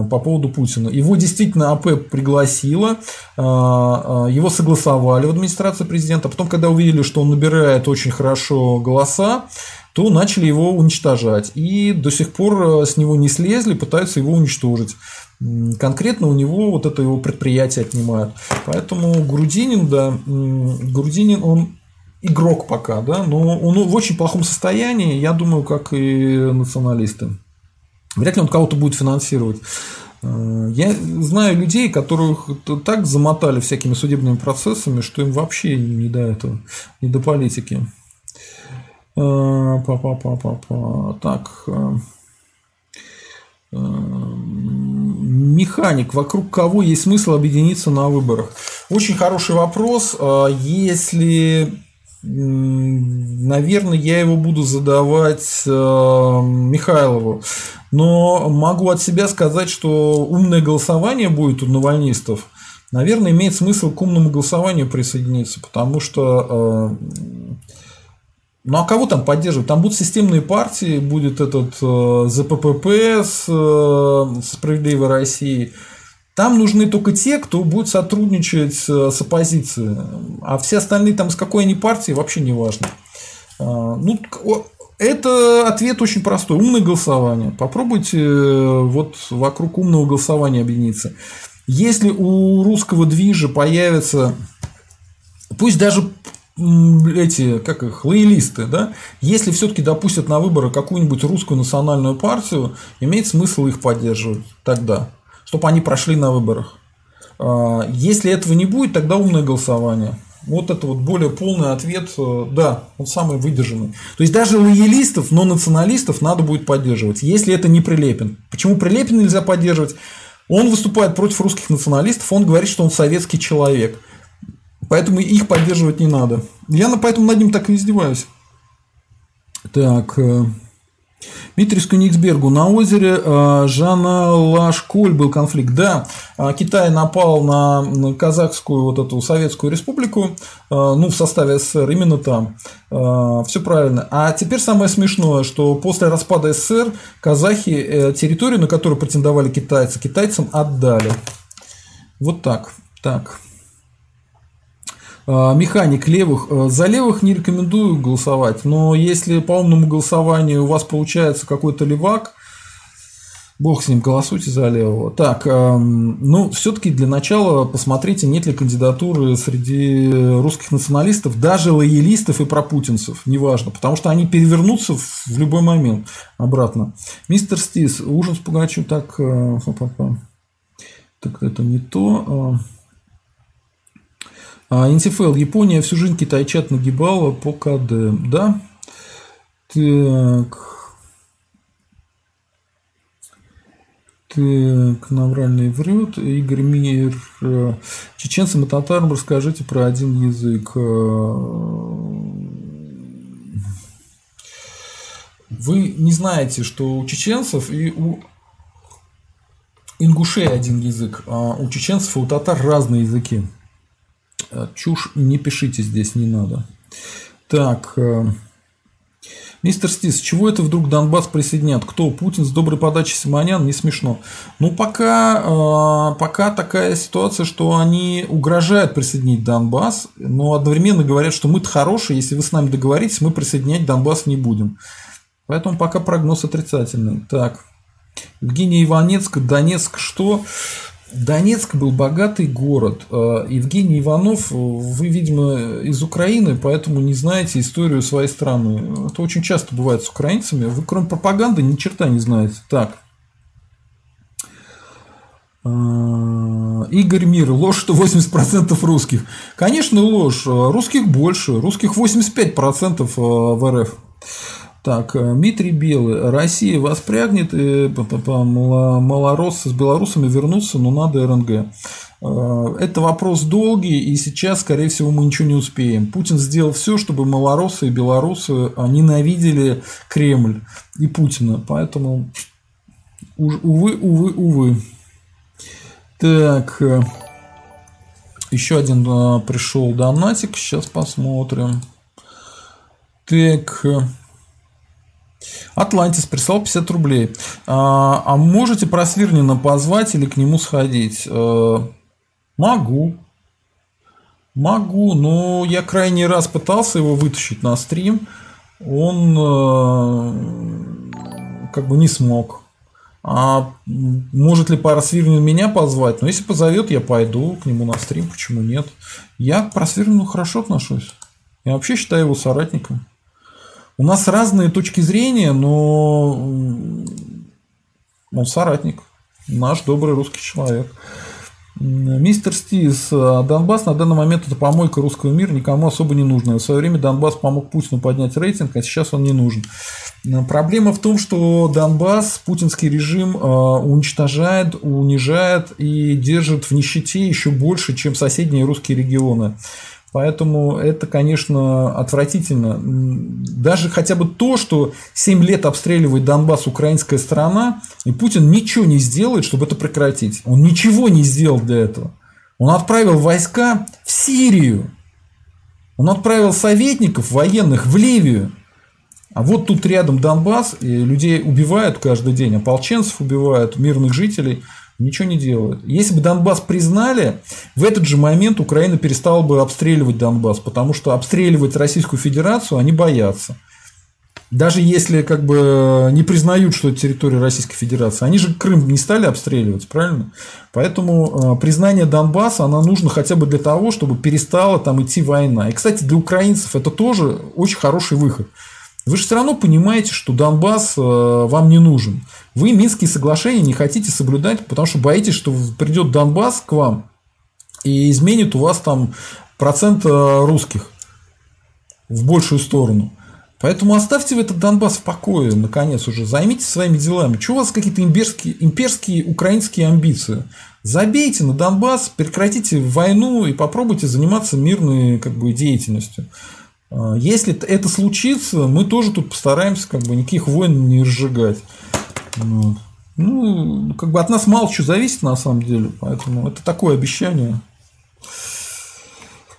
по поводу Путина. Его действительно АП пригласила, его согласовали в администрации президента, потом, когда увидели, что он набирает очень хорошо голоса, то начали его уничтожать. И до сих пор э, с него не слезли, пытаются его уничтожить. Конкретно у него вот это его предприятие отнимают. Поэтому Грудинин, да, Грудинин, он игрок пока, да, но он в очень плохом состоянии, я думаю, как и националисты. Вряд ли он кого-то будет финансировать. Э, я знаю людей, которых так замотали всякими судебными процессами, что им вообще не до этого, не до политики. Па-па-па-па-па. Э, так. Э, механик, вокруг кого есть смысл объединиться на выборах? Очень хороший вопрос. Если Наверное, я его буду задавать Михайлову. Но могу от себя сказать, что умное голосование будет у навальнистов. Наверное, имеет смысл к умному голосованию присоединиться, потому что э, ну а кого там поддерживать? Там будут системные партии, будет этот э, ЗППП с э, Справедливой Россией. Там нужны только те, кто будет сотрудничать с оппозицией. А все остальные там с какой они партии вообще не важно. Ну, это ответ очень простой. Умное голосование. Попробуйте э, вот вокруг умного голосования объединиться. Если у русского движа появятся, пусть даже эти, как их, лоялисты, да, если все-таки допустят на выборы какую-нибудь русскую национальную партию, имеет смысл их поддерживать тогда, чтобы они прошли на выборах. А, если этого не будет, тогда умное голосование. Вот это вот более полный ответ, э, да, он самый выдержанный. То есть даже лоялистов, но националистов надо будет поддерживать, если это не Прилепин. Почему Прилепин нельзя поддерживать? Он выступает против русских националистов, он говорит, что он советский человек. Поэтому их поддерживать не надо. Я поэтому над ним так и издеваюсь. Так. Дмитрий Скуниксбергу. На озере э, Жана Лашколь был конфликт. Да, э, Китай напал на казахскую вот эту советскую республику, э, ну, в составе СССР, именно там. Все правильно. А теперь самое смешное, что после распада СССР казахи территорию, на которую претендовали китайцы, китайцам отдали. Вот так. Так. А, механик левых. Э, за левых не рекомендую голосовать, но если по умному голосованию у вас получается какой-то левак, Бог с ним, голосуйте за левого. Так, эм, ну, все-таки для начала посмотрите, нет ли кандидатуры среди русских националистов, даже лоялистов и пропутинцев, неважно, потому что они перевернутся в любой момент обратно. Мистер Стис, ужин с Пугачем, так, э, так это не то. Э, а, НТФЛ. Япония всю жизнь китайчат нагибала по КД. Да? Так. Так, Навральный врет. Игорь Мир. Э, чеченцам и татарам расскажите про один язык. Э, вы не знаете, что у чеченцев и у ингушей один язык, а у чеченцев и у татар разные языки. Э, чушь не пишите здесь, не надо. Так. Э, мистер Стис, чего это вдруг Донбасс присоединят? Кто? Путин с доброй подачи Симонян? Не смешно. Ну, пока, э, пока такая ситуация, что они угрожают присоединить Донбасс, но одновременно говорят, что мы-то хорошие, если вы с нами договоритесь, мы присоединять Донбасс не будем. Поэтому пока прогноз отрицательный. Так. Евгений Иванецк, Донецк, что? Донецк был богатый город. Э, Евгений Иванов, вы, видимо, из Украины, поэтому не знаете историю своей страны. Это очень часто бывает с украинцами. Вы, кроме пропаганды, ни черта не знаете. Так. Э, Игорь Мир, ложь, что 80% русских. Конечно, ложь. Русских больше. Русских 85% э, в РФ. Так, э, Дмитрий Белый. Россия воспрягнет, и малороссы с белорусами вернутся, но надо РНГ. Э, это вопрос долгий, и сейчас, скорее всего, мы ничего не успеем. Путин сделал все, чтобы малоросы и белорусы ненавидели Кремль и Путина. Поэтому, увы, увы, увы. Так, э, еще один э, пришел донатик, сейчас посмотрим. Так, Атлантис прислал 50 рублей. А, а можете про позвать или к нему сходить? А, могу. Могу, но я крайний раз пытался его вытащить на стрим. Он а, как бы не смог. А может ли пара Свирнин меня позвать? Ну, если позовет, я пойду к нему на стрим, почему нет? Я к Просвирнину хорошо отношусь. Я вообще считаю его соратником. У нас разные точки зрения, но он соратник, наш добрый русский человек. Мистер Стис, Донбасс на данный момент это помойка русского мира, никому особо не нужна. В свое время Донбасс помог Путину поднять рейтинг, а сейчас он не нужен. Проблема в том, что Донбасс, путинский режим э, уничтожает, унижает и держит в нищете еще больше, чем соседние русские регионы. Поэтому это, конечно, отвратительно. Даже хотя бы то, что 7 лет обстреливает Донбасс украинская страна, и Путин ничего не сделает, чтобы это прекратить. Он ничего не сделал для этого. Он отправил войска в Сирию. Он отправил советников военных в Ливию. А вот тут рядом Донбасс, и людей убивают каждый день, ополченцев убивают, мирных жителей – ничего не делают. Если бы Донбасс признали, в этот же момент Украина перестала бы обстреливать Донбасс, потому что обстреливать Российскую Федерацию они боятся. Даже если как бы не признают, что это территория Российской Федерации, они же Крым не стали обстреливать, правильно? Поэтому э, признание Донбасса, оно нужно хотя бы для того, чтобы перестала там идти война. И, кстати, для украинцев это тоже очень хороший выход. Вы же все равно понимаете, что Донбасс э, вам не нужен. Вы Минские соглашения не хотите соблюдать, потому что боитесь, что придет Донбасс к вам и изменит у вас там процент э, русских в большую сторону. Поэтому оставьте в этот Донбасс в покое, наконец уже. Займитесь своими делами. Чего у вас какие-то имперские, имперские украинские амбиции? Забейте на Донбасс, прекратите войну и попробуйте заниматься мирной как бы, деятельностью. А, если это случится, мы тоже тут постараемся как бы никаких войн не разжигать. Вот. Ну, как бы от нас мало чего зависит на самом деле, поэтому это такое обещание,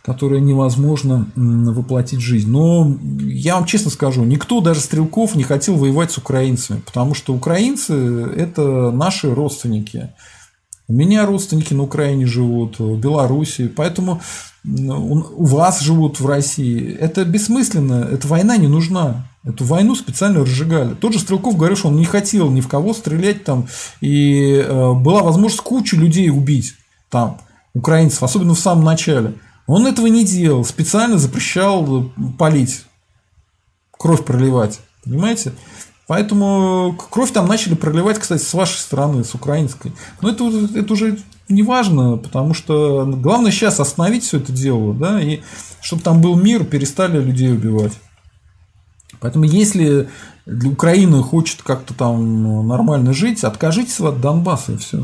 которое невозможно воплотить в жизнь. Но я вам честно скажу, никто, даже Стрелков, не хотел воевать с украинцами, потому что украинцы – это наши родственники. У меня родственники на Украине живут, в Беларуси, поэтому у вас живут в России. Это бессмысленно, эта война не нужна. Эту войну специально разжигали. Тот же Стрелков говорил, что он не хотел ни в кого стрелять там. И э, была возможность кучу людей убить там, украинцев, особенно в самом начале. Он этого не делал, специально запрещал э, палить, кровь проливать. Понимаете? Поэтому кровь там начали проливать, кстати, с вашей стороны, с украинской. Но это, это уже не важно, потому что главное сейчас остановить все это дело, да, и чтобы там был мир, перестали людей убивать. Поэтому если Украина хочет как-то там нормально жить, откажитесь от Донбасса и все.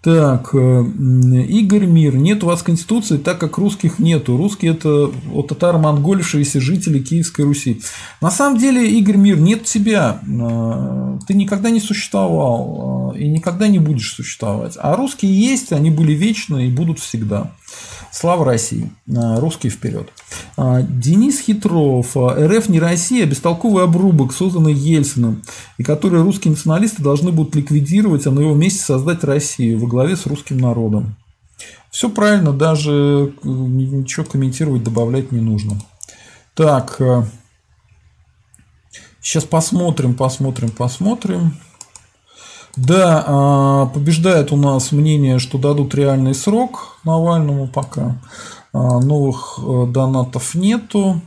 Так, э, Игорь Мир, нет у вас конституции, так как русских нету. Русские это вот татаро-монголившиеся жители Киевской Руси. На самом деле, Игорь Мир, нет тебя. Э, ты никогда не существовал э, и никогда не будешь существовать. А русские есть, они были вечно и будут всегда. Слава России. А, русский вперед. А, Денис Хитров. А, РФ не Россия, а бестолковый обрубок, созданный Ельциным, и который русские националисты должны будут ликвидировать, а на его месте создать Россию во главе с русским народом. Все правильно, даже ничего комментировать, добавлять не нужно. Так, сейчас посмотрим, посмотрим, посмотрим. Да, а, побеждает у нас мнение, что дадут реальный срок Навальному пока. А, новых э, донатов нету.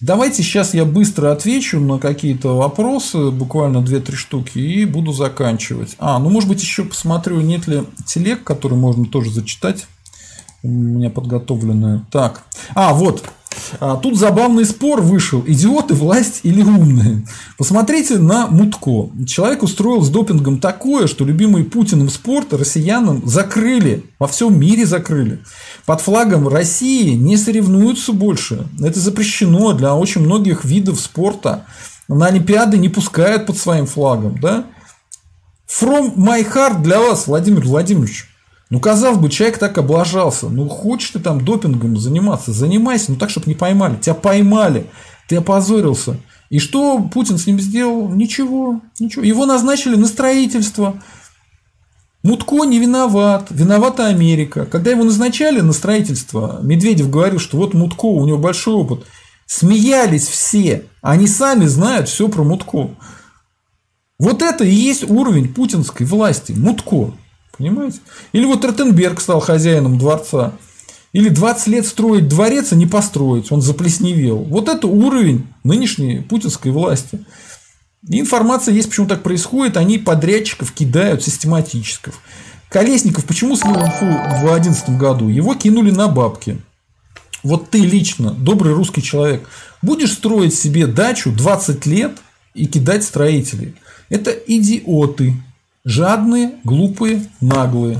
Давайте сейчас я быстро отвечу на какие-то вопросы, буквально 2-3 штуки, и буду заканчивать. А, ну может быть еще посмотрю, нет ли телег, который можно тоже зачитать. У меня подготовленные. Так, а, вот, А, тут забавный спор вышел. Идиоты, власть или умные? Посмотрите на Мутко. Человек устроил с допингом такое, что любимый Путиным спорт россиянам закрыли. Во всем мире закрыли. Под флагом России не соревнуются больше. Это запрещено для очень многих видов спорта. На Олимпиады не пускают под своим флагом. Да? From my heart для вас, Владимир Владимирович. Ну, казалось бы, человек так облажался. Ну, хочешь ты там допингом заниматься, занимайся, ну так, чтобы не поймали. Тебя поймали, ты опозорился. И что Путин с ним сделал? Ничего, ничего. Его назначили на строительство. Мутко не виноват, виновата Америка. Когда его назначали на строительство, Медведев говорил, что вот Мутко, у него большой опыт. Смеялись все. Они сами знают все про Мутко. Вот это и есть уровень путинской власти. Мутко. Понимаете? Или вот Ротенберг стал хозяином дворца. Или 20 лет строить дворец, а не построить. Он заплесневел. Вот это уровень нынешней путинской власти. И информация есть, почему так происходит. Они подрядчиков кидают систематически. Колесников почему слил инфу в 2011 году? Его кинули на бабки. Вот ты лично, добрый русский человек, будешь строить себе дачу 20 лет и кидать строителей. Это идиоты. Жадные, глупые, наглые.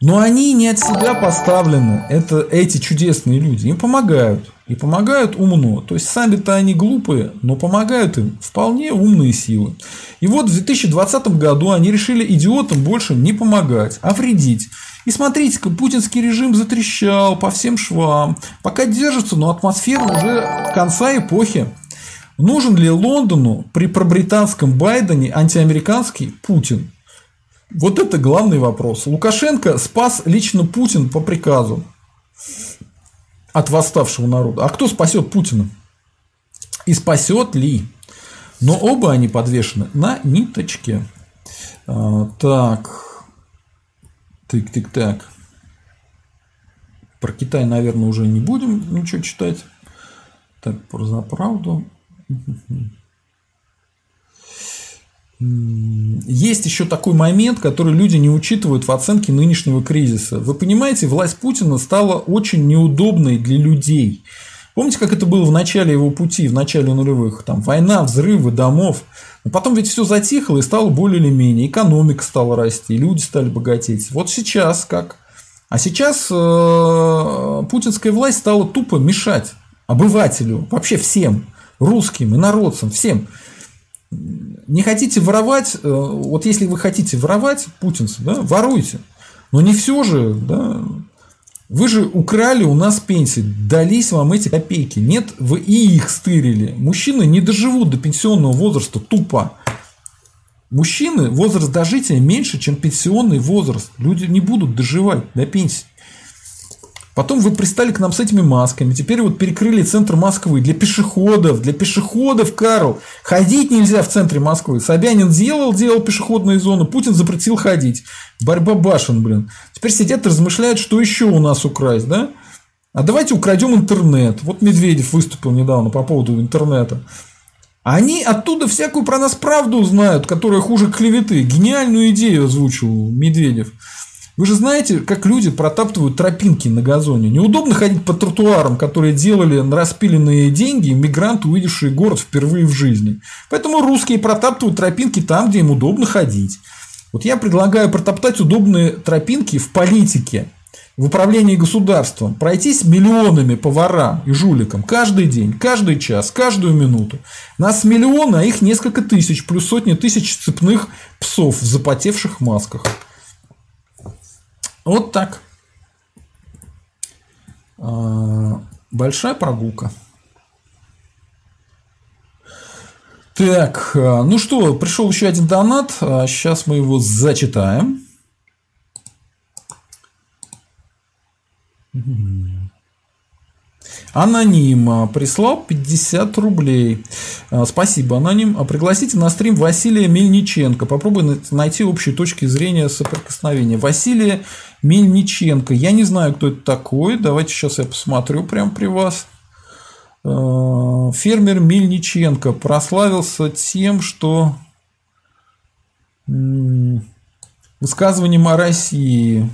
Но они не от себя поставлены. Это эти чудесные люди. Им помогают. И помогают умно. То есть сами-то они глупые, но помогают им вполне умные силы. И вот в 2020 году они решили идиотам больше не помогать, а вредить. И смотрите-ка, путинский режим затрещал по всем швам. Пока держится, но атмосфера уже конца эпохи. Нужен ли Лондону при пробританском Байдене антиамериканский Путин? Вот это главный вопрос. Лукашенко спас лично Путин по приказу от восставшего народа. А кто спасет Путина? И спасет ли? Но оба они подвешены на ниточке. А, так. Тык-тык-так. Про Китай, наверное, уже не будем ничего читать. Так, про за правду. Есть еще такой момент, который люди не учитывают в оценке нынешнего кризиса. Вы понимаете, власть Путина стала очень неудобной для людей. Помните, как это было в начале его пути, в начале нулевых? Там война, взрывы домов. Но потом ведь все затихло и стало более или менее. Экономика стала расти, люди стали богатеть. Вот сейчас как? А сейчас э, путинская власть стала тупо мешать обывателю, вообще всем русским, инородцам, всем. Не хотите воровать, э, вот если вы хотите воровать путинцев, да, воруйте. Но не все же, да. Вы же украли у нас пенсии, дались вам эти копейки. Нет, вы и их стырили. Мужчины не доживут до пенсионного возраста тупо. Мужчины возраст дожития меньше, чем пенсионный возраст. Люди не будут доживать до пенсии. Потом вы пристали к нам с этими масками. Теперь вот перекрыли центр Москвы для пешеходов. Для пешеходов, Карл. Ходить нельзя в центре Москвы. Собянин делал, делал пешеходные зоны. Путин запретил ходить. Борьба башен, блин. Теперь сидят и размышляют, что еще у нас украсть, да? А давайте украдем интернет. Вот Медведев выступил недавно по поводу интернета. Они оттуда всякую про нас правду знают, которая хуже клеветы. Гениальную идею озвучил Медведев. Вы же знаете, как люди протаптывают тропинки на газоне. Неудобно ходить по тротуарам, которые делали на распиленные деньги мигранты, увидевшие город впервые в жизни. Поэтому русские протаптывают тропинки там, где им удобно ходить. Вот я предлагаю протоптать удобные тропинки в политике, в управлении государством, пройтись миллионами по ворам и жуликам каждый день, каждый час, каждую минуту. Нас миллионы, а их несколько тысяч, плюс сотни тысяч цепных псов в запотевших масках. Вот так. А, большая прогулка. Так, а, ну что, пришел еще один донат. Сейчас а, мы его зачитаем. Аноним прислал 50 рублей. Спасибо, Аноним. Пригласите на стрим Василия Мельниченко. Попробуй найти общие точки зрения соприкосновения. Василия Мельниченко. Я не знаю, кто это такой. Давайте сейчас я посмотрю прямо при вас. Э, фермер Мельниченко прославился тем, что высказыванием о России.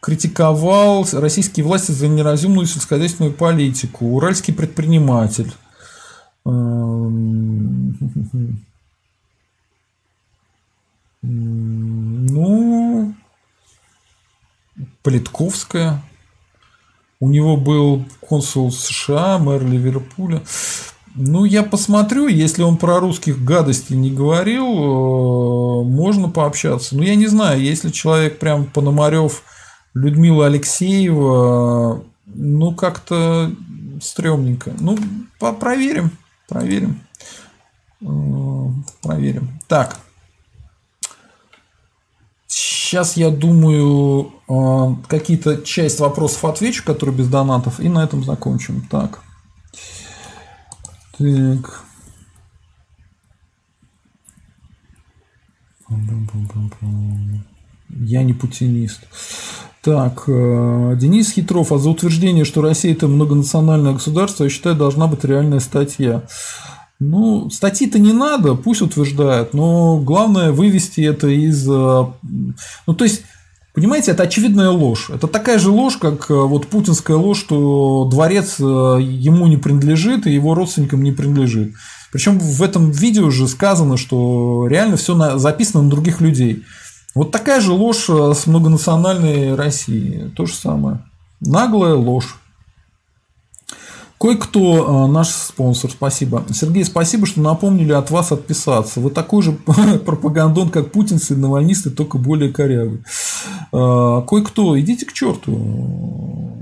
критиковал российские власти за неразумную сельскохозяйственную политику. Уральский предприниматель. Ну, Политковская. У него был консул США, мэр Ливерпуля. Ну, я посмотрю, если он про русских гадостей не говорил, э, можно пообщаться. Но я не знаю, если человек прям Пономарев, Людмила Алексеева, ну, как-то стрёмненько. Ну, проверим, проверим. Проверим. Так. Сейчас я думаю, э, какие-то часть вопросов отвечу, которые без донатов, и на этом закончим. Так. Так. Я не путинист. Так, э, Денис Хитров, а за утверждение, что Россия это многонациональное государство, я считаю, должна быть реальная статья. Ну, статьи-то не надо, пусть утверждают, но главное вывести это из... Э, ну, то есть, Понимаете, это очевидная ложь. Это такая же ложь, как э, вот путинская ложь, что дворец ему не принадлежит и его родственникам не принадлежит. Причем в этом видео уже сказано, что реально все записано на других людей. Вот такая же ложь э, с многонациональной Россией. То же самое. Наглая ложь. Кое-кто э, наш спонсор, спасибо. Сергей, спасибо, что напомнили от вас отписаться. Вы такой же пропагандон, как путинцы и навальнисты, только более корявый. Э, кое-кто, идите к черту.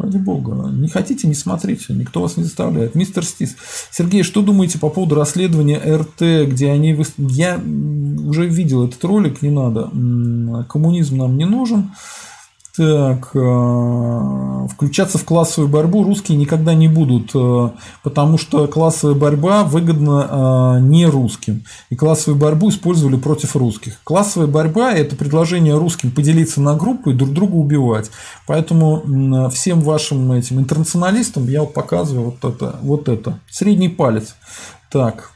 Ради бога. Не хотите, не смотрите. Никто вас не заставляет. Мистер Стис. Сергей, что думаете по поводу расследования РТ, где они... Я уже видел этот ролик, не надо. Коммунизм нам не нужен. Так, э, включаться в классовую борьбу русские никогда не будут, э, потому что классовая борьба выгодна э, не русским. И классовую борьбу использовали против русских. Классовая борьба – это предложение русским поделиться на группы и друг друга убивать. Поэтому всем вашим этим интернационалистам я показываю вот это. Вот это. Средний палец. Так,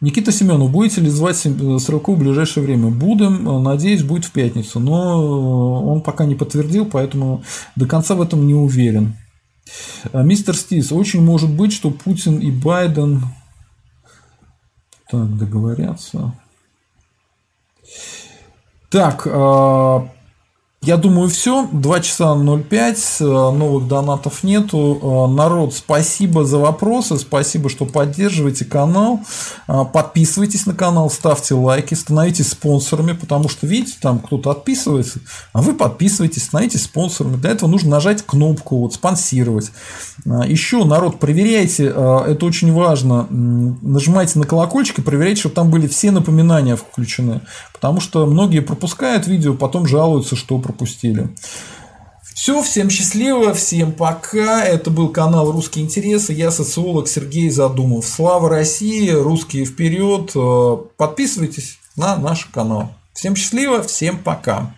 Никита Семенов, будете ли звать Стрелку в ближайшее время? Будем, надеюсь, будет в пятницу, но он пока не подтвердил, поэтому до конца в этом не уверен. Мистер Стис, очень может быть, что Путин и Байден так договорятся. Так, я думаю, все. 2 часа 05, новых донатов нету. Э, народ, спасибо за вопросы, спасибо, что поддерживаете канал. Э, подписывайтесь на канал, ставьте лайки, становитесь спонсорами, потому что, видите, там кто-то отписывается, а вы подписывайтесь, становитесь спонсорами. Для этого нужно нажать кнопку вот, «Спонсировать». Э, Еще, народ, проверяйте, это очень важно, нажимайте на колокольчик и проверяйте, чтобы там были все напоминания включены, потому что многие пропускают видео, потом жалуются, что пропустили. Все, всем счастливо, всем пока. Это был канал «Русские интересы». Я социолог Сергей Задумов. Слава России, русские вперед. Подписывайтесь на наш канал. Всем счастливо, всем пока.